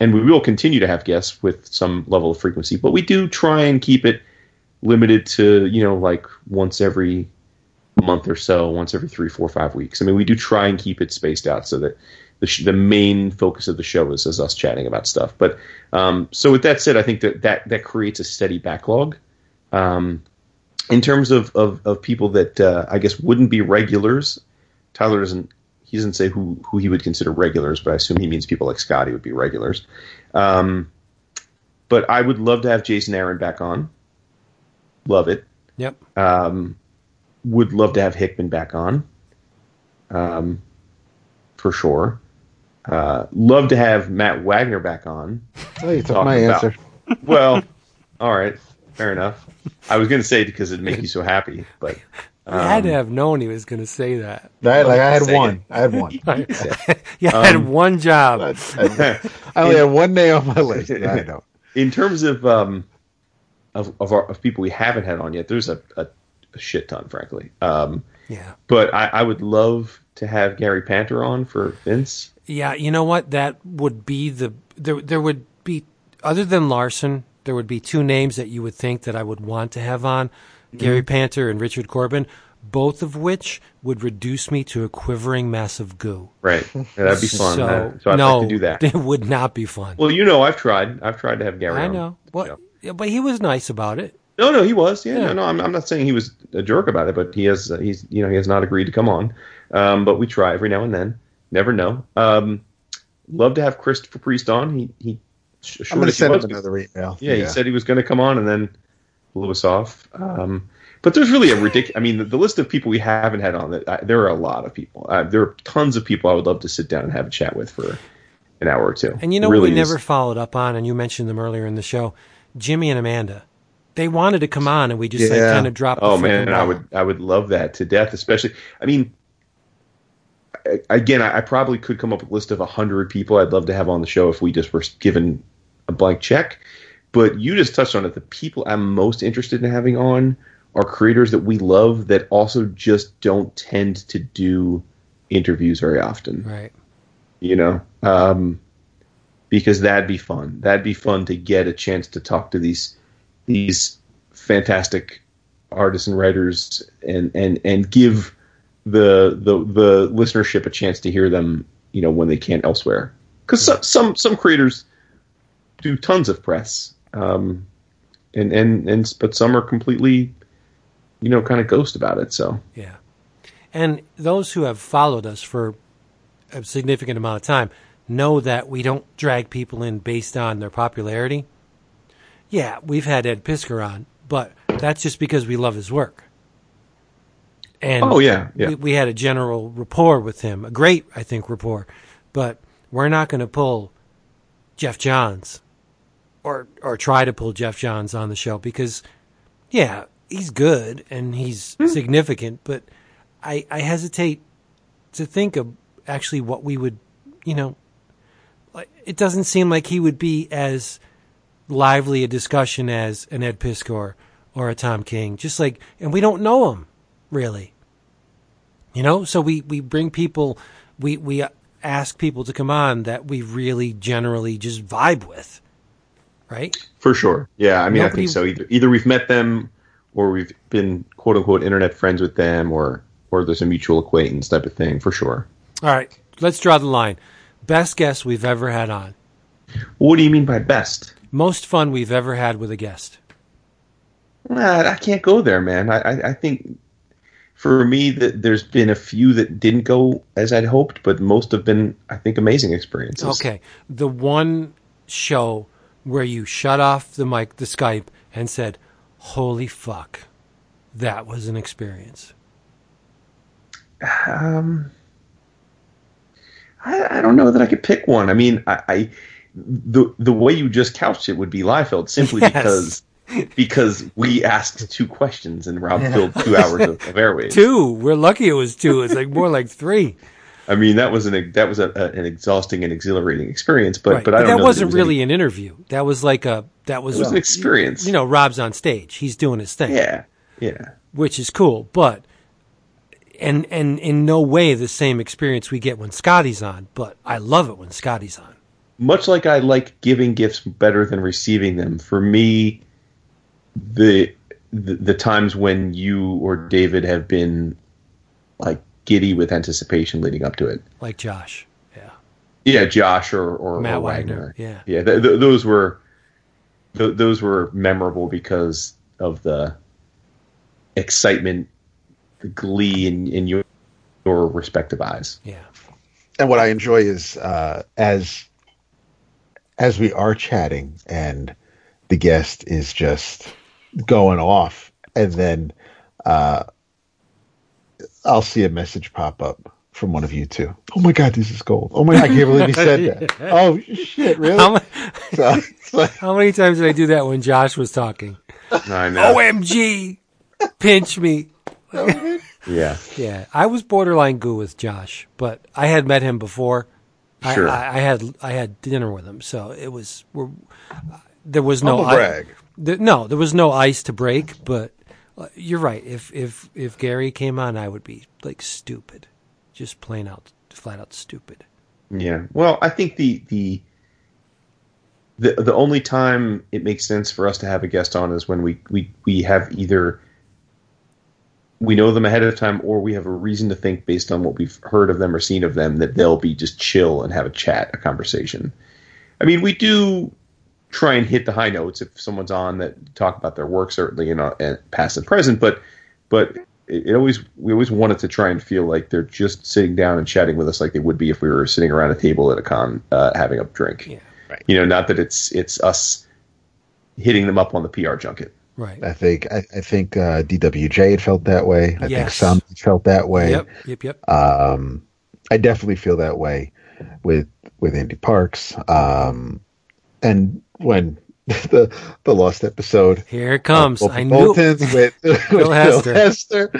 and we will continue to have guests with some level of frequency. But we do try and keep it limited to you know like once every month or so, once every three, four, five weeks. I mean, we do try and keep it spaced out so that the, sh- the main focus of the show is, is us chatting about stuff. But um, so with that said, I think that that, that creates a steady backlog. Um, in terms of, of, of people that uh, I guess wouldn't be regulars, Tyler doesn't he doesn't say who, who he would consider regulars, but I assume he means people like Skottie would be regulars. Um, but I would love to have Jason Aaron back on. Love it. Yep. Um, would love to have Hickman back on, um, for sure. Uh, love to have Matt Wagner back on. Oh, you took my about- answer. Well, all right, fair enough. I was going to say it because it'd make you so happy, but I had to um, have known he was going to say that. I, like I had Say one. I had one. you had Um, one job. I, I only had one day on my list. I know. in terms of um, of of, our, of people we haven't had on yet, there's a, a, a shit ton, frankly. Um, Yeah. but I, I would love to have Gary Panter on for Vince. Yeah, you know what? That would be the there. There would be other than Larsen, there would be two names that you would think that I would want to have on: Gary Panter and Richard Corbin. Both of which would reduce me to a quivering mass of goo. Right, Yeah, that'd be fun. So, so I'd no, like to do that. It would not be fun. Well, you know, I've tried. I've tried to have Gary. I know. What? Yeah, but he was nice about it. No, no, he was. Yeah, Yeah. no, no. I'm, I'm not saying he was a jerk about it, but he has. Uh, he's, you know, he has not agreed to come on. Um, but we try every now and then. Never know. Um, love to have Christopher Priest on. He he. sh- I'm going to us he send him another email. Yeah, he said he was going to come on, and then blew us off. Um, but there's really a ridiculous. I mean, the, the list of people we haven't had on. That uh, there are a lot of people. Uh, there are tons of people I would love to sit down and have a chat with for an hour or two. And you know Really what we is- never followed up on, and you mentioned them earlier in the show, Jimmy and Amanda. They wanted to come on, and we just like kind of dropped. The Oh freaking man, I would I would love that to death. Especially, I mean, again, I, I probably could come up with a list of a hundred people I'd love to have on the show if we just were given a blank check. But you just touched on it. The people I'm most interested in having on are creators that we love that also just don't tend to do interviews very often right. you know um, because that'd be fun that'd be fun to get a chance to talk to these these fantastic artists and writers and and and give the the the listenership a chance to hear them you know when they can't elsewhere because some, some some creators do tons of press um and and and but some are completely you know kind of ghost about it so Yeah. And those who have followed us for a significant amount of time know that we don't drag people in based on their popularity. Yeah, we've had Ed Piskor on, but that's just because we love his work. And Oh, yeah, yeah. We, we had a general rapport with him, a great, I think, rapport. But we're not going to pull Geoff Johns or or try to pull Geoff Johns on the show because, yeah, he's good and he's Hmm. significant, but I I hesitate to think of actually what we would, you know, like it doesn't seem like he would be as lively a discussion as an Ed Piskor or a Tom King. Just like, and we don't know him really. You know, so we we bring people, we we ask people to come on that we really generally just vibe with, right? For sure. Yeah, I mean, I think so. Either either we've met them, or we've been quote unquote internet friends with them, or or there's a mutual acquaintance type of thing. For sure. All right, let's draw the line. Best guest we've ever had on. What do you mean by best? Most fun we've ever had with a guest. Nah, I can't go there, man. I, I, I think for me that there's been a few that didn't go as I'd hoped, but most have been, I think, amazing experiences. Okay, the one show where you shut off the mic, the Skype, and said, "Holy fuck, that was an experience." Um, I, I don't know that I could pick one. I mean, I, I the the way you just couched it would be Liefeld simply Yes. because because we asked two questions and Rob filled two hours of, of airwaves. Two. We're lucky it was two. It's like more like three. I mean, that was an that was a, a, an exhausting and exhilarating experience, but Right. but I don't that know that wasn't there was really an interview. That was like a that was, was an experience. You know, Rob's on stage. He's doing his thing. yeah, yeah. which is cool, but and and in no way the same experience we get when Skottie's on, but I love it when Skottie's on. Much like I like giving gifts better than receiving them, for me, the the, the times when you or David have been like giddy with anticipation leading up to it. Like Josh. Yeah. Yeah, Josh or or, Matt or Wagner, Wagner. yeah. yeah. Th- th- those were th- those were memorable because of the excitement, the glee in in your your respective eyes. Yeah. and what I enjoy is uh, as as we are chatting and the guest is just going off, and then uh, I'll see a message pop up from one of you two. Oh my god, this is gold! Oh my, god, I can't believe he said that. Oh shit, really? How, ma- So, how many times did I do that when Josh was talking? I know. OMG, pinch me. yeah. Yeah, I was borderline goo with Josh, but I had met him before. I- Sure. I, I had I had dinner with him, so it was we're, there was no Humble i- brag. no, there was no ice to break. But uh, you're right. If if if Gary came on, I would be like stupid, just plain out, flat out stupid. Yeah. Well, I think the the the the only time it makes sense for us to have a guest on is when we we we have either we know them ahead of time or we have a reason to think based on what we've heard of them or seen of them that they'll be just chill and have a chat, a conversation. I mean, we do try and hit the high notes if someone's on that talk about their work certainly in uh, past and present, but but it, it always we always wanted to try and feel like they're just sitting down and chatting with us like they would be if we were sitting around a table at a con uh, having a drink. Yeah. Right. You know, not that it's it's us hitting them up on the PR junket. Right. I think I, I think uh, DWJ had felt that way. I think Yes. some felt that way. Yep. Yep. Yep. Um, I definitely feel that way with with Andy Parks. Um, and when the the lost episode, Here it comes. of I knew with, with Phil Hester. Hester.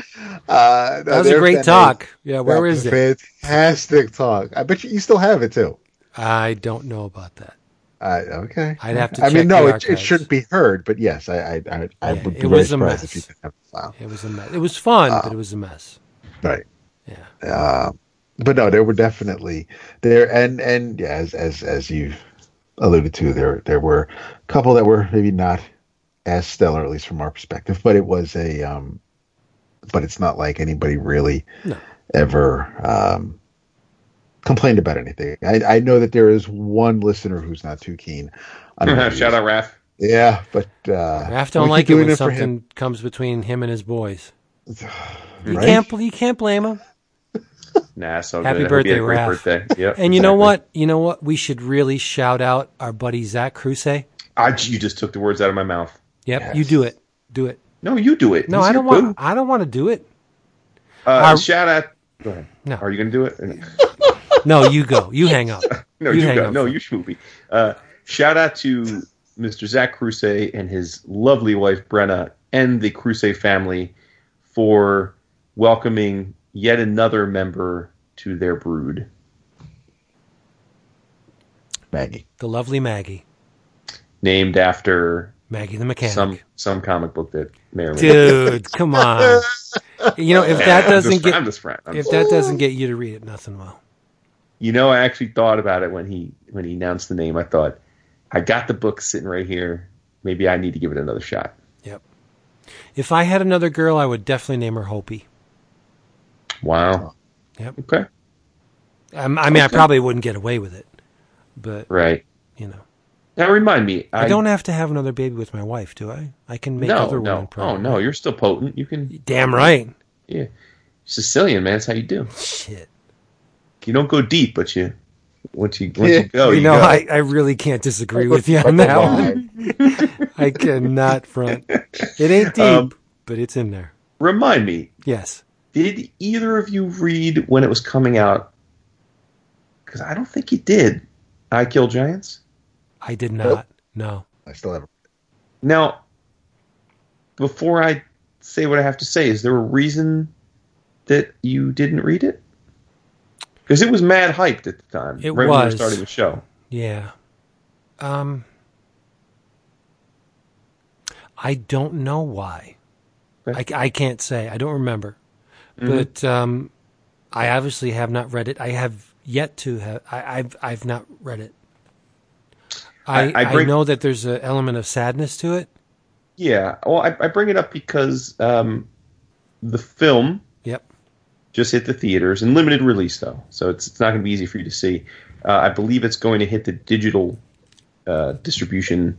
Uh, that was a great talk. Yeah. Where is it? Fantastic talk. I bet you, you still have it too. I don't know about that. Uh, okay. I'd have to I mean, no, it, it shouldn't be heard, but yes, I I I, I Yeah, would it be very was a mess. if you didn't have the file. It was a mess. It was fun, Uh, but it was a mess. Right. Yeah. Uh, but no, there were definitely there, and and yeah, as as as you've alluded to, there there were a couple that were maybe not as stellar, at least from our perspective. But it was a, um, but it's not like anybody really No. ever um, complained about anything. I, I know that there is one listener who's not too keen. on reviews. Shout out Raph. Yeah, but uh, Raph don't like it doing when for him. something comes between him and his boys. You can't you can't blame him. Nah, so Happy good. I hope you had birthday, Raph. birthday. Yep. And you know what? You know what? We should really shout out our buddy Zach Crusay. I, you just took the words out of my mouth. Yep, Yes. you do it. Do it. No, you do it. No, He's I don't want. boo. I don't want to do it. Uh, Our- shout out. Go ahead. No. Are you going to do it? No, you go. You hang up. No, You you, hang go. up No, you schmoopy. Uh, shout out to Mr. Zach Crusay and his lovely wife Brenna and the Crusay family for welcoming yet another member to their brood. Maggie. The lovely Maggie. Named after Maggie the mechanic. some some comic book that may or may Dude, come on. You know, if that I'm doesn't just, get I'm just friend. I'm if just- that doesn't get you to read it, nothing will. You know, I actually thought about it when he when he announced the name. I thought, I got the book sitting right here. Maybe I need to give it another shot. Yep. If I had another girl, I would definitely name her Hopey. Wow. Yep. Okay. Um, I mean, I probably wouldn't get away with it, but Right. you know, Now remind me. I, don't have to have another baby with my wife, do I? I can make no, other no. women Oh no, you're still potent. You can. Damn right. Yeah. Sicilian man, that's how you do. Shit. You don't go deep, but you once you once Yeah. you go, you you know, go. I, I really can't disagree with you on that one. I cannot front. It ain't deep, Um, but it's in there. Remind me, Yes. did either of you read when it was coming out? Because I don't think you did. I Kill Giants. I did not. No. I still haven't. Now, before I say what I have to say, is there a reason that you didn't read it? Because it was mad hyped at the time, It right when we were starting the show. Yeah. Um I don't know why. I, I can't say. I don't remember. Mhm. But um I obviously have not read it. I have yet to have I, I've I've not read it. I, I- I I, know that there's an element of sadness to it. Yeah, well, I, I bring it up because um, the film. Just hit the theaters in limited release, though, so it's, it's not going to be easy for you to see. Uh, I believe it's going to hit the digital uh, distribution,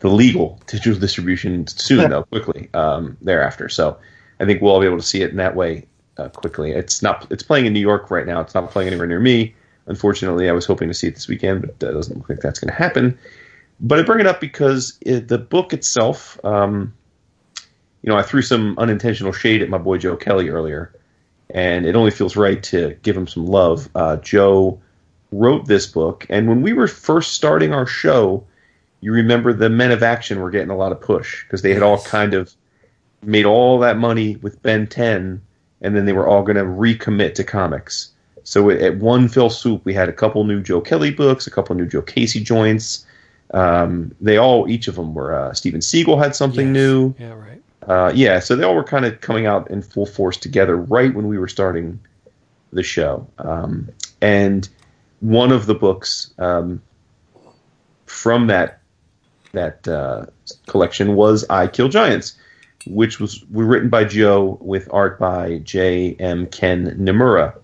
the legal digital distribution soon, though, quickly um, thereafter. So I think we'll all be able to see it in that way uh, quickly. It's not. It's playing in New York right now. It's not playing anywhere near me. Unfortunately, I was hoping to see it this weekend, but that doesn't look like that's going to happen. But I bring it up because it, the book itself, um, you know, I threw some unintentional shade at my boy Joe Kelly earlier, and it only feels right to give him some love. Uh, Joe wrote this book, and when we were first starting our show, you remember the Men of Action were getting a lot of push because they had all kind of made all that money with Ben 10, and then they were all going to recommit to comics. So at one fell swoop, we had a couple new Joe Kelly books, a couple new Joe Casey joints. Um, they all, each of them were. Uh, Steven Siegel had something Yes. new. Yeah, right. Uh, yeah, so they all were kind of coming out in full force together right when we were starting the show. Um, and one of the books um, from that that uh, collection was "I Kill Giants," which was written by Joe with art by J. M. Ken Niimura.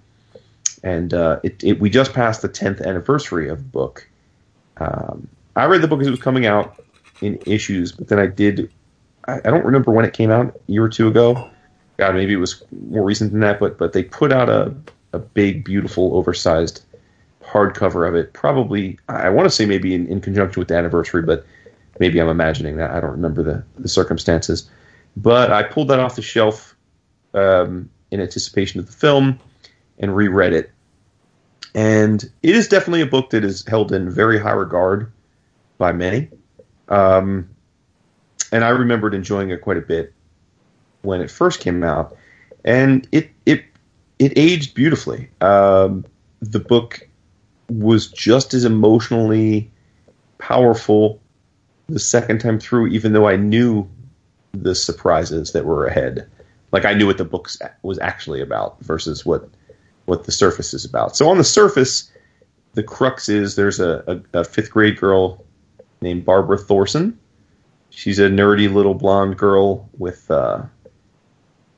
And uh, it, it, we just passed the 10th anniversary of the book. Um, I read the book as it was coming out in issues, but then I did I, I don't remember when it came out, a year or two ago. God, maybe it was more recent than that, but but they put out a a big, beautiful, oversized hardcover of it. Probably, I want to say maybe in, in conjunction with the anniversary, but maybe I'm imagining that. I don't remember the the circumstances. But I pulled that off the shelf um, in anticipation of the film and reread it. And it is definitely a book that is held in very high regard by many. Um, and I remembered enjoying it quite a bit when it first came out, and it it it aged beautifully. Um, the book was just as emotionally powerful the second time through, even though I knew the surprises that were ahead. Like I knew what the book was actually about versus what what the surface is about. So on the surface, the crux is there's a, a, a fifth grade girl named Barbara Thorson. She's a nerdy little blonde girl with uh,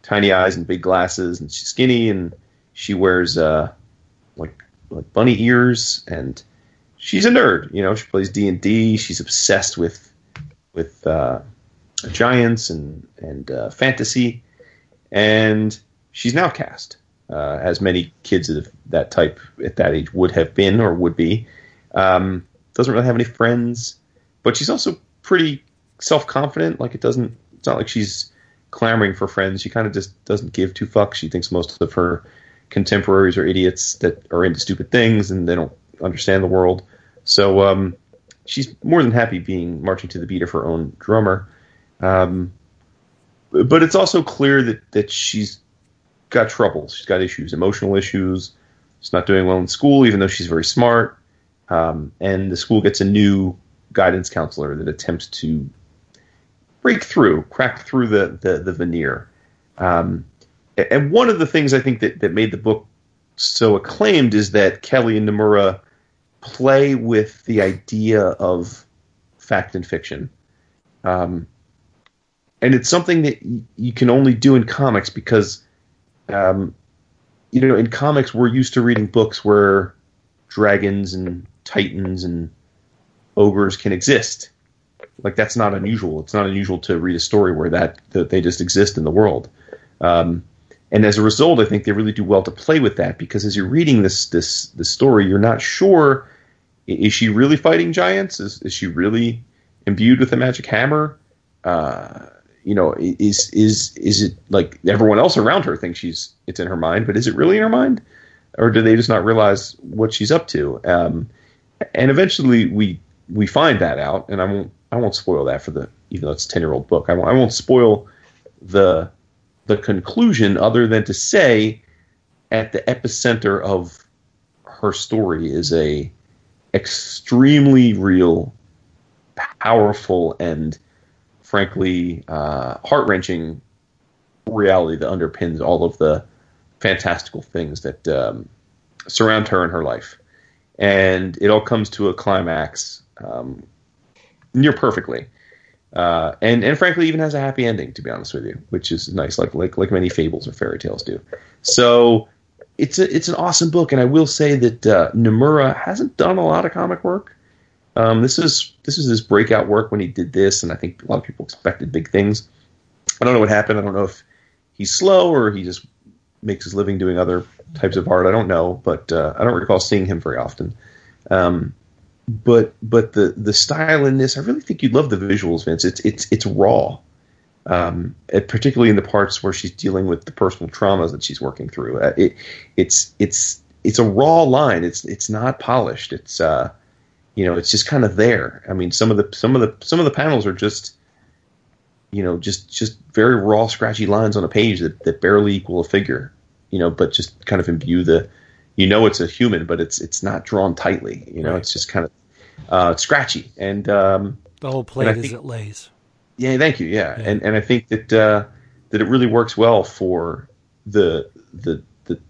tiny eyes and big glasses, and she's skinny, and she wears uh, like like bunny ears, and she's a nerd. You know, she plays D and D. She's obsessed with with uh, giants and and uh, fantasy, and she's now cast, uh, as many kids of that type at that age would have been or would be. Um, doesn't really have any friends, but she's also pretty self confident. Like it doesn't. It's not like she's clamoring for friends. She kind of just doesn't give two fucks. She thinks most of her contemporaries are idiots that are into stupid things and they don't understand the world. So um, she's more than happy being marching to the beat of her own drummer. Um, but it's also clear that that she's got troubles. She's got issues, emotional issues. She's not doing well in school, even though she's very smart. Um, and the school gets a new guidance counselor that attempts to break through, crack through the the, the veneer. Um, and one of the things I think that, that made the book so acclaimed is that Kelly and Niimura play with the idea of fact and fiction. Um, and it's something that you can only do in comics because, um, you know, in comics we're used to reading books where dragons and titans and ogres can exist. Like that's not unusual. It's not unusual to read a story where that, that they just exist in the world. Um, and as a result, I think they really do well to play with that because as you're reading this this this story, you're not sure is she really fighting giants? Is is she really imbued with a magic hammer? Uh, you know, is is is it like everyone else around her thinks she's it's in her mind, but is it really in her mind, or do they just not realize what she's up to? Um, and eventually, we we find that out, and I won't I won't spoil that for the even though it's a ten year old book. I won't, I won't spoil the the conclusion other than to say at the epicenter of her story is a extremely real, powerful, and frankly uh, heart wrenching reality that underpins all of the fantastical things that um, surround her in her life. And it all comes to a climax um, near perfectly. Uh, and and frankly, even has a happy ending. To be honest with you, which is nice, like like like many fables or fairy tales do. So it's a, it's an awesome book, and I will say that uh, Niimura hasn't done a lot of comic work. Um, this is this is his breakout work when he did this, and I think a lot of people expected big things. I don't know what happened. I don't know if he's slow or he just makes his living doing other types of art. I don't know, but uh, I don't recall seeing him very often. Um, but but the the style in this, I really think you'd love the visuals, Vince. It's it's it's raw, um, particularly in the parts where she's dealing with the personal traumas that she's working through. Uh, it it's it's it's a raw line. It's it's not polished. It's uh, you know, it's just kind of there. I mean, some of the some of the some of the panels are just you know just just very raw, scratchy lines on a page that that barely equal a figure. You know, but just kind of imbue the you know it's a human, but it's it's not drawn tightly. You know, right. it's just kind of uh, scratchy. And um, the whole plate is it lays. Yeah, thank you. Yeah, yeah. and and I think that uh, that it really works well for the the the,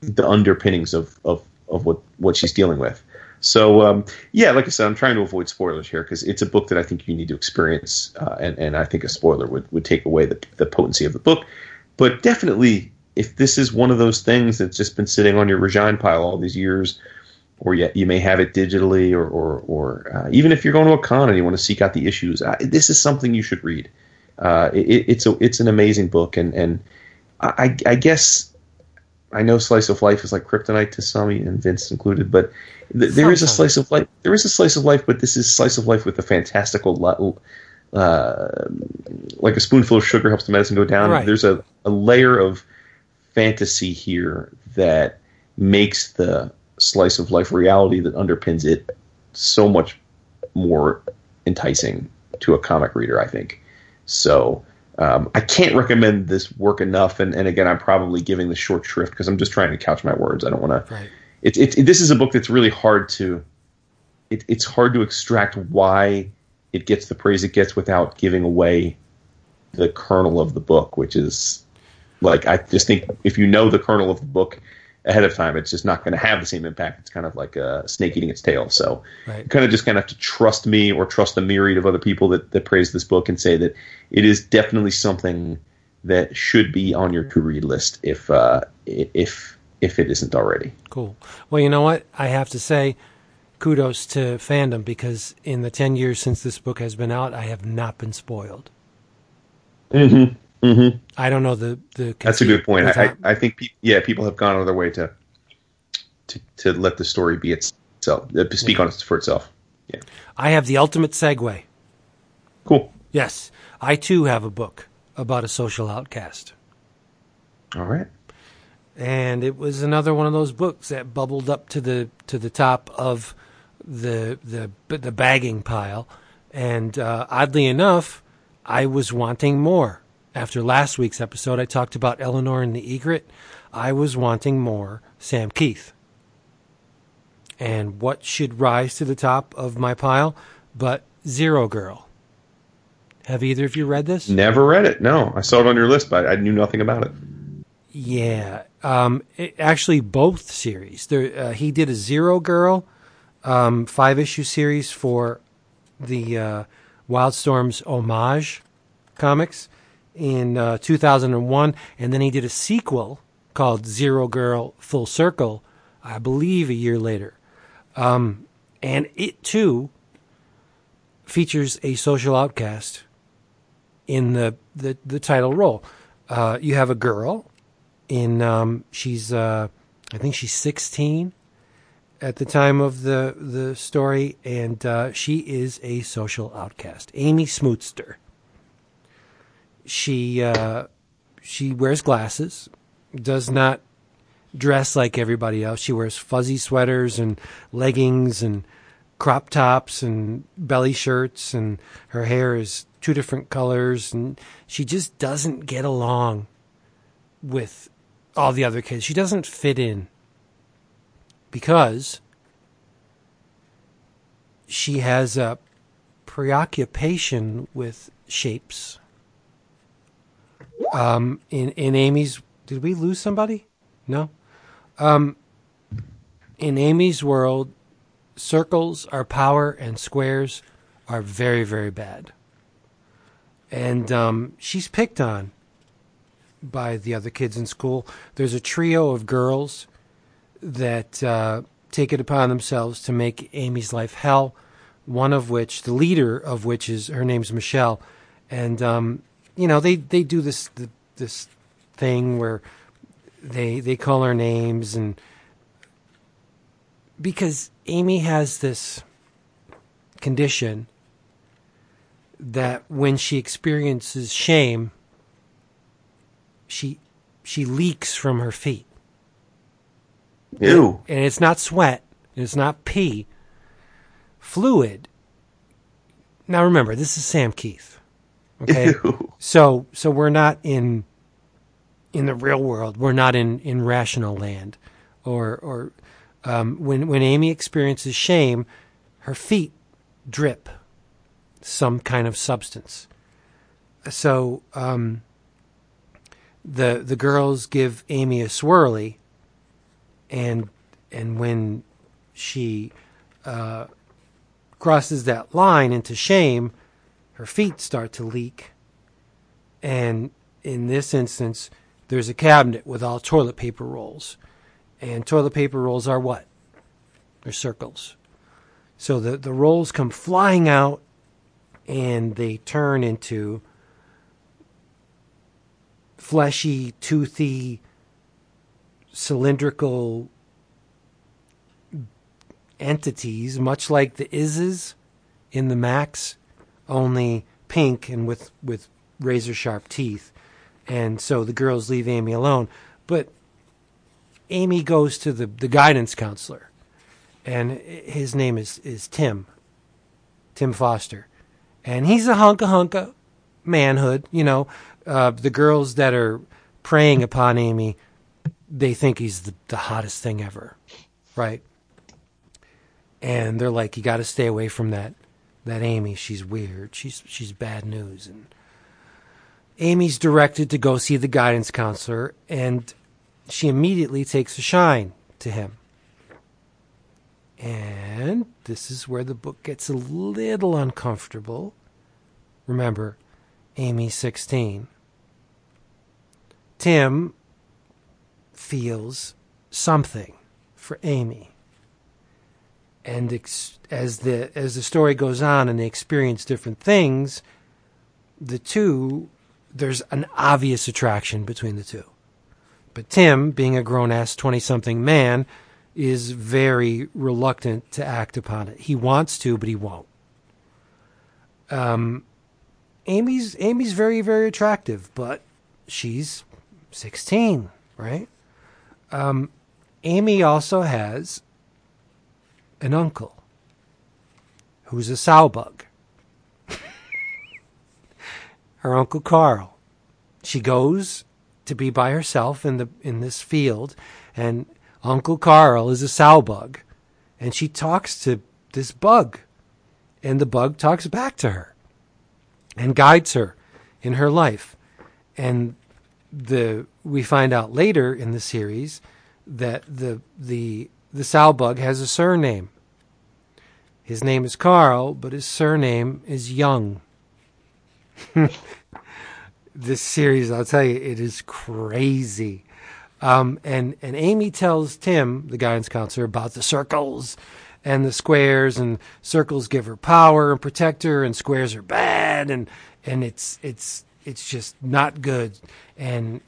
the underpinnings of, of of what what she's dealing with. So um, yeah, like I said, I'm trying to avoid spoilers here because it's a book that I think you need to experience, uh, and and I think a spoiler would would take away the the potency of the book. But definitely, if this is one of those things that's just been sitting on your Regine pile all these years, or yet you may have it digitally, or or, or uh, even if you're going to a con and you want to seek out the issues, uh, this is something you should read. Uh, it, it's a it's an amazing book, and and I, I guess I know slice of life is like kryptonite to some, and Vince included, but th- there is a slice of life. There is a slice of life, but this is slice of life with a fantastical. Uh, like a spoonful of sugar helps the medicine go down. Right. There's a, a layer of fantasy here that makes the slice of life reality that underpins it so much more enticing to a comic reader, I think. So um, I can't recommend this work enough. And, and again, I'm probably giving the short shrift because I'm just trying to couch my words. I don't want to. Right. It, it, this is a book that's really hard to. It, it's hard to extract why it gets the praise it gets without giving away the kernel of the book, which is like I just think if you know the kernel of the book ahead of time, it's just not going to have the same impact. It's kind of like a snake eating its tail. So right. you kind of just kind of have to trust me or trust the myriad of other people that, that praise this book and say that it is definitely something that should be on your to read list if uh, if if it isn't already. Cool. Well, you know what? I have to say kudos to fandom because in the 10 years since this book has been out, I have not been spoiled. Mm-hmm. Mm-hmm. I don't know the the. That's a good point. I, I think pe- yeah, people have gone out of their way to to to let the story be itself, uh, speak yeah. on it for itself. Yeah. I have the ultimate segue. Cool. Yes, I too have a book about a social outcast. All right. and it was another one of those books that bubbled up to the to the top of the the the bagging pile, and uh, oddly enough, I was wanting more. After last week's episode, I talked about Eleanor and the Egret. I was wanting more Sam Kieth. And what should rise to the top of my pile but Zero Girl? Have either of you read this? Never read it. No, I saw it on your list, but I knew nothing about it. Yeah, um, it, actually, both series. There, uh, he did a Zero Girl um, five issue series for the uh, WildStorm's homage comics in uh, 2001, and then he did a sequel called Zero Girl Full Circle, I believe, a year later. Um, and it too features a social outcast in the the, the title role. Uh, you have a girl in um, she's uh, I think she's 16 at the time of the the story, and uh, she is a social outcast. Amy Smootster. She uh, she wears glasses, does not dress like everybody else. She wears fuzzy sweaters and leggings and crop tops and belly shirts, and her hair is two different colors, and she just doesn't get along with all the other kids. She doesn't fit in because she has a preoccupation with shapes. Um, in in Amy's, did we lose somebody? No. Um, in Amy's world, circles are power and squares are very very bad. And um, she's picked on by the other kids in school. There's a trio of girls that uh, take it upon themselves to make Amy's life hell. One of which, the leader of which is her name's Michelle, and um, you know they they do this this thing where they they call her names and because Amy has this condition that when she experiences shame she she leaks from her feet. Ew. And it's not sweat, it's not pee. Fluid. Now remember, this is Sam Kieth. Okay? Ew. So so we're not in in the real world. We're not in, in rational land. Or or um, when when Amy experiences shame, her feet drip some kind of substance. So um, the the girls give Amy a swirly, and and when she uh, crosses that line into shame, her feet start to leak. And in this instance, there's a cabinet with all toilet paper rolls, and toilet paper rolls are what? They're circles. So the the rolls come flying out, and they turn into fleshy, toothy, cylindrical entities, much like the Izzes in the Maxx, only pink and with, with razor sharp teeth. And so the girls leave Amy alone. But Amy goes to the, the guidance counselor, and his name is, is Tim, Tim Foster. And he's a hunka hunka manhood, you know, uh, the girls that are preying upon Amy, they think he's the, the hottest thing ever, right? And they're like, you got to stay away from that that Amy. She's weird. She's she's bad news. And Amy's directed to go see the guidance counselor, and she immediately takes a shine to him. And this is where the book gets a little uncomfortable. Remember, Amy's 16. Tim feels something for Amy. And ex- as the as the story goes on and they experience different things, the two there's an obvious attraction between the two. But Tim, being a grown ass 20 something man, is very reluctant to act upon it. He wants to, but he won't. Um, Amy's Amy's very very attractive, but she's 16, right? Um, Amy also has an uncle who's a sow bug. Her uncle Carl. She goes to be by herself in the in this field, and Uncle Carl is a sow bug, and she talks to this bug, and the bug talks back to her, and guides her in her life, and the we find out later in the series that the the the sow bug has a surname. His name is Carl, but his surname is Young. this series, I'll tell you, it is crazy. Um, and and Amy tells Tim, the guidance counselor, about the circles and the squares, and circles give her power and protect her, and squares are bad, and and it's it's it's just not good. And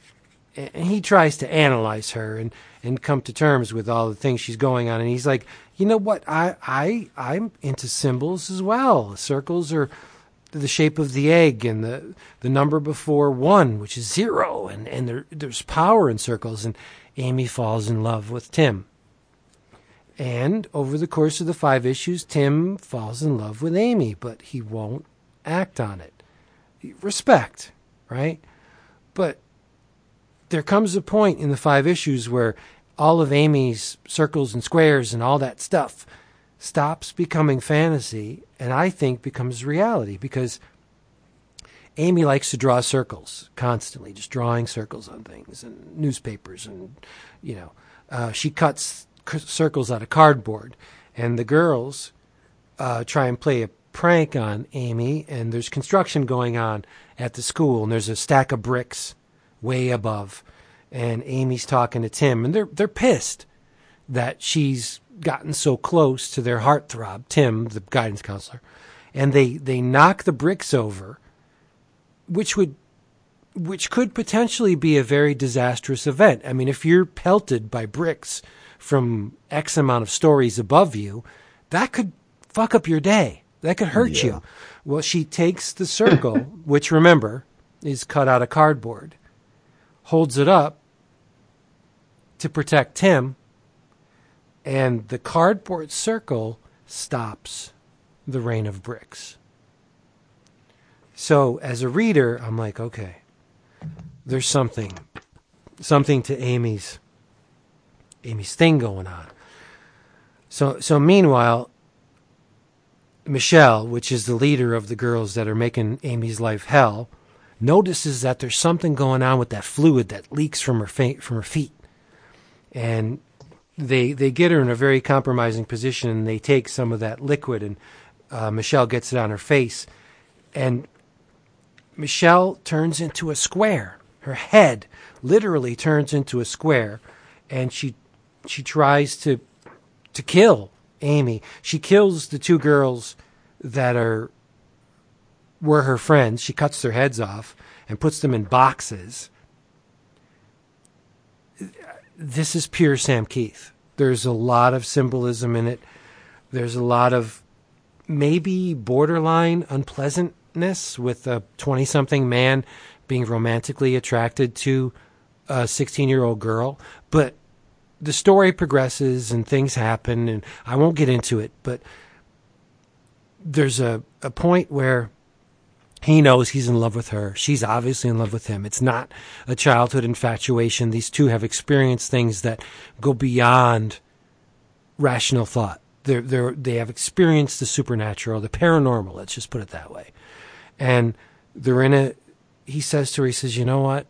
and he tries to analyze her and and come to terms with all the things she's going on. And he's like, you know what? I I I'm into symbols as well. Circles are the shape of the egg and the the number before one, which is zero, and and there, there's power in circles. And Amy falls in love with Tim. And over the course of the five issues, Tim falls in love with Amy, but he won't act on it. Respect, right? But there comes a point in the five issues where all of Amy's circles and squares and all that stuff stops becoming fantasy and I think becomes reality because Amy likes to draw circles constantly, just drawing circles on things and newspapers and you know, uh, she cuts c- circles out of cardboard and the girls uh, try and play a prank on Amy and there's construction going on at the school and there's a stack of bricks way above and Amy's talking to Tim and they're they're pissed that she's gotten so close to their heartthrob, Tim, the guidance counselor, and they they knock the bricks over, which would which could potentially be a very disastrous event. I mean, if you're pelted by bricks from X amount of stories above you, that could fuck up your day. That could hurt Yeah. you. Well, she takes the circle, which remember is cut out of cardboard, holds it up to protect Tim, and the cardboard circle stops the rain of bricks. So, as a reader, I'm like, okay, there's something, something to Amy's, Amy's thing going on. So, so meanwhile, Michelle, which is the leader of the girls that are making Amy's life hell, notices that there's something going on with that fluid that leaks from her fa- from her feet, and they they get her in a very compromising position. and They take some of that liquid, and uh, Michelle gets it on her face, and Michelle turns into a square. Her head literally turns into a square, and she she tries to to kill Amy. She kills the two girls that are were her friends. She cuts their heads off and puts them in boxes. This is pure Sam Kieth. There's a lot of symbolism in it. There's a lot of maybe borderline unpleasantness with a 20 something man being romantically attracted to a 16 year old girl. But the story progresses and things happen, and I won't get into it, but there's a, a point where he knows he's in love with her. She's obviously in love with him. It's not a childhood infatuation. These two have experienced things that go beyond rational thought. They're, they're, they have experienced the supernatural, the paranormal, let's just put it that way. And they're in a, he says to her, he says, you know what?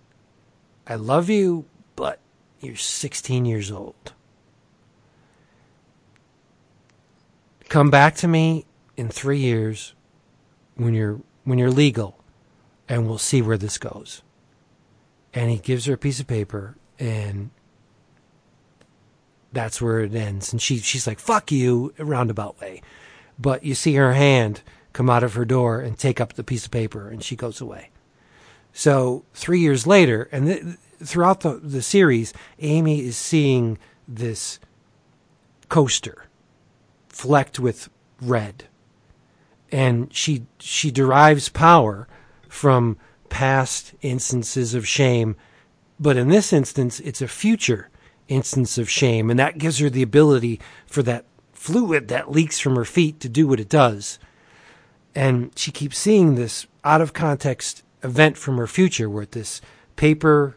I love you, but you're 16 years old. Come back to me in three years when you're when you're legal, and we'll see where this goes. And he gives her a piece of paper, and that's where it ends. And she she's like, "Fuck you," roundabout way, but you see her hand come out of her door and take up the piece of paper, and she goes away. So three years later, and th- throughout the the series, Amy is seeing this coaster flecked with red and she she derives power from past instances of shame, but in this instance, it's a future instance of shame, and that gives her the ability for that fluid that leaks from her feet to do what it does. And she keeps seeing this out of context event from her future where this paper,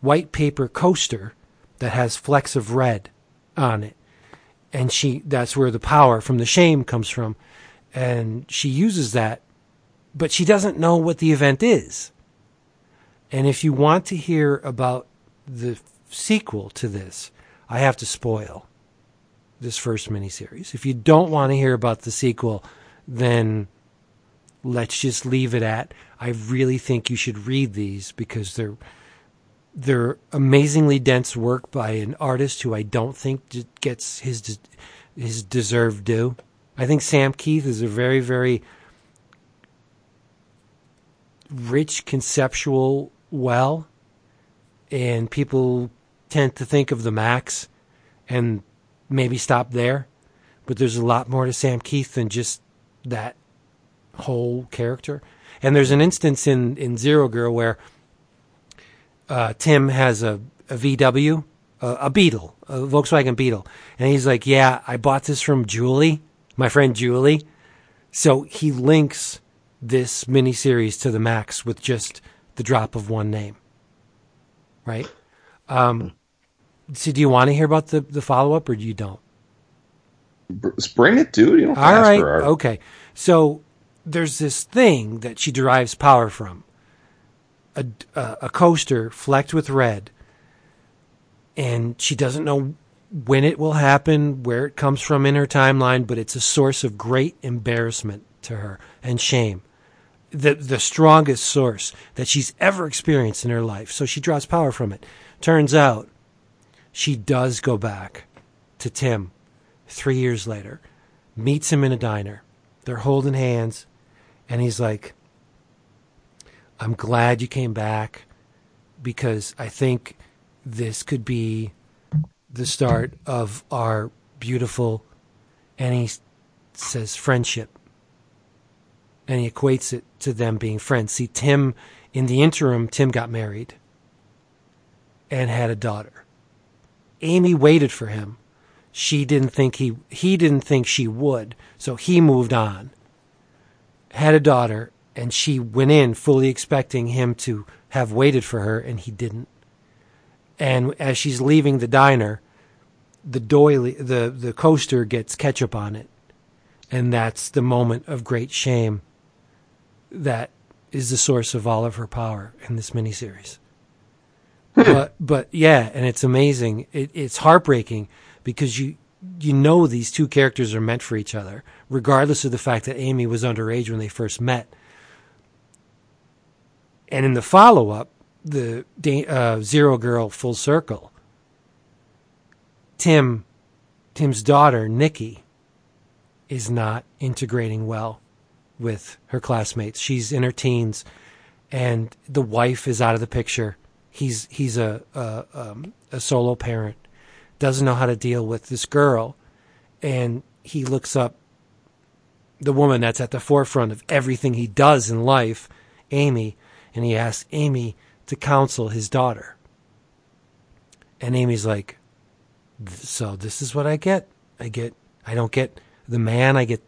white paper coaster that has flecks of red on it. And she, that's where the power from the shame comes from. And she uses that, but she doesn't know what the event is. And if you want to hear about the sequel to this, I have to spoil this first miniseries. If you don't want to hear about the sequel, then let's just leave it at I really think you should read these because they're they're amazingly dense work by an artist who I don't think gets his his deserved due. I think Sam Kieth is a very very rich conceptual well and people tend to think of the Maxx and maybe stop there. But there's a lot more to Sam Kieth than just that whole character. And there's an instance in, in Zero Girl where uh, Tim has a, a VW, a, a Beetle, a Volkswagen Beetle. And he's like, Yeah, I bought this from Julie, my friend Julie. So he links this miniseries to the Maxx with just the drop of one name. Right? Um, so do you want to hear about the, the follow up or you don't? Bring it, dude. You don't All right. Okay. So there's this thing that she derives power from a, a, a, coaster flecked with red and she doesn't know when it will happen where it comes from in her timeline but it's a source of great embarrassment to her and shame. The the strongest source that she's ever experienced in her life. So she draws power from it. Turns out she does go back to Tim 3 years later meets him in a diner. They're holding hands and he's like, I'm glad you came back because I think this could be the start of our beautiful, and he says friendship. And he equates it to them being friends. See, Tim, in the interim, Tim got married and had a daughter. Amy waited for him. She didn't think he, he didn't think she would, so he moved on had a daughter, and she went in fully expecting him to have waited for her, and he didn't. And as she's leaving the diner, the doily, the the coaster gets ketchup on it, and that's the moment of great shame. That is the source of all of her power in this miniseries. but but yeah, and it's amazing. It, it's heartbreaking because you you know these two characters are meant for each other, regardless of the fact that Amy was underage when they first met. And in the follow up, the uh, Zero Girl Full Circle, Tim, Tim's daughter Nikki, is not integrating well with her classmates. She's in her teens, and the wife is out of the picture. He's he's a a, um, a solo parent doesn't know how to deal with this girl. And he looks up the woman that's at the forefront of everything he does in life, Amy, and he asks Amy to counsel his daughter. And Amy's like, So this is what I get? I get, I don't get the man, I get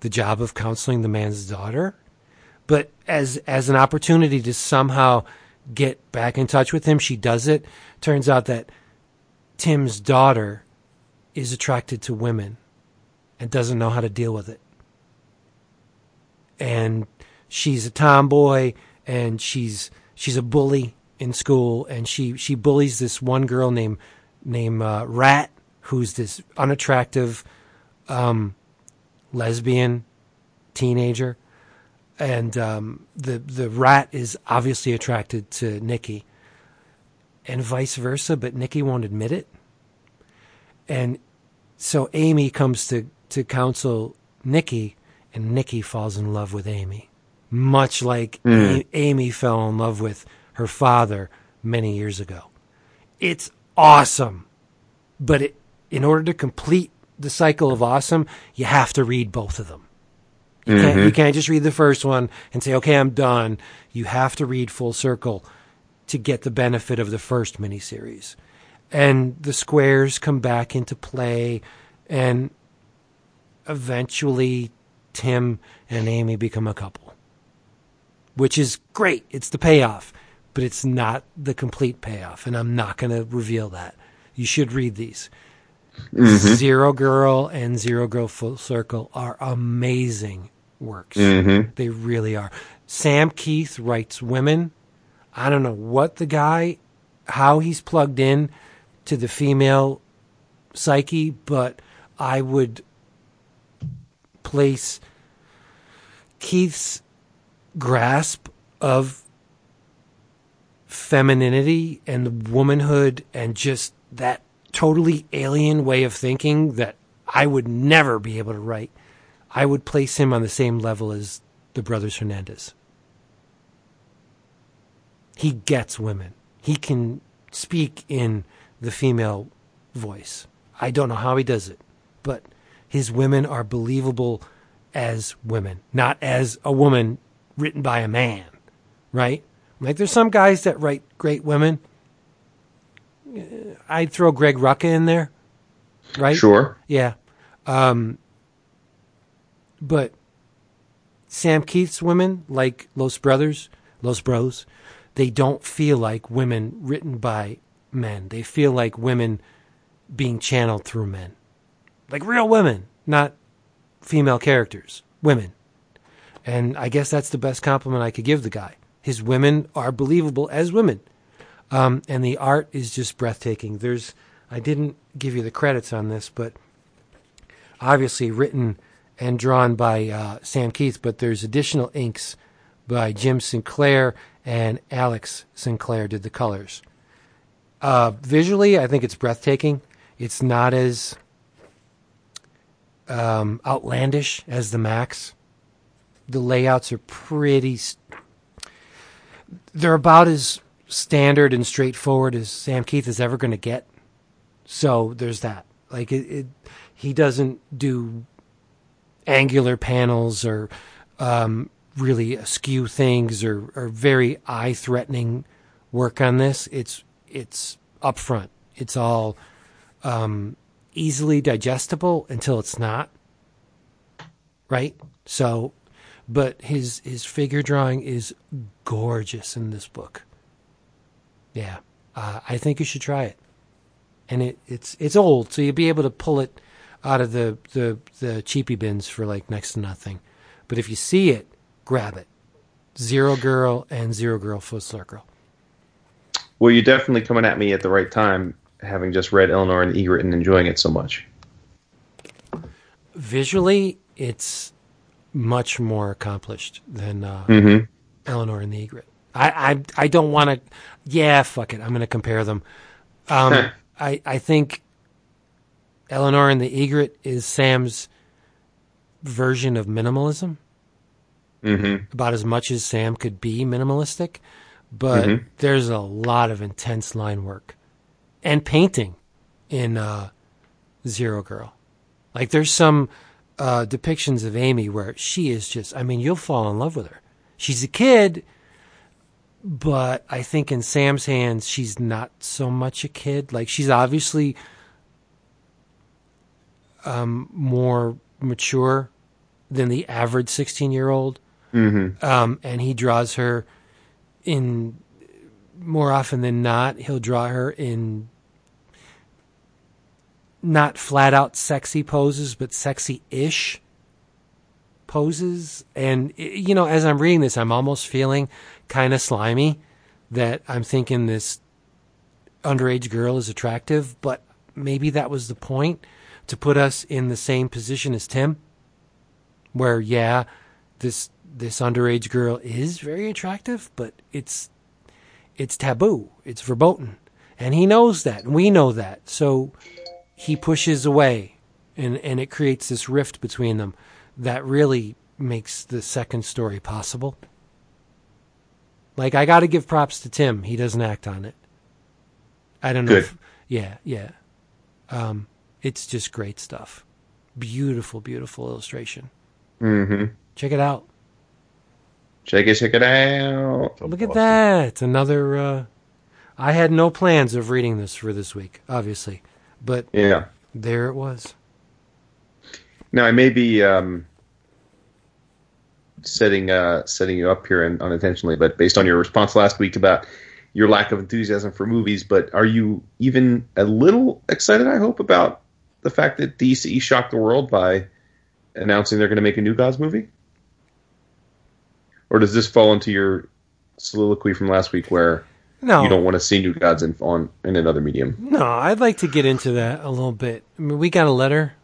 the job of counseling the man's daughter. But as, as an opportunity to somehow get back in touch with him, she does it. Turns out that Tim's daughter is attracted to women and doesn't know how to deal with it. And she's a tomboy and she's she's a bully in school and she she bullies this one girl named named uh, Rat who's this unattractive um, lesbian teenager and um, the the rat is obviously attracted to Nikki and vice versa, but Nikki won't admit it. And so Amy comes to, to counsel Nikki, and Nikki falls in love with Amy, much like mm. a- Amy fell in love with her father many years ago. It's awesome, but it, in order to complete the cycle of awesome, you have to read both of them. You can't mm-hmm. you can't just read the first one and say, "Okay, I'm done." You have to read Full Circle to get the benefit of the first miniseries. And the squares come back into play and eventually Tim and Amy become a couple. Which is great. It's the payoff, but it's not the complete payoff, and I'm not going to reveal that. You should read these. Mm-hmm. Zero Girl and Zero Girl Full Circle are amazing works. Mm-hmm. They really are. Sam Kieth writes women. I don't know what the guy, how he's plugged in to the female psyche, but I would place Kieth's grasp of femininity and womanhood and just that totally alien way of thinking that I would never be able to write. I would place him on the same level as the brothers Hernandez. He gets women. He can speak in the female voice. I don't know how he does it, but his women are believable as women, not as a woman written by a man, right? Like there's some guys that write great women. Uh, I'd throw Greg Rucka in there, right? Sure. Yeah. Um, but Sam Kieth's women, like Los Brothers, Los Bros, they don't feel like women written by men. They feel like women being channeled through men. Like real women, not female characters. Women. And I guess that's the best compliment I could give the guy. His women are believable as women. Um, and the art is just breathtaking. There's, I didn't give you the credits on this, but obviously written and drawn by uh, Sam Kieth, but there's additional inks by Jim Sinclair and Alex Sinclair did the colors. Uh, visually, I think it's breathtaking. It's not as um, outlandish as the Maxx. The layouts are pretty. St- they're about as standard and straightforward as Sam Kieth is ever going to get. So there's that. Like it, it, he doesn't do angular panels or um, really askew things or, or very eye threatening work on this. It's it's upfront. It's all um, easily digestible until it's not. Right. So, but his his figure drawing is gorgeous in this book. Yeah, uh, I think you should try it. And it, it's it's old, so you'll be able to pull it out of the, the the cheapy bins for like next to nothing. But if you see it, grab it. Zero Girl and Zero Girl Full Circle. Well, you're definitely coming at me at the right time, having just read Eleanor and Egret and enjoying it so much. Visually, it's much more accomplished than uh, Mm-hmm. Eleanor and the Egret. I I, I don't want to. Yeah, fuck it. I'm going to compare them. Um, I I think Eleanor and the Egret is Sam's version of minimalism. Mm-hmm. About as much as Sam could be minimalistic, but Mhm. there's a lot of intense line work and painting in uh, Zero Girl. Like there's some uh, depictions of Amy where she is just. I mean, you'll fall in love with her. She's a kid, but I think in Sam's hands, she's not so much a kid. Like she's obviously um, more mature than the average 16 year old. Mm-hmm. Um, and he draws her in more often than not, he'll draw her in not flat out sexy poses, but sexy ish poses. And, you know, as I'm reading this, I'm almost feeling kind of slimy that I'm thinking this underage girl is attractive, but maybe that was the point to put us in the same position as Tim, where, yeah, this this underage girl is very attractive, but it's it's taboo. It's verboten. And he knows that, and we know that. So he pushes away and, and it creates this rift between them that really makes the second story possible. Like I gotta give props to Tim. He doesn't act on it. I don't know Good. if yeah, yeah. Um it's just great stuff. Beautiful, beautiful illustration. Mm-hmm. Check it out. Check it, check it out. Look at that. Another. Uh, I had no plans of reading this for this week, obviously, but Yeah. there it was. Now I may be um, setting uh, setting you up here unintentionally, but based on your response last week about your lack of enthusiasm for movies, but are you even a little excited? I hope about the fact that DC shocked the world by announcing they're going to make a New Gods movie, or does this fall into your soliloquy from last week where No, you don't want to see New Gods in on in another medium? no. I'd like to get into that a little bit. I mean, we got a letter.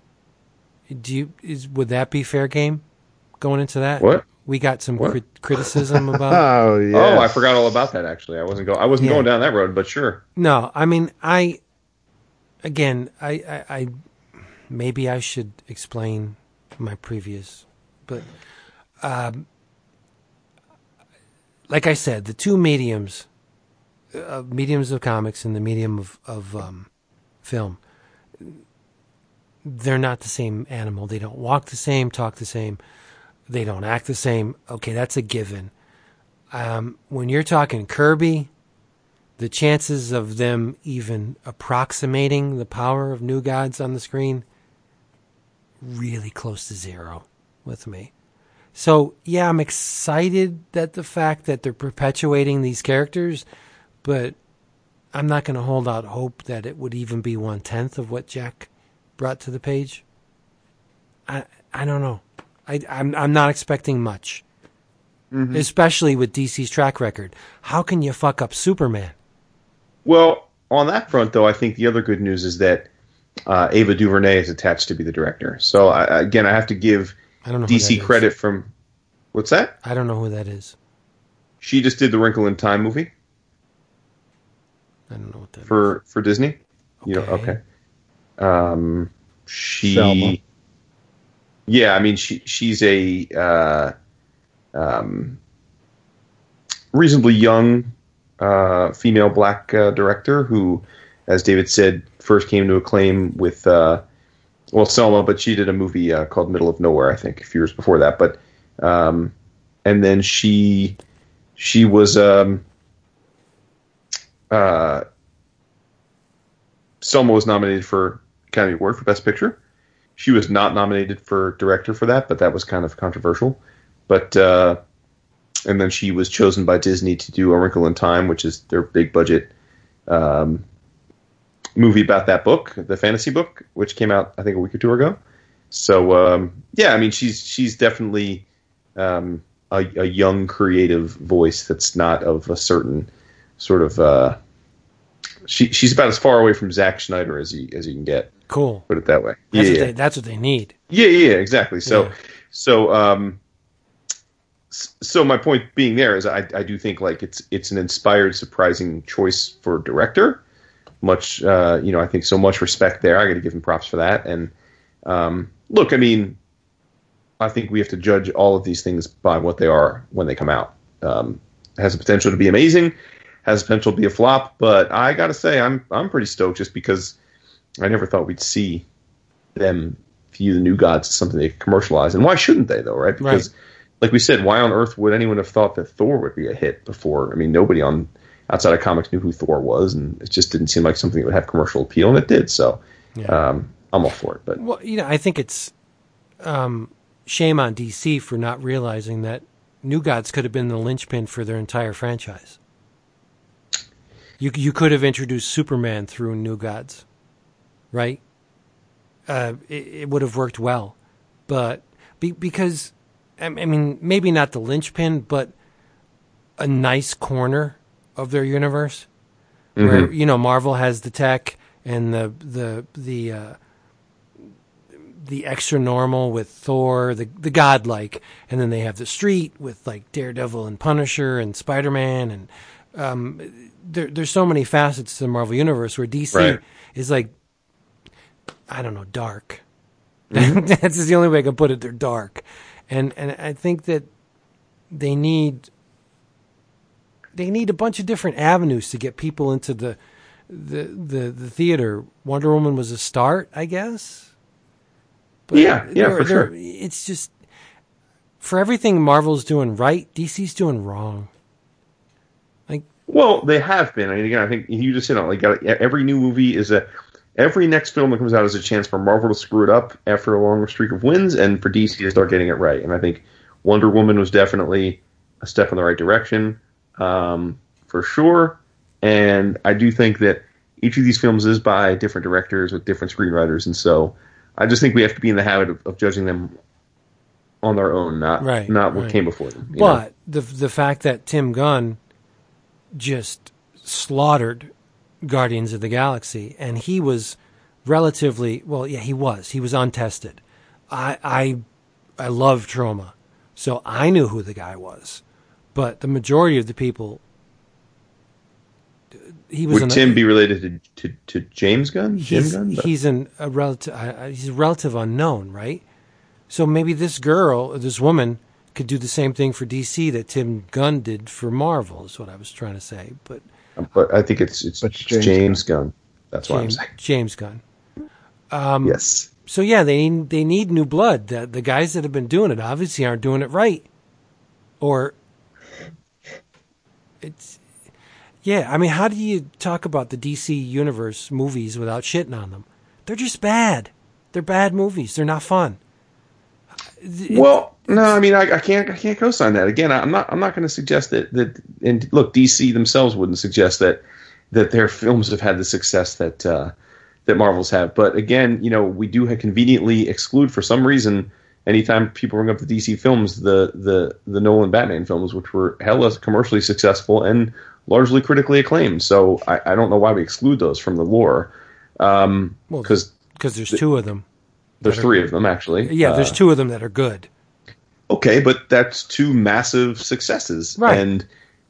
Do you is would that be fair game? Going into that, What? we got some What? crit- criticism about. Oh yeah. Oh, I forgot all about that. Actually, I wasn't go. I wasn't Yeah. going down that road, but sure. No, I mean, I again, I, I, I maybe I should explain my previous, but um, like I said, the two mediums, uh, mediums of comics and the medium of of um, film, they're not the same animal. They don't walk the same, talk the same, they don't act the same. Okay, that's a given. Um, when you're talking Kirby, the chances of them even approximating the power of new gods on the screen really close to zero with me. So, yeah, I'm excited that the fact that they're perpetuating these characters, but I'm not going to hold out hope that it would even be one tenth of what Jack brought to the page. I I don't know. I I'm I'm not expecting much. Especially with DC's track record. How can you fuck up Superman? Well, on that front, though, I think the other good news is that uh, Ava DuVernay is attached to be the director. So I, again, I have to give I don't know DC is. credit from what's that? I don't know who that is. She just did the Wrinkle in Time movie I don't know what that is. for for Disney. You know, Okay. okay. Um, she. Selma. Yeah, I mean, she she's a uh, um, reasonably young uh, female black uh, director who, as David said, first came to acclaim with uh, well Selma, but she did a movie uh, called Middle of Nowhere, I think, a few years before that. But um, and then she she was um, uh, Selma was nominated for Academy Award for Best Picture. She was not nominated for director for that, but that was kind of controversial. But uh, and then she was chosen by Disney to do A Wrinkle in Time, which is their big budget um, movie about that book, the fantasy book, which came out I think a week or two ago. So um, yeah, I mean she's she's definitely um, a, a young creative voice that's not of a certain sort of. Uh, she she's about as far away from Zack Snyder as you as you can get. Cool. Put it that way. That's, yeah, what. They, that's what they need. Yeah, yeah, exactly. So, Yeah. so, um, so my point being there is, I, I do think like it's it's an inspired, surprising choice for director. Much, uh, you know, I think so much respect there. I got to give him props for that. And um, look, I mean, I think we have to judge all of these things by what they are when they come out. Um, it has the potential to be amazing, has potential to be a flop, but I got to say, I'm I'm pretty stoked just because I never thought we'd see them view the new gods as something they could commercialize. And why shouldn't they, though, right? Because, Right. like we said, why on earth would anyone have thought that Thor would be a hit before? I mean, nobody on outside of comics knew who Thor was, and it just didn't seem like something that would have commercial appeal, and it did. So, Yeah. um, I'm all for it. But Well, you know, I think it's um, shame on DC for not realizing that New Gods could have been the linchpin for their entire franchise. You you could have introduced Superman through New Gods, right? Uh, it, it would have worked well, but be, because I mean, maybe not the linchpin, but a nice corner of their universe where you know Marvel has the tech and the the the uh, the extra normal with Thor, the the godlike, and then they have the street with like Daredevil and Punisher and Spider Man, and um, there, there's so many facets to the Marvel universe where DC Right. is like, I don't know, dark. That's the only way I can put it. They're dark, and and I think that they need they need a bunch of different avenues to get people into the the the, the theater. Wonder Woman was a start, I guess. But Yeah, yeah, for sure. It's just for everything Marvel's doing right, DC's doing wrong. Well, they have been. I mean, again, I think you just hit on it, like every new movie is a every next film that comes out is a chance for Marvel to screw it up after a long streak of wins, and for DC to start getting it right. And I think Wonder Woman was definitely a step in the right direction, um, for sure. And I do think that each of these films is by different directors with different screenwriters, and so I just think we have to be in the habit of, of judging them on their own, not Right, not what right. came before them. you know? but the the fact that Tim Gunn just slaughtered Guardians of the Galaxy, and he was relatively well, yeah, he was. He was untested. I I I love Troma, so I knew who the guy was, but the majority of the people. He was would Tim be related to, to, to James Gunn? Jim he's, Gunn? he's an, a relative. Uh, he's a relative unknown, right? So maybe this girl, this woman, could do the same thing for DC that Tim Gunn did for Marvel. Is what I was trying to say. But but I think it's it's, it's James James, Gunn. That's what I'm James, saying. James Gunn. Um, yes. So yeah, they need, they need new blood. The, the guys that have been doing it obviously aren't doing it right, or it's yeah. I mean, how do you talk about the DC universe movies without shitting on them? They're just bad. They're bad movies. They're not fun. Well, no, I mean, I, I can't, I can't co-sign that. Again, I'm not, I'm not going to suggest that that. And look, DC themselves wouldn't suggest that that their films have had the success that uh, that Marvels have. But again, you know, we do have conveniently exclude for some reason. Anytime people bring up the DC films, the the the Nolan Batman films, which were hella commercially successful and largely critically acclaimed. So I, I don't know why we exclude those from the lore. Um, Well, because because there's two of them. There's three of them actually. Yeah, there's Uh, two of them that are good. Okay, but that's two massive successes. Right. And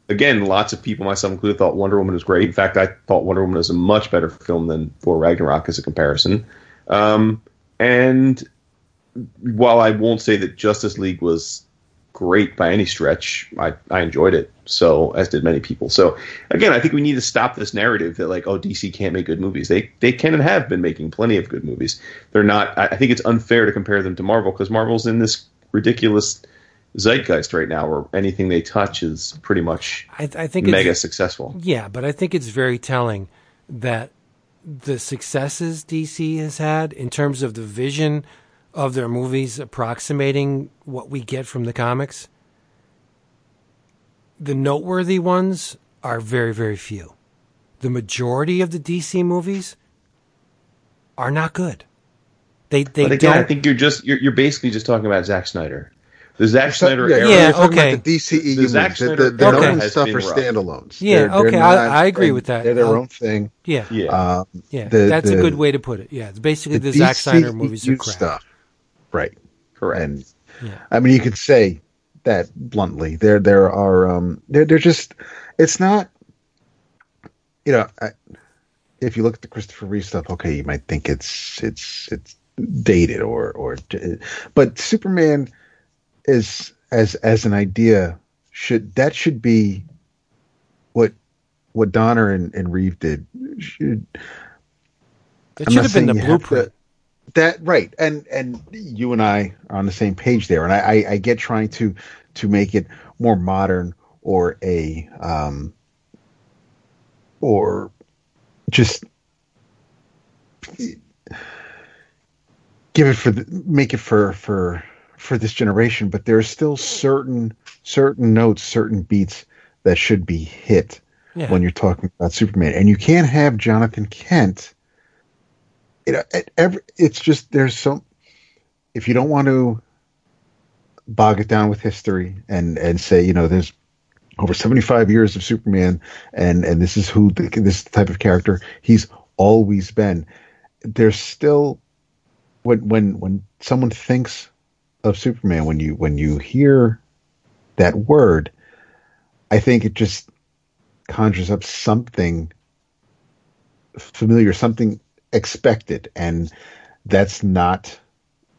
again, lots of people, myself included, thought Wonder Woman was great. In fact, I thought Wonder Woman was a much better film than Thor Ragnarok as a comparison. Um, and while I won't say that Justice League was great by any stretch, I, I enjoyed it. So, as did many people. So, again, I think we need to stop this narrative that like, oh, DC can't make good movies. They they can and have been making plenty of good movies. They're not. I, I think it's unfair to compare them to Marvel because Marvel's in this ridiculous zeitgeist right now, where anything they touch is pretty much I, I think mega successful. yeah, but I think it's very telling that the successes DC has had in terms of the vision of their movies approximating what we get from the comics. The noteworthy ones are very, very few. The majority of the DC movies are not good. They they But again, don't I think you're just you're, you're basically just talking about Zack Snyder. The Zack Snyder yeah, era. Yeah, okay. about the DCEU The Zack movies. The, Snyder the, the era Nolan stuff been are standalones. Yeah, They're- okay, they're I- not- I agree and with that. They're their I'll- own thing. yeah Yeah. Um, yeah the- that's a good way to put it. Yeah, it's basically the, the Zack Snyder movies are crap. stuff, right? Correct. And Yeah. I mean, you could say that bluntly. There, there are. Um, they're, they're just. It's not. You know, I, if you look at the Christopher Reeve stuff, okay, you might think it's it's it's dated or or, but Superman is as as an idea should that should be what what Donner and, and Reeve did should That I'm should not have been the saying to- blueprint. That right, and and you and I are on the same page there, and I, I, I get trying to to make it more modern or a um or just give it for the, make it for for for this generation, but there are still certain certain notes, certain beats that should be hit Yeah. when you're talking about Superman, and you can't have Jonathan Kent you know, every, it's just there's so if you don't want to bog it down with history and and say you know there's over 75 years of Superman and and this is who the, this type of character he's always been there's still when when when someone thinks of Superman when you when you hear that word I think it just conjures up something familiar something expected and that's not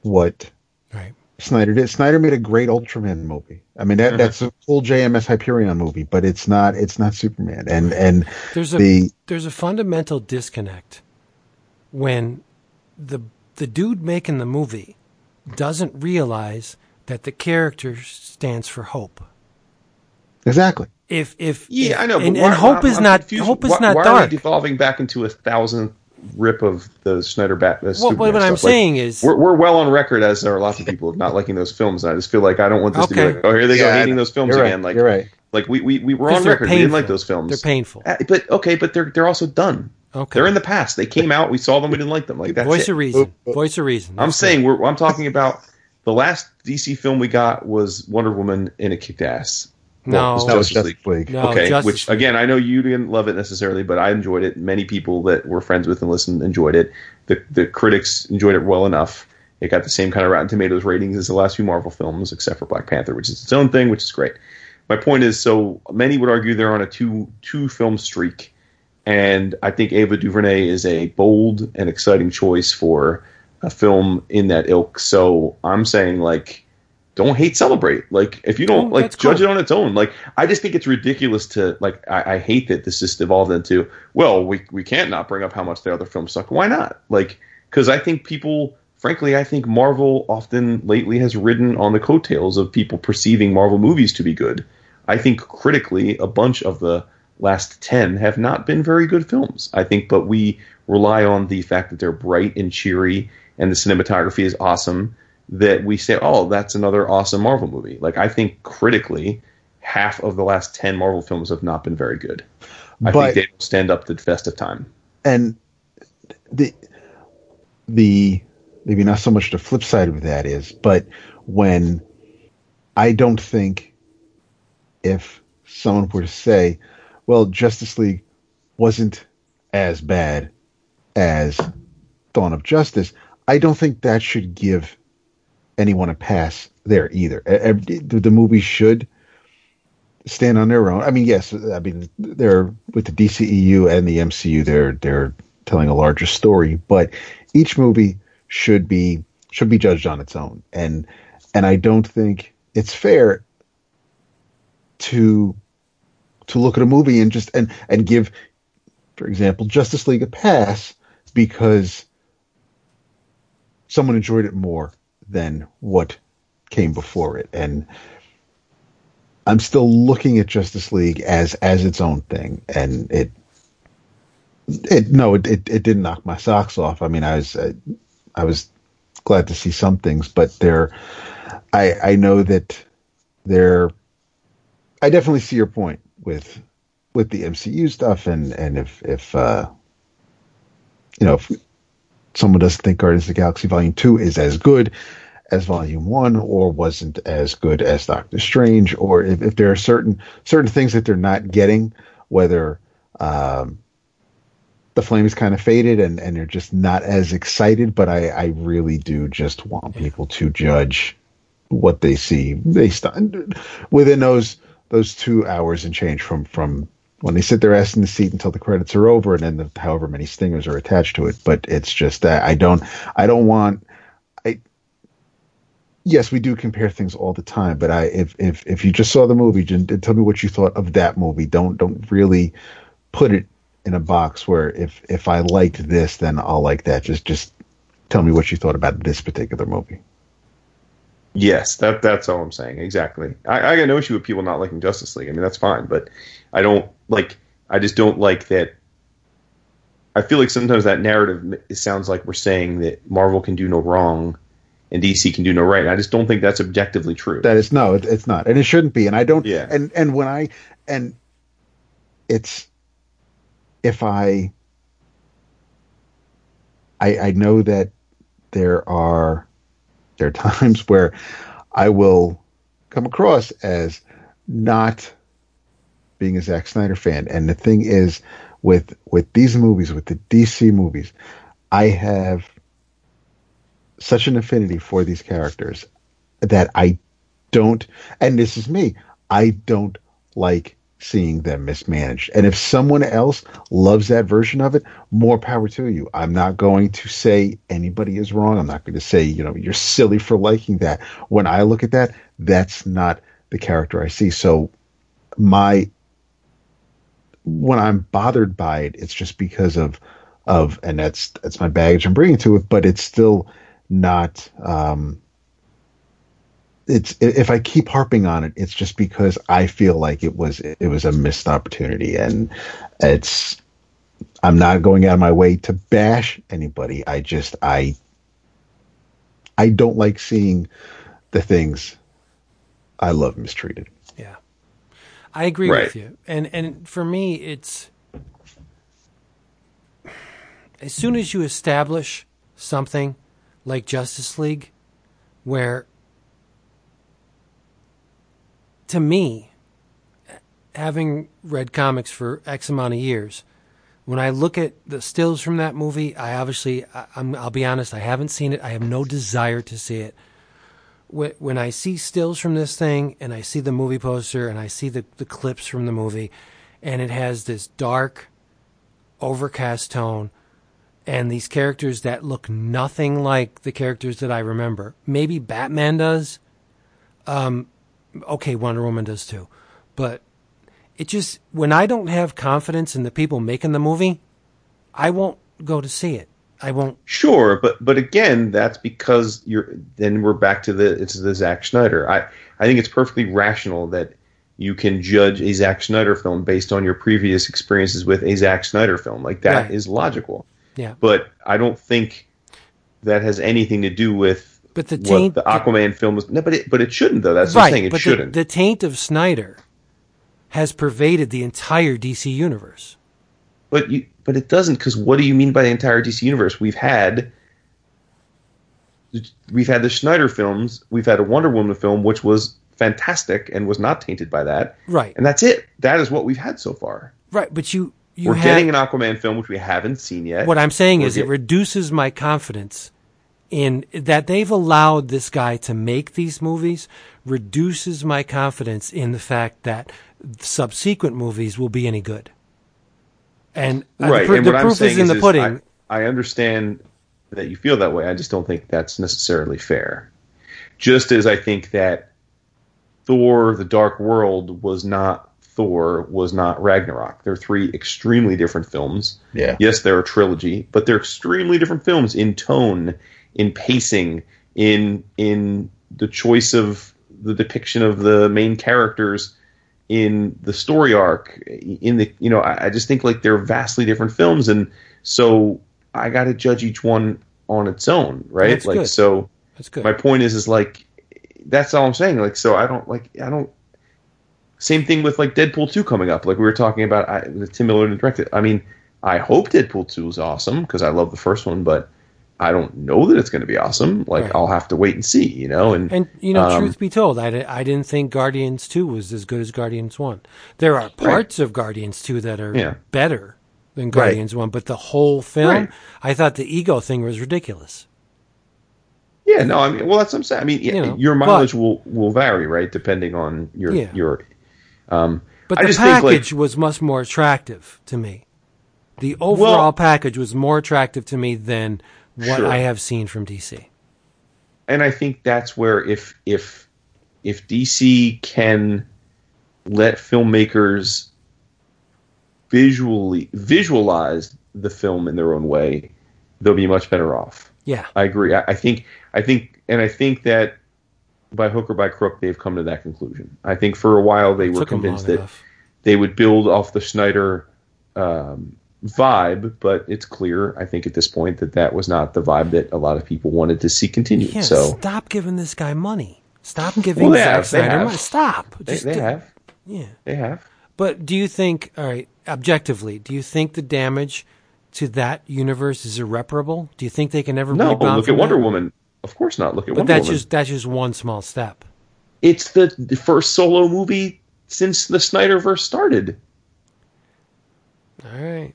what Right. Snyder did. Snyder made a great Ultraman movie. I mean that uh-huh. that's a full JMS Hyperion movie, but it's not it's not Superman. And and There's a the there's a fundamental disconnect when the the dude making the movie doesn't realize that the character stands for hope. Exactly. If if Yeah, if- I know. But and, why- and hope I'm- is I'm not confused. hope is why, not why Are dark. we devolving back into a thousandth rip of the Snyder Bat? Uh, What, what, Superman what I'm? Like, saying is, we're, we're well on record as there are lots of people of not liking those films. And I just feel like I don't want this to Okay. be like, oh, here they go Yeah, hating those films You're again. right. Like, You're right. like we we, we were 'cause on they're record. We didn't like those films. They're painful. Uh, but okay, but they're they're also done. Okay. They're in the past. They came out. We saw them. We didn't like them. Like that's Voice it. of reason. Voice of reason. I'm That's saying we're, I'm talking about the last DC film we got was Wonder Woman and it kicked ass. No. That was Justice League. League. No, okay, Justice which again, I know you didn't love it necessarily, but I enjoyed it. Many people that we're friends with and listened enjoyed it. The the critics enjoyed it well enough. It got the same kind of Rotten Tomatoes ratings as the last few Marvel films, except for Black Panther, which is its own thing, which is great. My point is, so many would argue they're on a two two film streak, and I think Ava DuVernay is a bold and exciting choice for a film in that ilk. So I'm saying like don't hate celebrate. Like if you don't Oh, like judge cool. it on its own. Like i just think it's ridiculous to like I, I hate that this just evolved into well we we can't not bring up how much the other films suck. Why not? Like because i think people frankly i think marvel often lately has ridden on the coattails of people perceiving marvel movies to be good. I think critically a bunch of the last 10 have not been very good films i think but we rely on the fact that they're bright and cheery and the cinematography is awesome that we say, oh, that's another awesome Marvel movie. Like I think critically, half of the last ten Marvel films have not been very good. I But- think they don't stand up to the test of time. and the the maybe not so much the flip side of that is, but when I don't think if someone were to say, well, Justice League wasn't as bad as Dawn of Justice, I don't think that should give anyone a pass there either. The the movie should stand on their own. I mean, yes, I mean they're with the DCEU and the MCU. They're they're telling a larger story, but each movie should be should be judged on its own. And and I don't think it's fair to to look at a movie and just and and give, for example, Justice League a pass because someone enjoyed it more than what came before it. And I'm still looking at Justice League as as its own thing, and it it no, it it, it didn't knock my socks off. I mean, I was I, I was glad to see some things, but there, I I know that there, I definitely see your point with with the MCU stuff, and and if if uh, you know if someone doesn't think Guardians of the Galaxy Volume Two is as good as Volume One, or wasn't as good as Doctor Strange, or if, if there are certain certain things that they're not getting, whether um, the flame is kind of faded and and they're just not as excited. But I I really do just want people to judge what they see based on within those those two hours and change from from when they sit their ass in the seat until the credits are over and then the, however many stingers are attached to it but it's just that i don't i don't want yes we do compare things all the time but i if if if you just saw the movie just tell me what you thought of that movie don't don't really put it in a box where if if i liked this then i'll like that just just tell me what you thought about this particular movie Yes, that that's all I'm saying. Exactly. I, I got no issue with people not liking Justice League. I mean, that's fine, but I don't like. I just don't like that. I feel like sometimes that narrative sounds like we're saying that Marvel can do no wrong and DC can do no right. And I just don't think that's objectively true. That is no, it, it's not, and it shouldn't be. And I don't. Yeah. And and when I and it's if I I I know that there are there are times where I will come across as not being a Zack Snyder fan. And the thing is, with with these movies, with the DC movies, I have such an affinity for these characters that I don't, and this is me, I don't like seeing them mismanaged. And if someone else loves that version of it, more power to you. I'm not going to say anybody is wrong. I'm not going to say, you know, you're silly for liking that. When I look at that, that's not the character I see. So my when I'm bothered by it, it's just because of of and that's that's my baggage I'm bringing to it, but it's still not um it's if I keep harping on it, it's just because I feel like it was it was a missed opportunity, and it's I'm not going out of my way to bash anybody. I just I I don't like seeing the things I love mistreated. Yeah. I agree Right. with you. And and for me it's as soon as you establish something like Justice League where to me having read comics for X amount of years when I look at the stills from that movie, I obviously, I, I'm, I'll be honest, I haven't seen it. I have no desire to see it. Wh- When I see stills from this thing and I see the movie poster and I see the, the clips from the movie, and it has this dark, overcast tone and these characters that look nothing like the characters that I remember. Maybe Batman does. Um, okay, Wonder Woman does too. But it just when I don't have confidence in the people making the movie, I won't go to see it. I won't. Sure, but but again, that's because you're. Then we're back to the it's the Zack Snyder. I I think it's perfectly rational that you can judge a Zack Snyder film based on your previous experiences with a Zack Snyder film. Like that is Right. logical. Yeah, But I don't think that has anything to do with but the taint. the Aquaman film was. No, but it but it shouldn't though. That's what I'm saying. It but shouldn't. the taint of Snyder has pervaded the entire DC universe. But you, but it doesn't because what do you mean by the entire DC universe? We've had, we've had the Snyder films. We've had a Wonder Woman film, which was fantastic and was not tainted by that. Right, And that's it. That is what we've had so far. right. But you, you We're had, getting an Aquaman film, which we haven't seen yet. What I'm saying We're is, it reduces my confidence in that they've allowed this guy to make these movies. Reduces my confidence in the fact that subsequent movies will be any good. And uh, right. the, pr- and the proof is in the pudding. I, I understand that you feel that way. I just don't think that's necessarily fair. Just as I think that Thor: The Dark World was not Thor, was not Ragnarok. They're three extremely different films. Yeah. Yes, they're a trilogy, but they're extremely different films in tone, in pacing, in in the choice of the depiction of the main characters, in the story arc, in the you know, I, I just think like they're vastly different films, and so I got to judge each one on its own, right? That's like good. so. That's good. My point is, is like that's all I'm saying. Like, so I don't like I don't. Same thing with like Deadpool two coming up. Like we were talking about, I, Tim Miller directed. I mean, I hope Deadpool two is awesome because I love the first one, but I don't know that it's going to be awesome. Like Right. I'll have to wait and see. You know, and And you know, Um, truth be told, I, I didn't think Guardians Two was as good as Guardians One. There are parts of Guardians Two that are Yeah. better than Guardians One, but the whole film, Right. I thought the ego thing was ridiculous. yeah, no, I mean, well, that's what I'm saying. I mean, You know, your but- mileage will will vary, right, depending on your Yeah. your. Um, But I the just think, like- package was much more attractive to me. The overall Well- package was more attractive to me than what Sure. I have seen from DC. and I think that's where if if if DC can let filmmakers visually visualize the film in their own way, they'll be much better off. Yeah, I agree. I, I think I think and I think that by hook or by crook they've come to that conclusion. I think for a while they were took them long convinced that enough. they would build off the Snyder um, vibe, but it's clear, I think, at this point that that was not the vibe that a lot of people wanted to see continue. Yeah, so stop giving this guy money. Stop giving Well, Zack have, Snyder money. Stop. they, they have, Yeah. they have. But do you think, all right, objectively, do you think the damage to that universe is irreparable? Do you think they can ever No, look at Wonder? Woman. Of course not. Look at But Wonder that's Woman. just that's just one small step. It's the, the first solo movie since the Snyderverse started. All right.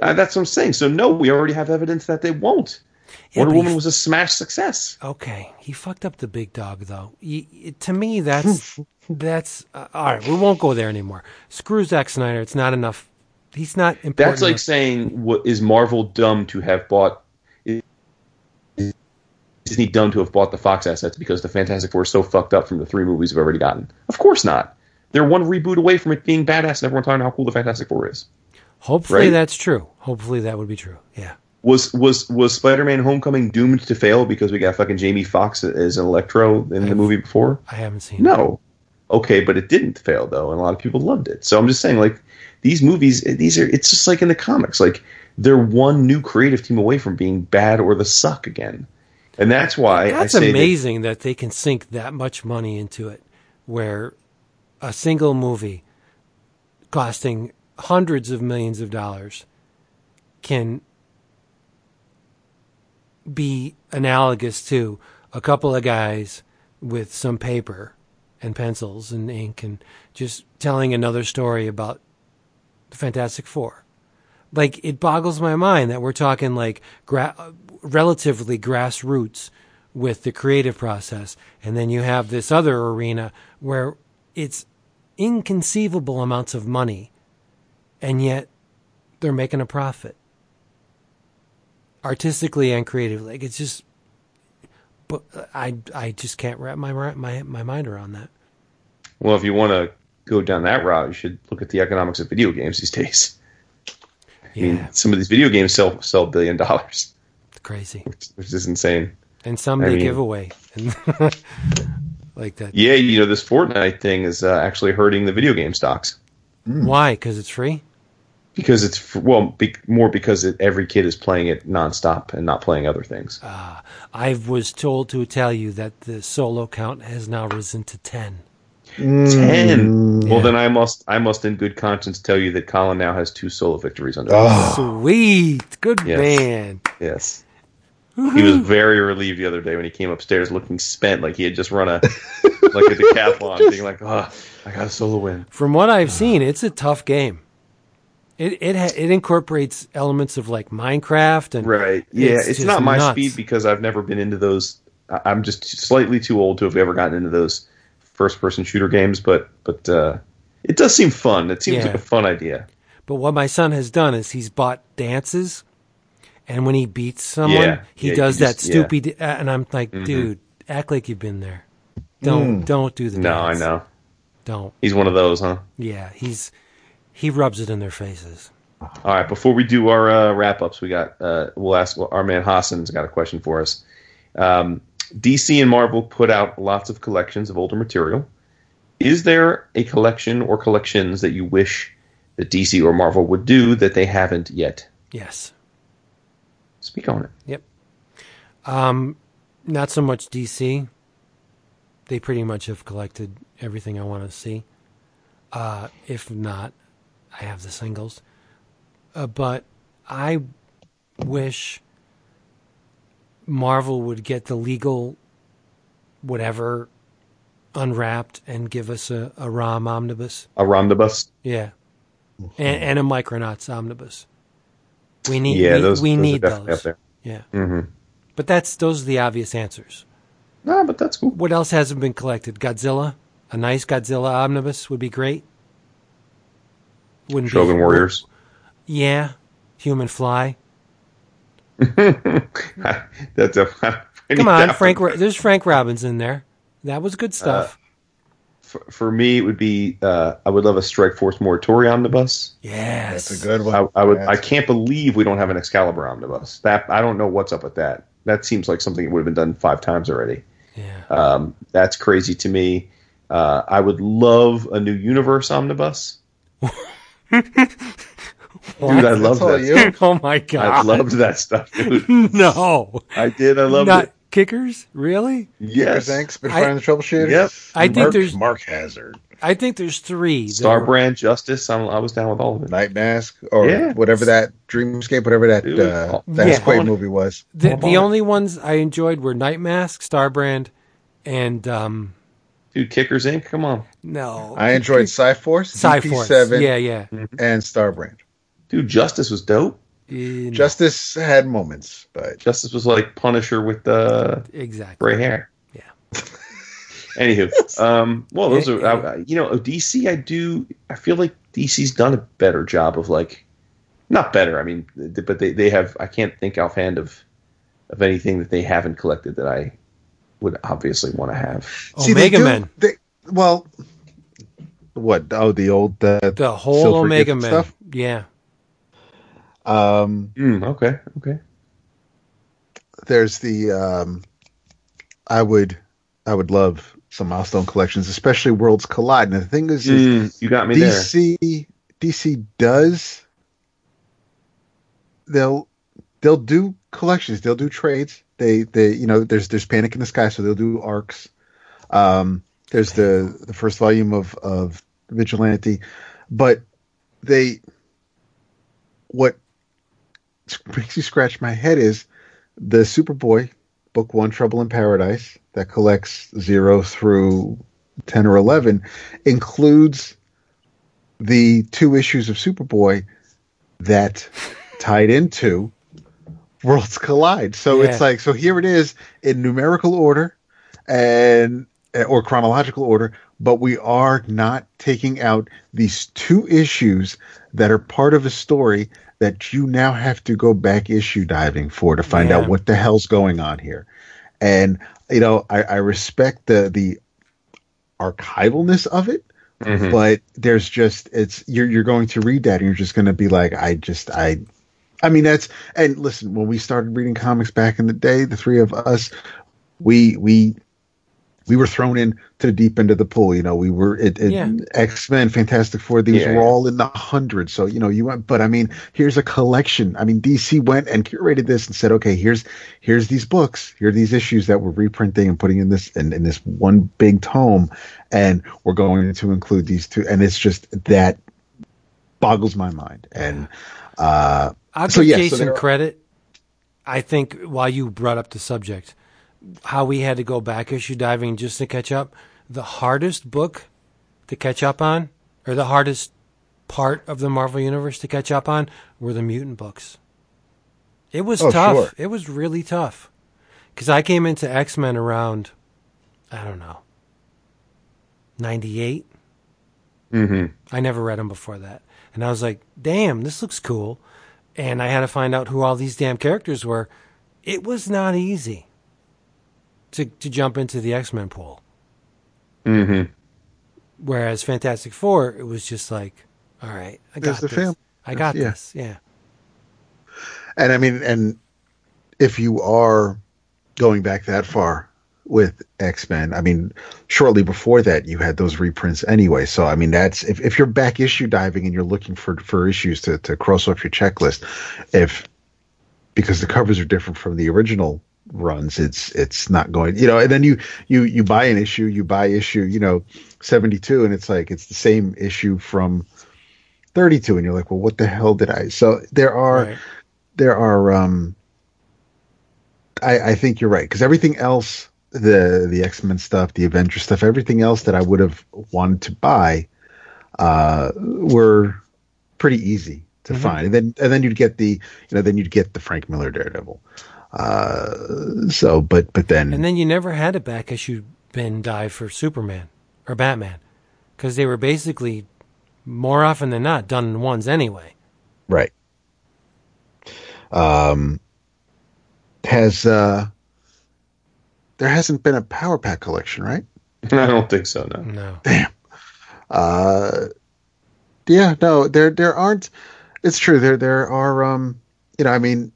Uh, that's what I'm saying. So no, we already have evidence that they won't. Yeah, Wonder Woman he- was a smash success. Okay, he fucked up the big dog though. Y- y- to me, that's that's uh, all right. We won't go there anymore. Screw Zack Snyder. It's not enough. He's not important. That's like enough. saying, what is Marvel dumb to have bought? Is Disney dumb to have bought the Fox assets because the Fantastic Four is so fucked up from the three movies we've already gotten? Of course not. They're one reboot away from it being badass and everyone talking how cool the Fantastic Four is. Hopefully right? that's true. Hopefully that would be true. Yeah. Was was was Spider-Man: Homecoming doomed to fail because we got fucking Jamie Foxx as an Electro in the movie before? I haven't seen it. No. Okay, but it didn't fail though, and a lot of people loved it. So I'm just saying, like these movies, these are it's just like in the comics, like they're one new creative team away from being bad or the suck again, and that's why That's say that- amazing that, they can sink that much money into it, where a single movie costing hundreds of millions of dollars can be analogous to a couple of guys with some paper and pencils and ink and just telling another story about the Fantastic Four. Like it boggles my mind that we're talking like gra- relatively grassroots with the creative process, and then you have this other arena where it's inconceivable amounts of money, and yet they're making a profit artistically and creatively. Like it's just, but I I just can't wrap my my my mind around that. Well, if you want to go down that route, you should look at the economics of video games these days. I mean, some of these video games sell sell a billion dollars, crazy, which, which is insane. and some I they mean- give away, like that. Yeah, you know, this Fortnite thing is uh, actually hurting the video game stocks hmm. Why? Because it's free. because it's f- well, be, more because it, every kid is playing it nonstop and not playing other things. Ah, I was told to tell you that the solo count has now risen to ten. Ten. Hmm. Well, Yeah. then I must, I must, in good conscience, tell you that Colin now has two solo victories under. his Oh, Sweet, good Yes. man. Yes. He was very relieved the other day when he came upstairs looking spent, like he had just run a like a decathlon, being like, "Oh, I got a solo win." From what I've seen, it's a tough game. It it ha- it incorporates elements of like Minecraft and Right? Yeah, It's it's, not my nuts. speed because I've never been into those. I- I'm just slightly too old to have ever gotten into those first-person shooter games, but but uh, it does seem fun. It seems Yeah. like a fun idea. But what my son has done is he's bought dances, and when he beats someone, Yeah. he Yeah, does that just- Mm-hmm. stupid. uh, And I'm like, dude, act like you've been there. Don't don't do the No, I know Don't. he's one of those, huh? Yeah, he's he rubs it in their faces. All right, before we do our uh, wrap ups, we got uh, we'll ask our man Hassan's got a question for us. Um, DC and Marvel put out lots of collections of older material. Is there a collection or collections that you wish that DC or Marvel would do that they haven't yet? Yes. Speak on it. Yep. Um, not so much DC. They pretty much have collected everything I want to see. Uh, if not, I have the singles. Uh, but I wish Marvel would get the legal whatever unwrapped and give us a, a ROM omnibus. A Romnibus. Yeah. And, and a Micronauts omnibus. We need Yeah, we, those we those need those. Yeah. hmm But that's those are the obvious answers. No, but that's cool. What else hasn't been collected? Godzilla, a nice Godzilla omnibus would be great. Wouldn't be- Shogun Warriors. Yeah, Human Fly. that's a. Come on, Frank. There's Frank Robbins in there. That was Uh, good stuff. For, for me, it would be. Uh, I would love a Strikeforce Morituri omnibus. yes, that's a good one. I, I would. I can't believe we don't have an Excalibur omnibus. That I don't know what's up with that. That seems like something that would have been done five times already. Yeah. Um, that's crazy to me. Uh, I would love a new universe omnibus. Dude, I loved all that. you? Stuff. oh my god, I loved that stuff, dude. no. I did. I loved Not it. Kickers, really? Yes. Thanks, been I- finding the troubleshooter. Yep. I think Mark, there's- Mark Hazzard, I think there's three. that are- Starbrand Justice. I'm, I was down with all of it. Nightmask, or Yeah. whatever that Dreamscape, whatever that Dude, uh, all- that Yeah. Quaid movie was. The, the about only ones I enjoyed were Nightmask, Starbrand, and um Dude, Kickers Inc. Come on, no, I enjoyed Psi-Force, Psi-Force. DP7, Yeah, yeah. and Starbrand. dude. Justice was dope. Uh, Justice had moments, but Justice was like Punisher with the exactly. gray hair. Yeah. Anywho, um, well, those Yeah, are I, I- you know DC. I do. I feel like DC's done a better job of like, not better. I mean, but they they have. I can't think offhand of of anything that they haven't collected that I would obviously want to have. See, they Omega do- Men. They, well, what? Oh, the old uh, The whole Omega Gift Men. stuff? Yeah. Um, Mm, okay, okay. there's the um, I would I would love some milestone collections, especially Worlds Collide. And the thing is, is Mm, you got me there. DC DC does they'll they'll do collections, they'll do trades. They they you know there's there's Panic in the Sky, so they'll do arcs. Um, there's the the first volume of of Vigilante, but they what makes you scratch my head is the Superboy book one Trouble in Paradise that collects zero through ten or eleven includes the two issues of Superboy that tied into Worlds Collide. So Yeah. it's like so here it is in numerical order and or chronological order, but we are not taking out these two issues that are part of a story that you now have to go back issue diving for to find Yeah. out what the hell's going on here. And you know, I, I respect the the archivalness of it, Mhm. but there's just it's you're you're going to read that and you're just going to be like I just I I mean that's and listen when we started reading comics back in the day the three of us we we we were thrown in to the deep end of the pool you know we were it, it Yeah. X-Men Fantastic Four these Yeah, were yeah. all in the hundreds so you know you went but I mean here's a collection I mean DC went and curated this and said okay here's here's these books here are these issues that we're reprinting and putting in this in, in this one big tome and we're going to include these two and it's just that boggles my mind and uh I'll So, give yeah, Jason there are- credit. I think while you brought up the subject, how we had to go back issue diving just to catch up. The hardest book to catch up on, or the hardest part of the Marvel Universe to catch up on, were the mutant books. It was Oh, tough. sure. It was really tough. Because I came into X Men around, I don't know, 98. Mhm. I never read them before that. And I was like, damn, this looks cool. And I had to find out who all these damn characters were. It was not easy to, to jump into the X Men pool. Mhm. Whereas Fantastic Four, it was just like, all right, I got the this. fam- I got yeah. this. Yeah. And I mean, and if you are going back that far with X Men, I mean, shortly before that, you had those reprints anyway. So, I mean, that's if, if you're back issue diving and you're looking for, for issues to, to cross off your checklist, if because the covers are different from the original runs, it's it's not going, you know. And then you you you buy an issue, you buy issue, you know, seventy two, and it's like it's the same issue from thirty two, and you're like, well, what the hell did I? So there are Right. there are um I, I think you're right because everything else the the x-men stuff the avenger stuff everything else that i would have wanted to buy uh were pretty easy to find and then and then you'd get the you know then you'd get the frank miller daredevil uh so but but then, And then you never had a back issue bin dive for Superman or Batman because they were basically more often than not done in ones anyway. right um has uh there hasn't been a power pack collection right I don't think so. No. No. Damn. Uh, yeah, no, there there aren't. It's true. There there are. Um, you know, I mean,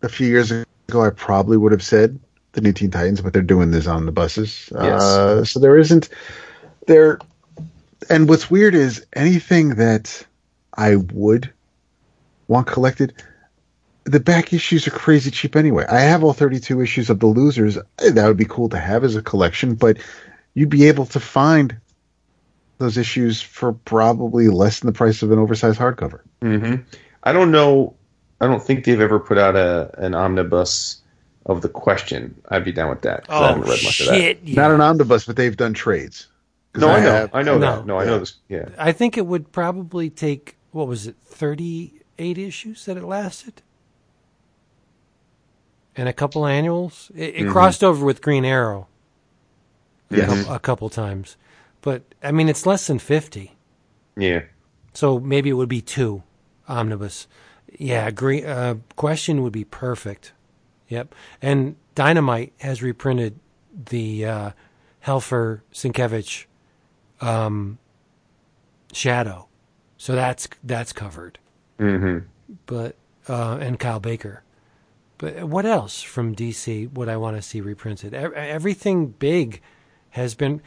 a few years ago, I probably would have said the new Teen Titans, but they're doing this on the buses. Yes. Uh, so there isn't there. And what's weird is anything that I would want collected. The back issues are crazy cheap anyway. I have all 32 issues of the losers. That would be cool to have as a collection, but you'd be able to find those issues for probably less than the price of an oversized hardcover. hmm I don't know. I don't think they've ever put out a an omnibus of the question. I'd be down with that. 'cause I haven't read much of that. Oh, shit! yeah. Not an omnibus, but they've done trades. No, I, know. have- I know No. that. No, I know this. Yeah. I think it would probably take what was it, thirty eight issues that it lasted, and a couple annuals. It, it mm-hmm. crossed over with Green Arrow a, couple, a couple times, but I mean it's less than fifty, Yeah. so maybe it would be two omnibus. Yeah, green uh, question would be perfect. Yep, and Dynamite has reprinted the uh, Helfer Sienkiewicz um, Shadow, so that's that's covered hmm but uh, and Kyle Baker. But what else from DC would I want to see reprinted? E- Everything big has been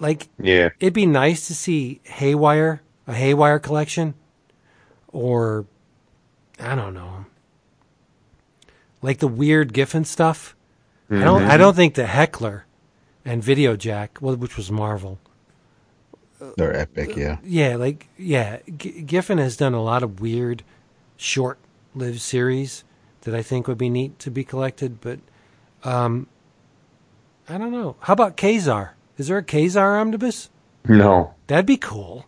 like Yeah. it'd be nice to see Haywire, a Haywire collection, or I don't know, like the weird Giffen stuff. I don't. I don't think the Heckler and Video Jack, well, which was Marvel. They're epic, yeah. Yeah, like yeah, G- Giffen has done a lot of weird, short-lived series that I think would be neat to be collected. But um, I don't know. How about Ka-Zar? Is there a Ka-Zar omnibus? No. That'd be cool.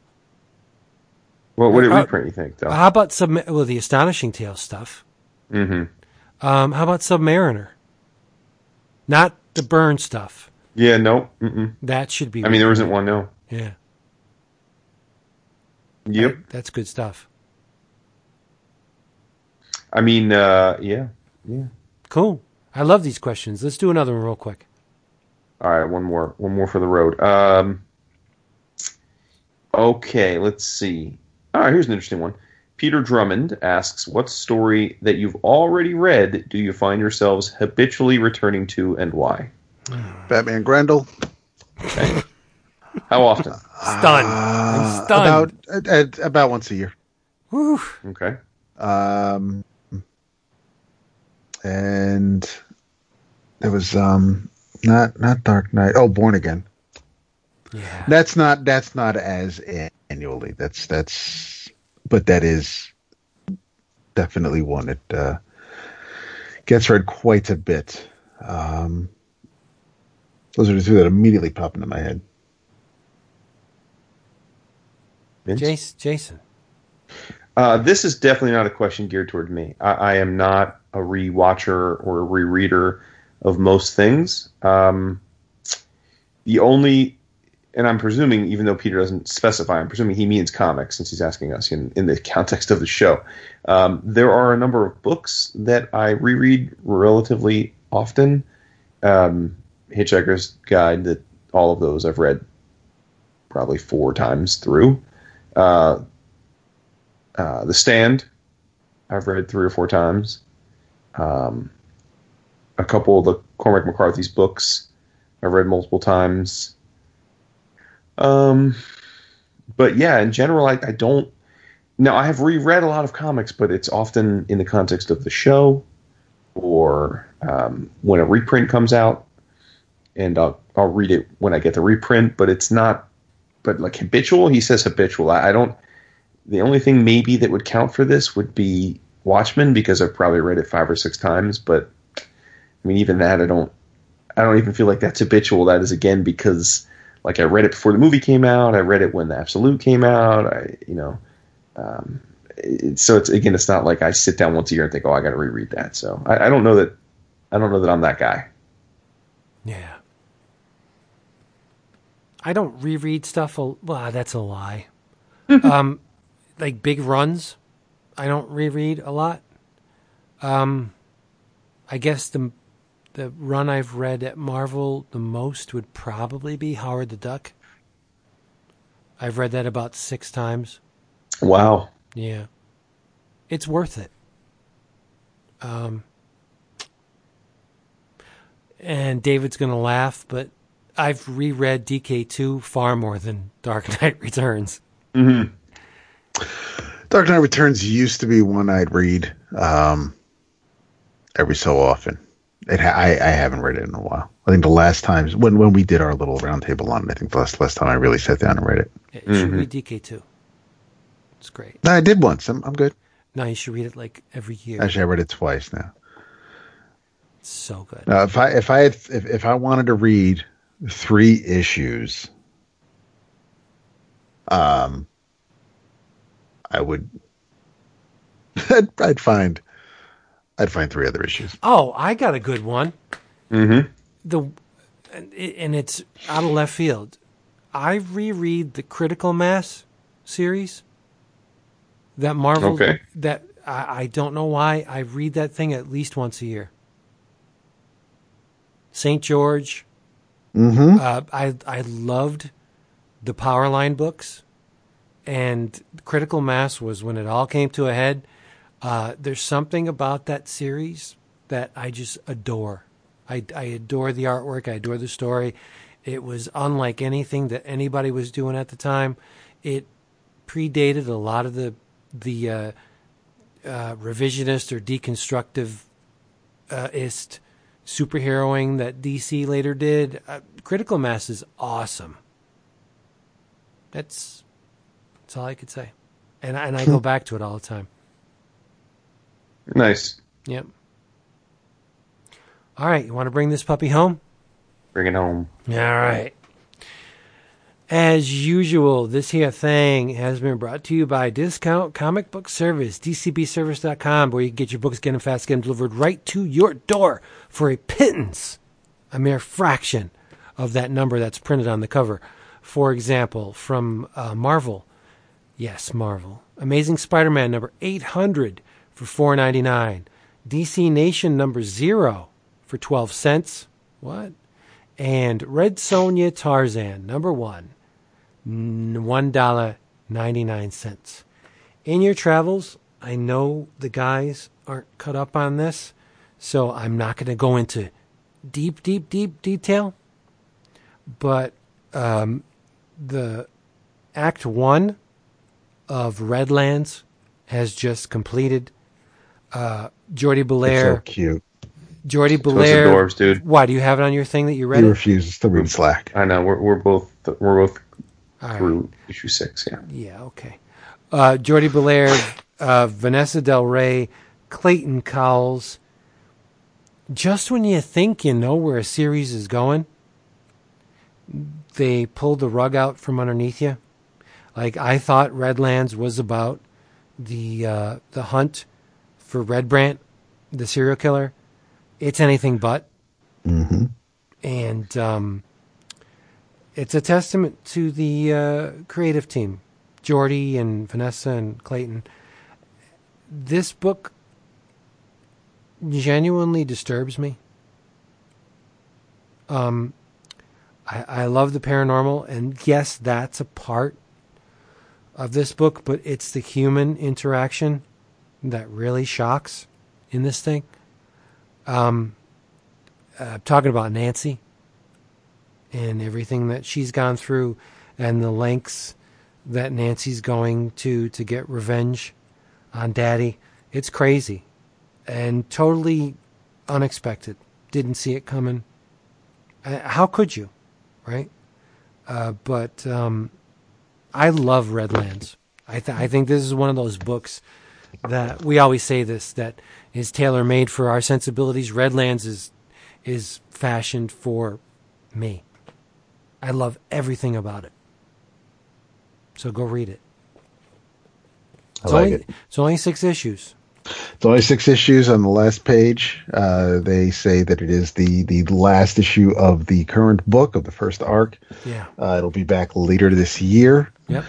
What would it reprint? You think though? How about sub? Well, the Astonishing Tales stuff. mm-hmm. Um, how about Submariner? Not the Byrne stuff. Yeah. No. Mm-mm. That should be. I mean, there isn't one. No. Yeah. Yep. That- that's good stuff. I mean, uh, yeah. Yeah. Cool. I love these questions. Let's do another one real quick. All right, one more, one more for the road. Um, okay, let's see. All right, here's an interesting one. Peter Drummond asks, "What story that you've already read do you find yourselves habitually returning to, and why? Batman Grendel. How often?" Stunned. I'm stunned. About at, about once a year. Whew. Okay. Um, and it was um not not Dark Knight. Oh, Born Again. Yeah. That's not that's not as annually. That's that's but that is definitely one that uh, gets read quite a bit. Um, those are the two that immediately pop into my head. Vince? Jason. Jason. Uh, this is definitely not a question geared toward me. I, I am not a rewatcher or a rereader of most things. Um, the only, and I'm presuming, even though Peter doesn't specify, I'm presuming he means comics since he's asking us in, in the context of the show. Um, there are a number of books that I reread relatively often. Um, Hitchhiker's Guide, that all of those I've read probably four times through. Uh, uh, the Stand, I've read three or four times. Um, a couple of the Cormac McCarthy's books, I've read multiple times. Um, but yeah, in general, I, I don't. Now, I have reread a lot of comics, but it's often in the context of the show or um, when a reprint comes out, and I'll, I'll read it when I get the reprint, but it's not. But like habitual, he says habitual. I, I don't the only thing maybe that would count for this would be Watchmen because I've probably read it five or six times. But I mean, even that, I don't. I don't even feel like that's habitual. That is again because like I read it before the movie came out. I read it when the Absolute came out. I you know, um, it, so it's again, it's not like I sit down once a year and think, oh, I got to reread that. So I, I don't know that. I don't know that I'm that guy. Yeah. I don't reread stuff. Well, that's a lie. um, like big runs, I don't reread a lot. Um, I guess the the run I've read at Marvel the most would probably be Howard the Duck. I've read that about six times. Wow. Yeah. It's worth it. Um and David's going to laugh, but I've reread DK2 far more than Dark Knight Returns. Mm-hmm. Dark Knight Returns used to be one I'd read um, every so often. It ha- I, I haven't read it in a while. I think the last time when when we did our little roundtable on it, I think the last last time I really sat down and read it. It should read DK2. It's great. No, I did once. I'm I'm good. No, you should read it like every year. Actually, I read it twice now. It's so good. Now, if I if I had, if if I wanted to read three issues, um, I would. I'd, I'd find. I'd find three other issues. Oh, I got a good one. Mm-hmm. The and it's out of left field. I reread the Critical Mass series. That Marvel. Okay. That I, I don't know why I read that thing at least once a year. Saint George. Mm-hmm. Uh, I I loved the Powerline books, and Critical Mass was when it all came to a head. Uh, there's something about that series that I just adore. I, I adore the artwork. I adore the story. It was unlike anything that anybody was doing at the time. It predated a lot of the the uh, uh, revisionist or deconstructive uh, ist superheroing that DC later did. Uh, Critical Mass is awesome. That's that's all I could say, and and I go back to it all the time. Nice. Yep. All right, you want to bring this puppy home? Bring it home. All right. As usual, this here thing has been brought to you by Discount Comic Book Service, dcbservice.com, where you can get your books, get them fast, get them delivered right to your door for a pittance, a mere fraction of that number that's printed on the cover. For example, from uh, Marvel, yes, Marvel, Amazing Spider-Man number 800 for 4.99, DC Nation number 0 for 12 cents. What? and Red Sonja Tarzan, number one, one dollar ninety nine cents. In your travels, I know the guys aren't cut up on this, so I'm not going to go into deep, deep, deep detail. But um, the Act One of Redlands has just completed. Uh, Jordie It's Bellaire, so cute. Jordie Those Bellaire. dwarves, dude. Why do you have it on your thing that you read He it? refuses to read Slack. I know. We're, we're both we're both All right. through issue six. Yeah. Yeah, okay. Uh, Jordie Bellaire, uh, Vanessa Del Rey, Clayton Cowles. Just when you think you know where a series is going, they pull the rug out from underneath you. Like I thought Redlands was about the uh, the hunt for Red Brant, the serial killer. It's anything but hmm and um, it's a testament to the uh, creative team, Jordie and Vanessa and Clayton. This book genuinely disturbs me. Um, I, I love the paranormal, and yes, that's a part of this book, but it's the human interaction that really shocks in this thing. Um, uh, talking about Nancy and everything that she's gone through and the lengths that Nancy's going to to get revenge on Daddy. It's crazy and totally unexpected. Didn't see it coming. Uh, How could you, right? Uh, but um, I love Redlands. I th- I think this is one of those books that we always say this that is tailor made for our sensibilities. Redlands is is fashioned for me. I love everything about it. So go read it. I like only, it. It's only six issues. It's only six issues on the last page. Uh, they say that it is the the last issue of the current book of the first arc. Yeah. Uh, it'll be back later this year. Yep.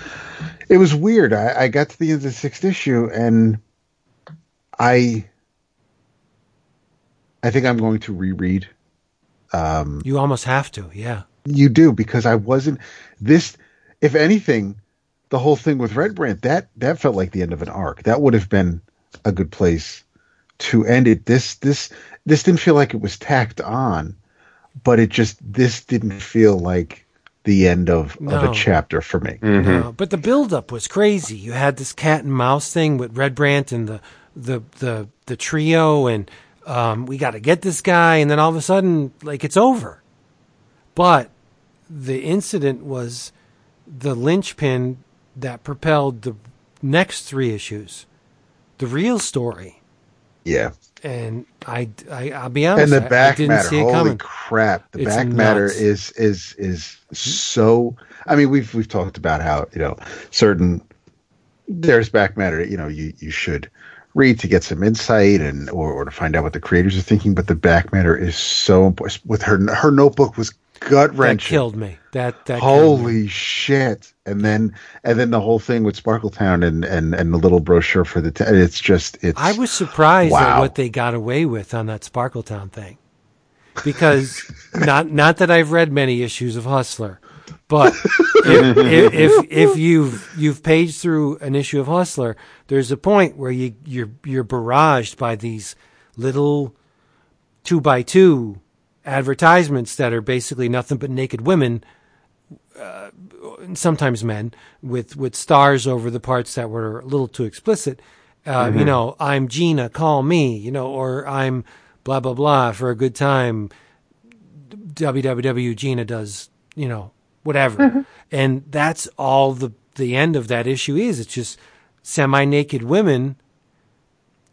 It was weird. I, I got to the end of the sixth issue and I I think I'm going to reread. Um, You almost have to. Yeah. you do because I wasn't this. If anything, the whole thing with Red Brant that that felt like the end of an arc. That would have been a good place to end it. This this this didn't feel like it was tacked on, but it just this didn't feel like the end of, of a chapter for me. No, but the buildup was crazy. You had this cat and mouse thing with Red Brant and the the the the trio, and um, we got to get this guy, and then all of a sudden, like it's over. But the incident was the linchpin that propelled the next three issues, the real story. Yeah, And I, I I'll be honest, and the I- I back didn't matter. see it Holy coming. crap! The It's back matter is is is mm-hmm. so. I mean, we've we've talked about how you know certain there's back matter. You know, you you should read to get some insight and or, or to find out what the creators are thinking. But the back matter is so important. With her her notebook was gut wrenching. killed me. That that. Holy shit! And then and then the whole thing with Sparkletown and and and the little brochure for the. T- it's just it's. I was surprised at what they got away with on that Sparkletown thing, because not not that I've read many issues of Hustler, but if, if, if if you've you've paged through an issue of Hustler, there's a point where you you're you're barraged by these little two by two advertisements that are basically nothing but naked women, uh, and sometimes men, with with stars over the parts that were a little too explicit. Uh, You know, I'm Gina, call me. You know, or I'm blah blah blah for a good time. www Gina does. You know, whatever, and that's all the the end of that issue is. It's just semi naked women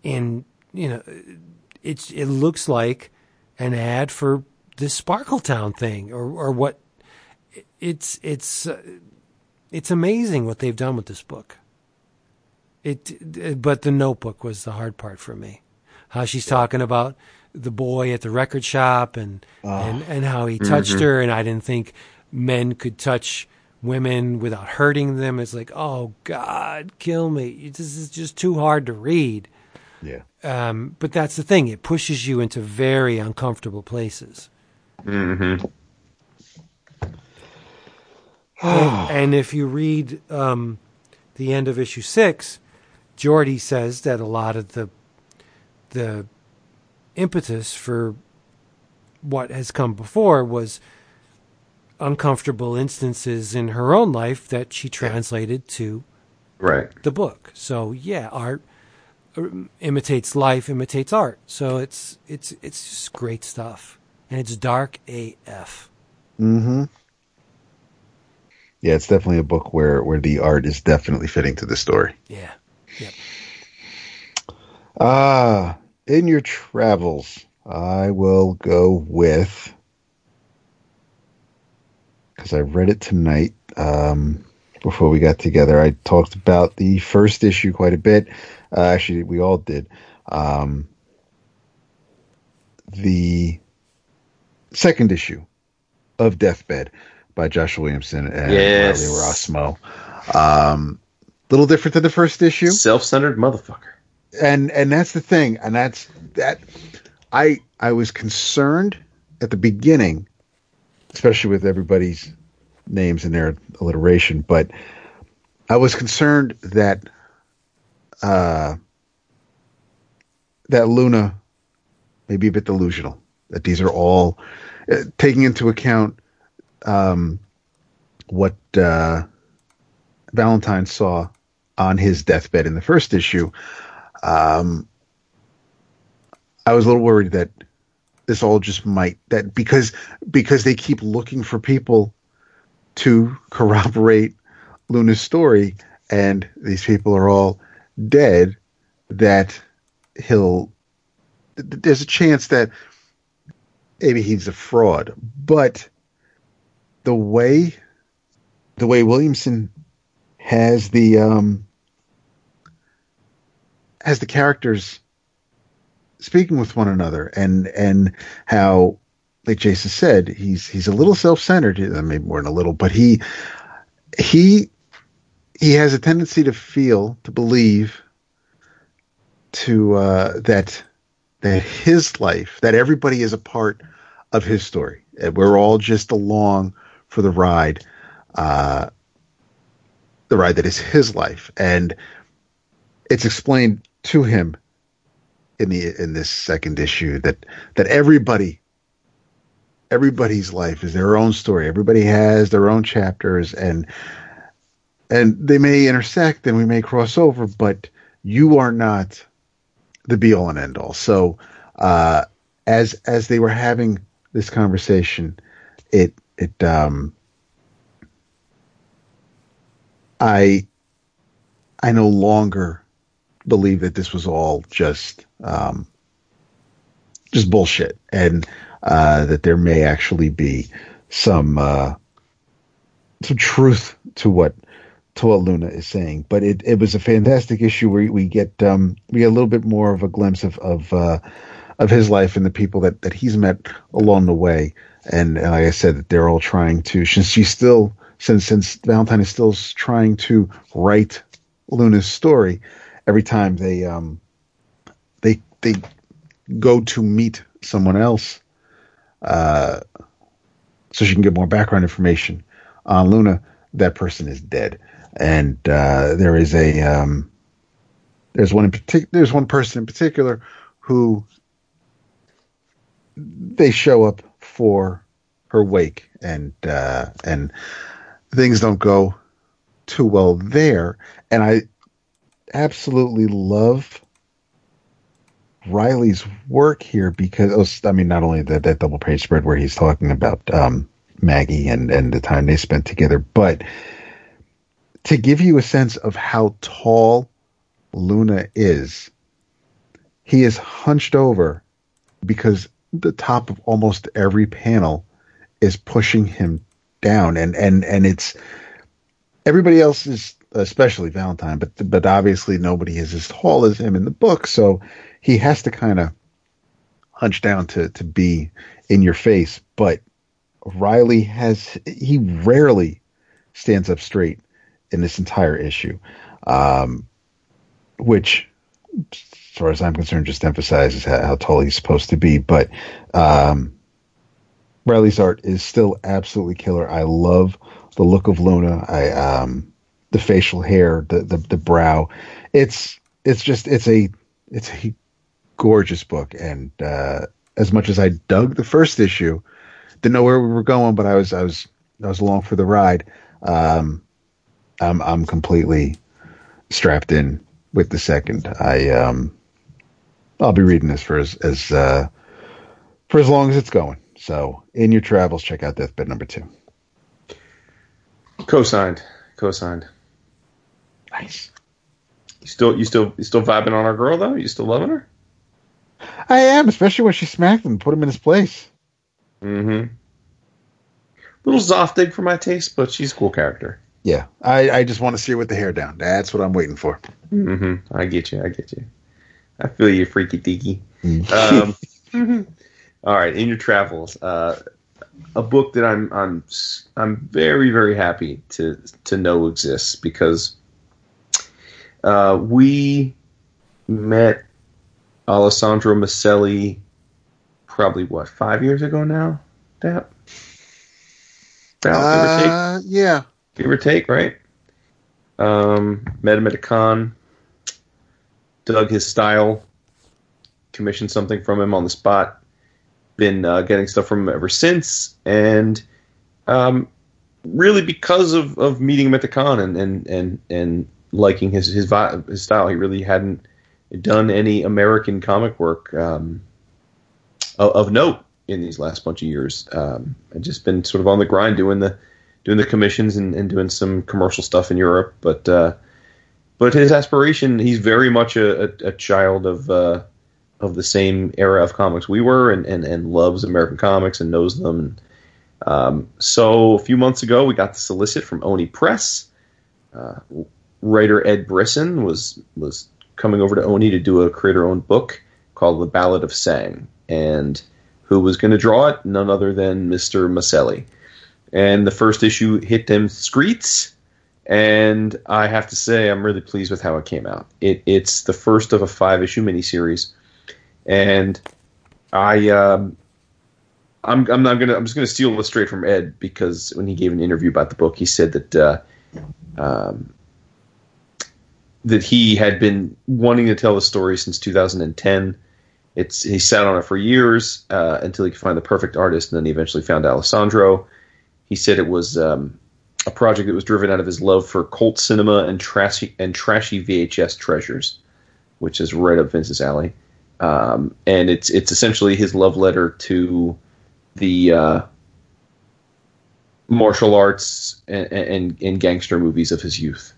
in you know it's it looks like an ad for this Sparkle Town thing or or what it's it's uh, it's amazing what they've done with this book. It but the notebook was the hard part for me. How she's talking about the boy at the record shop and and, and how he touched her and I didn't think men could touch women without hurting them. It's like, oh God, kill me. This is just too hard to read. Yeah. Um, but that's the thing; it pushes you into very uncomfortable places. Mm-hmm. And, and if you read um, the end of issue six, Jordie says that a lot of the the impetus for what has come before was uncomfortable instances in her own life that she translated to Right. the book. So yeah, art uh, imitates life, imitates art. So it's it's it's just great stuff, and it's dark AF. Mm-hmm. Yeah, it's definitely a book where where the art is definitely fitting to the story. Yeah, yep. Ah, in your travels, I will go with because I read it tonight. Um, before we got together, I talked about the first issue quite a bit. Uh, actually, we all did. Um, the second issue of Deathbed by Joshua Williamson and Yes. Riley Rossmo. Um, little different than the first issue Self-centered motherfucker. and and that's the thing and that's that i i was concerned at the beginning especially with everybody's names and their alliteration but i was concerned that uh that luna may be a bit delusional that these are all uh, taking into account um what uh valentine saw on his deathbed in the first issue um, I was a little worried that this all just might that because because they keep looking for people to corroborate Luna's story, and these people are all dead. That he'll there's a chance that maybe he's a fraud, but the way the way Williamson has the um has the characters speaking with one another and and how like Jason said he's he's a little self-centered. Uh, maybe more than a little but he he he has a tendency to feel to believe to uh that that his life that everybody is a part of his story. And we're all just along for the ride uh the ride that is his life. And it's explained to him in the in this second issue that that everybody everybody's life is their own story. Everybody has their own chapters and and they may intersect and we may cross over but you are not the be all and end all so uh as as they were having this conversation it it um i i no longer believe that this was all just um, just bullshit, and uh, that there may actually be some uh, some truth to what to what Luna is saying. But it, it was a fantastic issue where we get um, we get a little bit more of a glimpse of of uh, of his life and the people that, that he's met along the way. And, and like I said, they're all trying to since she's still since since Valentine is still trying to write Luna's story every time they um they they go to meet someone else uh so she can get more background information on Luna that person is dead. And uh there is a um there's one in particular there's one person in particular who they show up for her wake, and uh, and things don't go too well there. And I absolutely love Riley's work here because oh, I mean, not only that that double page spread where he's talking about um, Maggie and and the time they spent together, but to give you a sense of how tall Luna is, he is hunched over because the top of almost every panel is pushing him down, and and and it's everybody else is especially Valentine, but but obviously nobody is as tall as him in the book, so he has to kind of hunch down to to be in your face. But Riley has he rarely stands up straight in this entire issue, um, which, far as I'm concerned, just emphasizes how, how tall he's supposed to be. But um, Riley's art is still absolutely killer. I love the look of Luna. I um, the facial hair, the, the the brow. It's it's just it's a it's a gorgeous book, and uh, as much as I dug the first issue, didn't know where we were going, but I was I was I was along for the ride. Um, I'm I'm completely strapped in with the second. I um, I'll be reading this for as as uh, for as long as it's going. So in your travels, check out Deathbed number two. Co-signed. Co-signed. Nice. You still, you still, you still vibing on our girl though? You still loving her? I am, especially when she smacked him, and put him in his place. Mm-hmm. Little Zoftig for my taste, but she's a cool character. Yeah, I, I just want to see her with the hair down. That's what I'm waiting for. Mm-hmm. I get you. I get you. I feel you, freaky deaky. Um, all right, in your travels, uh, a book that I'm I'm I'm very very happy to to know exists because uh, we met Alessandro Maselli probably what five years ago now. That. Uh, yeah, give or take, right? Um, met him at a con, dug his style, commissioned something from him on the spot. Been uh, getting stuff from him ever since, and um, really because of, of meeting him at the con and and and, and liking his his his style, he really hadn't done any American comic work um, of, of, note in these last bunch of years. Um, I've just been sort of on the grind doing the doing the commissions and, and doing some commercial stuff in Europe. But uh, but his aspiration, he's very much a, a, a child of uh, of the same era of comics we were, and, and, and loves American comics and knows them. Um, so a few months ago, we got the solicit from Oni Press. Uh, writer Ed Brisson was was coming over to Oni to do a creator-owned book called The Ballad of Sang, and who was going to draw it? None other than Mr. Maselli and the first issue hit them screets. And I have to say, I'm really pleased with how it came out. It, it's the first of a five issue miniseries, and I um, I'm I'm not gonna I'm just gonna steal this straight from Ed because when he gave an interview about the book, he said that uh, um, that he had been wanting to tell the story since 2010. It's he sat on it for years uh, until he could find the perfect artist, and then he eventually found Alessandro he said it was um, a project that was driven out of his love for cult cinema and trashy and trashy VHS treasures, which is right up Vince's alley. Um, and it's it's essentially his love letter to the uh, martial arts and, and, and, gangster movies of his youth.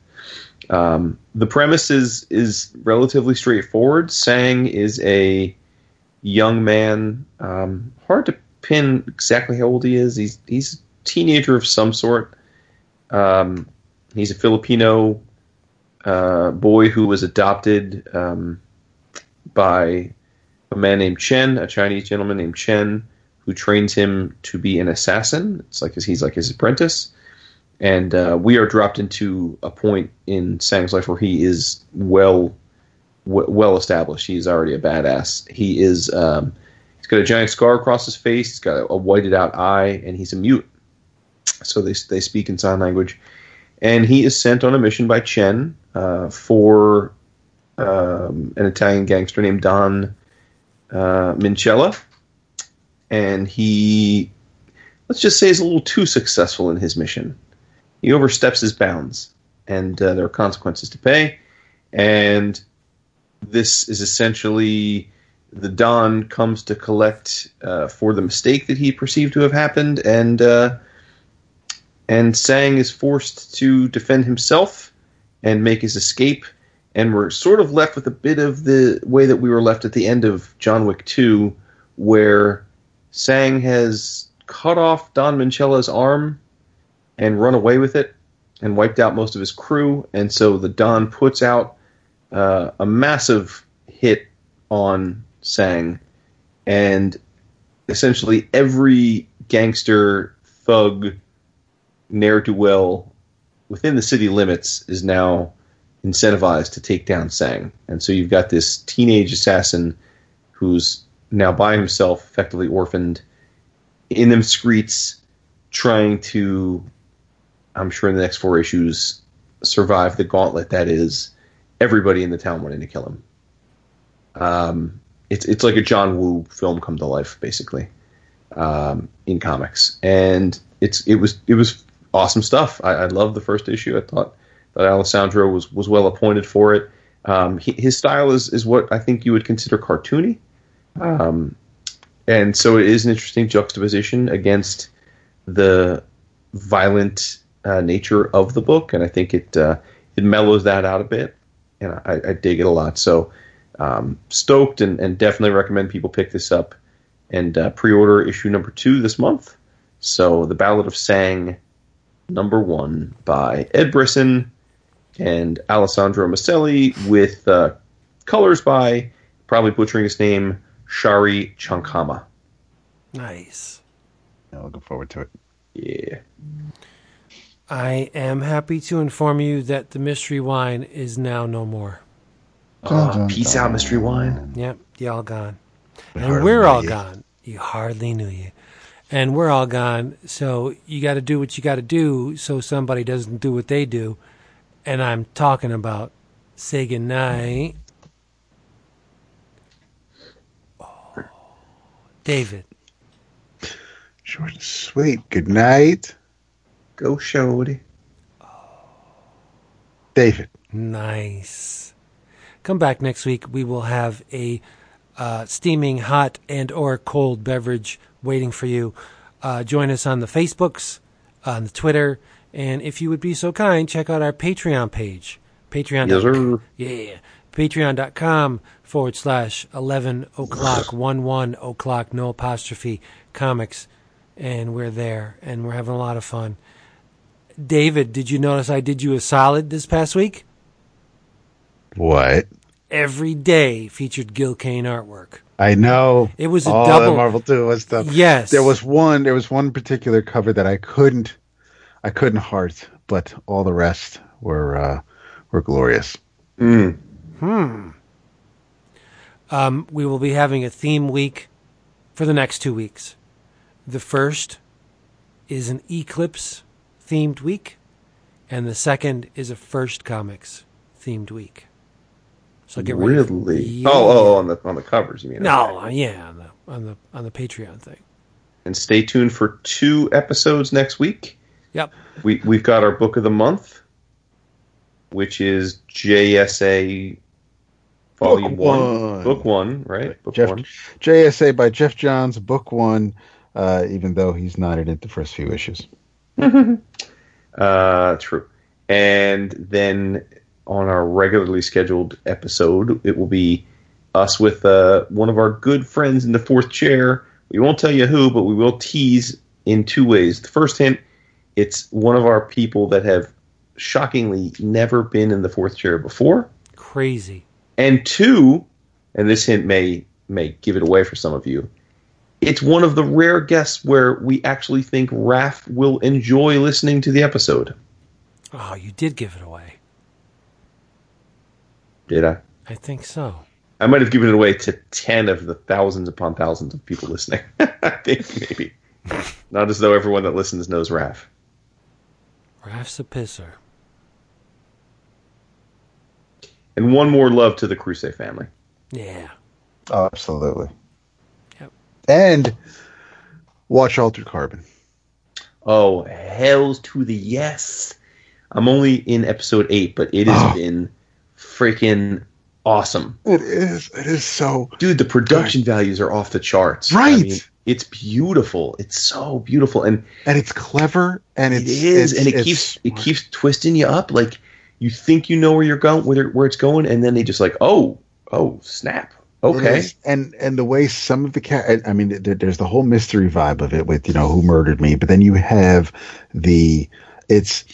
Um, the premise is is relatively straightforward. Sang is a young man. Um, hard to pin exactly how old he is. He's he's a teenager of some sort. Um, he's a Filipino uh, boy who was adopted um, by a man named Chen, a Chinese gentleman named Chen, who trains him to be an assassin. It's like he's like his apprentice. And uh, we are dropped into a point in Sang's life where he is well, w- well established. He's already a badass. He is. Um, he's got a giant scar across his face. He's got a, a whited out eye, and he's a mute so they they speak in sign language, and he is sent on a mission by Chen uh, for um, an Italian gangster named Don uh, Minchella, and he, let's just say, is a little too successful in his mission. He oversteps his bounds, and uh, there are consequences to pay. And this is essentially the Don comes to collect uh, for the mistake that he perceived to have happened, and uh, and Sang is forced to defend himself and make his escape. And we're sort of left with a bit of the way that we were left at the end of John Wick 2, where Sang has cut off Don Manchella's arm and run away with it and wiped out most of his crew. And so the Don puts out uh, a massive hit on Sang, and essentially every gangster, thug, ne'er do well within the city limits is now incentivized to take down Sang. And so you've got this teenage assassin who's now by himself, effectively orphaned, in them streets, trying to, I'm sure in the next four issues, survive the gauntlet that is everybody in the town wanting to kill him. Um, it's it's like a John Woo film come to life, basically, um, in comics, and it's it was it was awesome stuff. I, I loved the first issue. I thought that Alessandro was was well appointed for it. Um, he, his style is is what I think you would consider cartoony, um, and so it is an interesting juxtaposition against the violent uh, nature of the book, and I think it uh, it mellows that out a bit, and I, I dig it a lot. So um, stoked, and, and, definitely recommend people pick this up and uh, pre-order issue number two this month. So the Ballad of Sang, number one by Ed Brisson and Alessandro Maselli, with uh, colors by probably butchering his name Shari Chankhamma. Nice. Yeah, looking forward to it. Yeah. I am happy to inform you that the mystery wine is now no more. Uh, peace out, mystery wine. Yep, y'all gone. And we're all gone. You hardly knew you. And we're all gone. So you got to do what you got to do so somebody doesn't do what they do. And I'm talking about say goodnight. Oh, David. Short and sweet. Good night. Go, Shody. David. Nice. Come back next week. We will have a uh, steaming hot and or cold beverage waiting for you. Uh, join us on the Facebooks, on the Twitter, and if you would be so kind, check out our Patreon page. Patreon. Yes, sir. Yeah. Patreon.com forward slash 11 o'clock, 1 1 o'clock, no apostrophe, comics. And we're there, and we're having a lot of fun. David, did you notice I did you a solid this past week? What? Every day featured Gil Kane artwork. I know. It was a All double that Marvel Two was stuff. Yes. There was one. There was one particular cover that I couldn't. I couldn't heart, but all the rest were uh, were glorious. Mm. Hmm. Um, we will be having a theme week for the next two weeks. The first is an Eclipse themed week, and the second is a First Comics themed week. So get ready. for- Really? Yeah. Oh, oh, on the on the covers, you mean? No, Okay. yeah, on the on the on the Patreon thing. And stay tuned for two episodes next week. Yep. We we've got our book of the month, which is JSA Volume Book one. one. Book one, right? Book Geoff, one. JSA by Geoff Johns, book one. Uh, even though he's not in it the first few issues. Uh, true. And then on our regularly scheduled episode, it will be us with uh, one of our good friends in the fourth chair. We won't tell you who, but we will tease in two ways. The first hint, it's one of our people that have shockingly never been in the fourth chair before. Crazy. And two, and this hint may may give it away for some of you. It's one of the rare guests where we actually think Raph will enjoy listening to the episode. Oh, you did give it away. Did I? I think so. I might have given it away to 10 of the thousands upon thousands of people listening. I think maybe. Not as though everyone that listens knows Raph. Raph's a pisser. And one more love to the Crusade family. Yeah. Oh, absolutely. Yep. And Watch Altered Carbon. Oh, hells to the yes. I'm only in episode eight, but it has Oh. been freaking awesome. It is. It is so. Dude, the production values are off the charts. Right. I mean, it's beautiful. It's so beautiful. And And it's clever, and it it's, it's- and it it's keeps it keeps twisting you up. Like you think you know where you're going, where where it's going, and then they just like, oh, oh, snap. Okay. is. and and the way some of the cat, I mean, there's the whole mystery vibe of it with you know who murdered me, but then you have the it's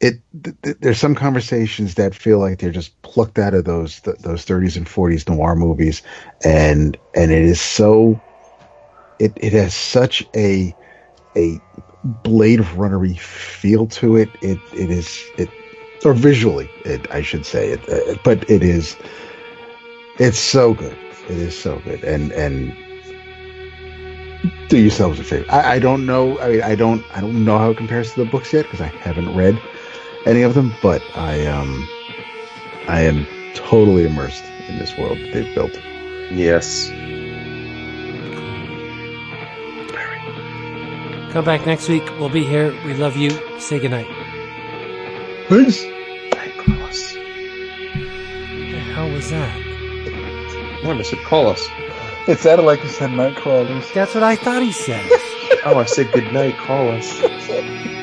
it. Th- th- there's some conversations that feel like they're just plucked out of those th- those 30s and 40s noir movies, and and it is so. It it has such a a Blade Runnery feel to it. It it is it or visually, it, I should say it, uh, but it is. It's so good. It is so good, and and do yourselves a favor. I, I don't know. I mean, I don't. I don't know how it compares to the books yet because I haven't read any of them. But I um, I am totally immersed in this world that they've built. Yes. Come back next week. We'll be here. We love you. Say goodnight. Peace. Nightcrawlers. What the hell was that? What I said, call us. It sounded like you said night crawlers. That's what I thought he said. Oh, I said good night. Call us.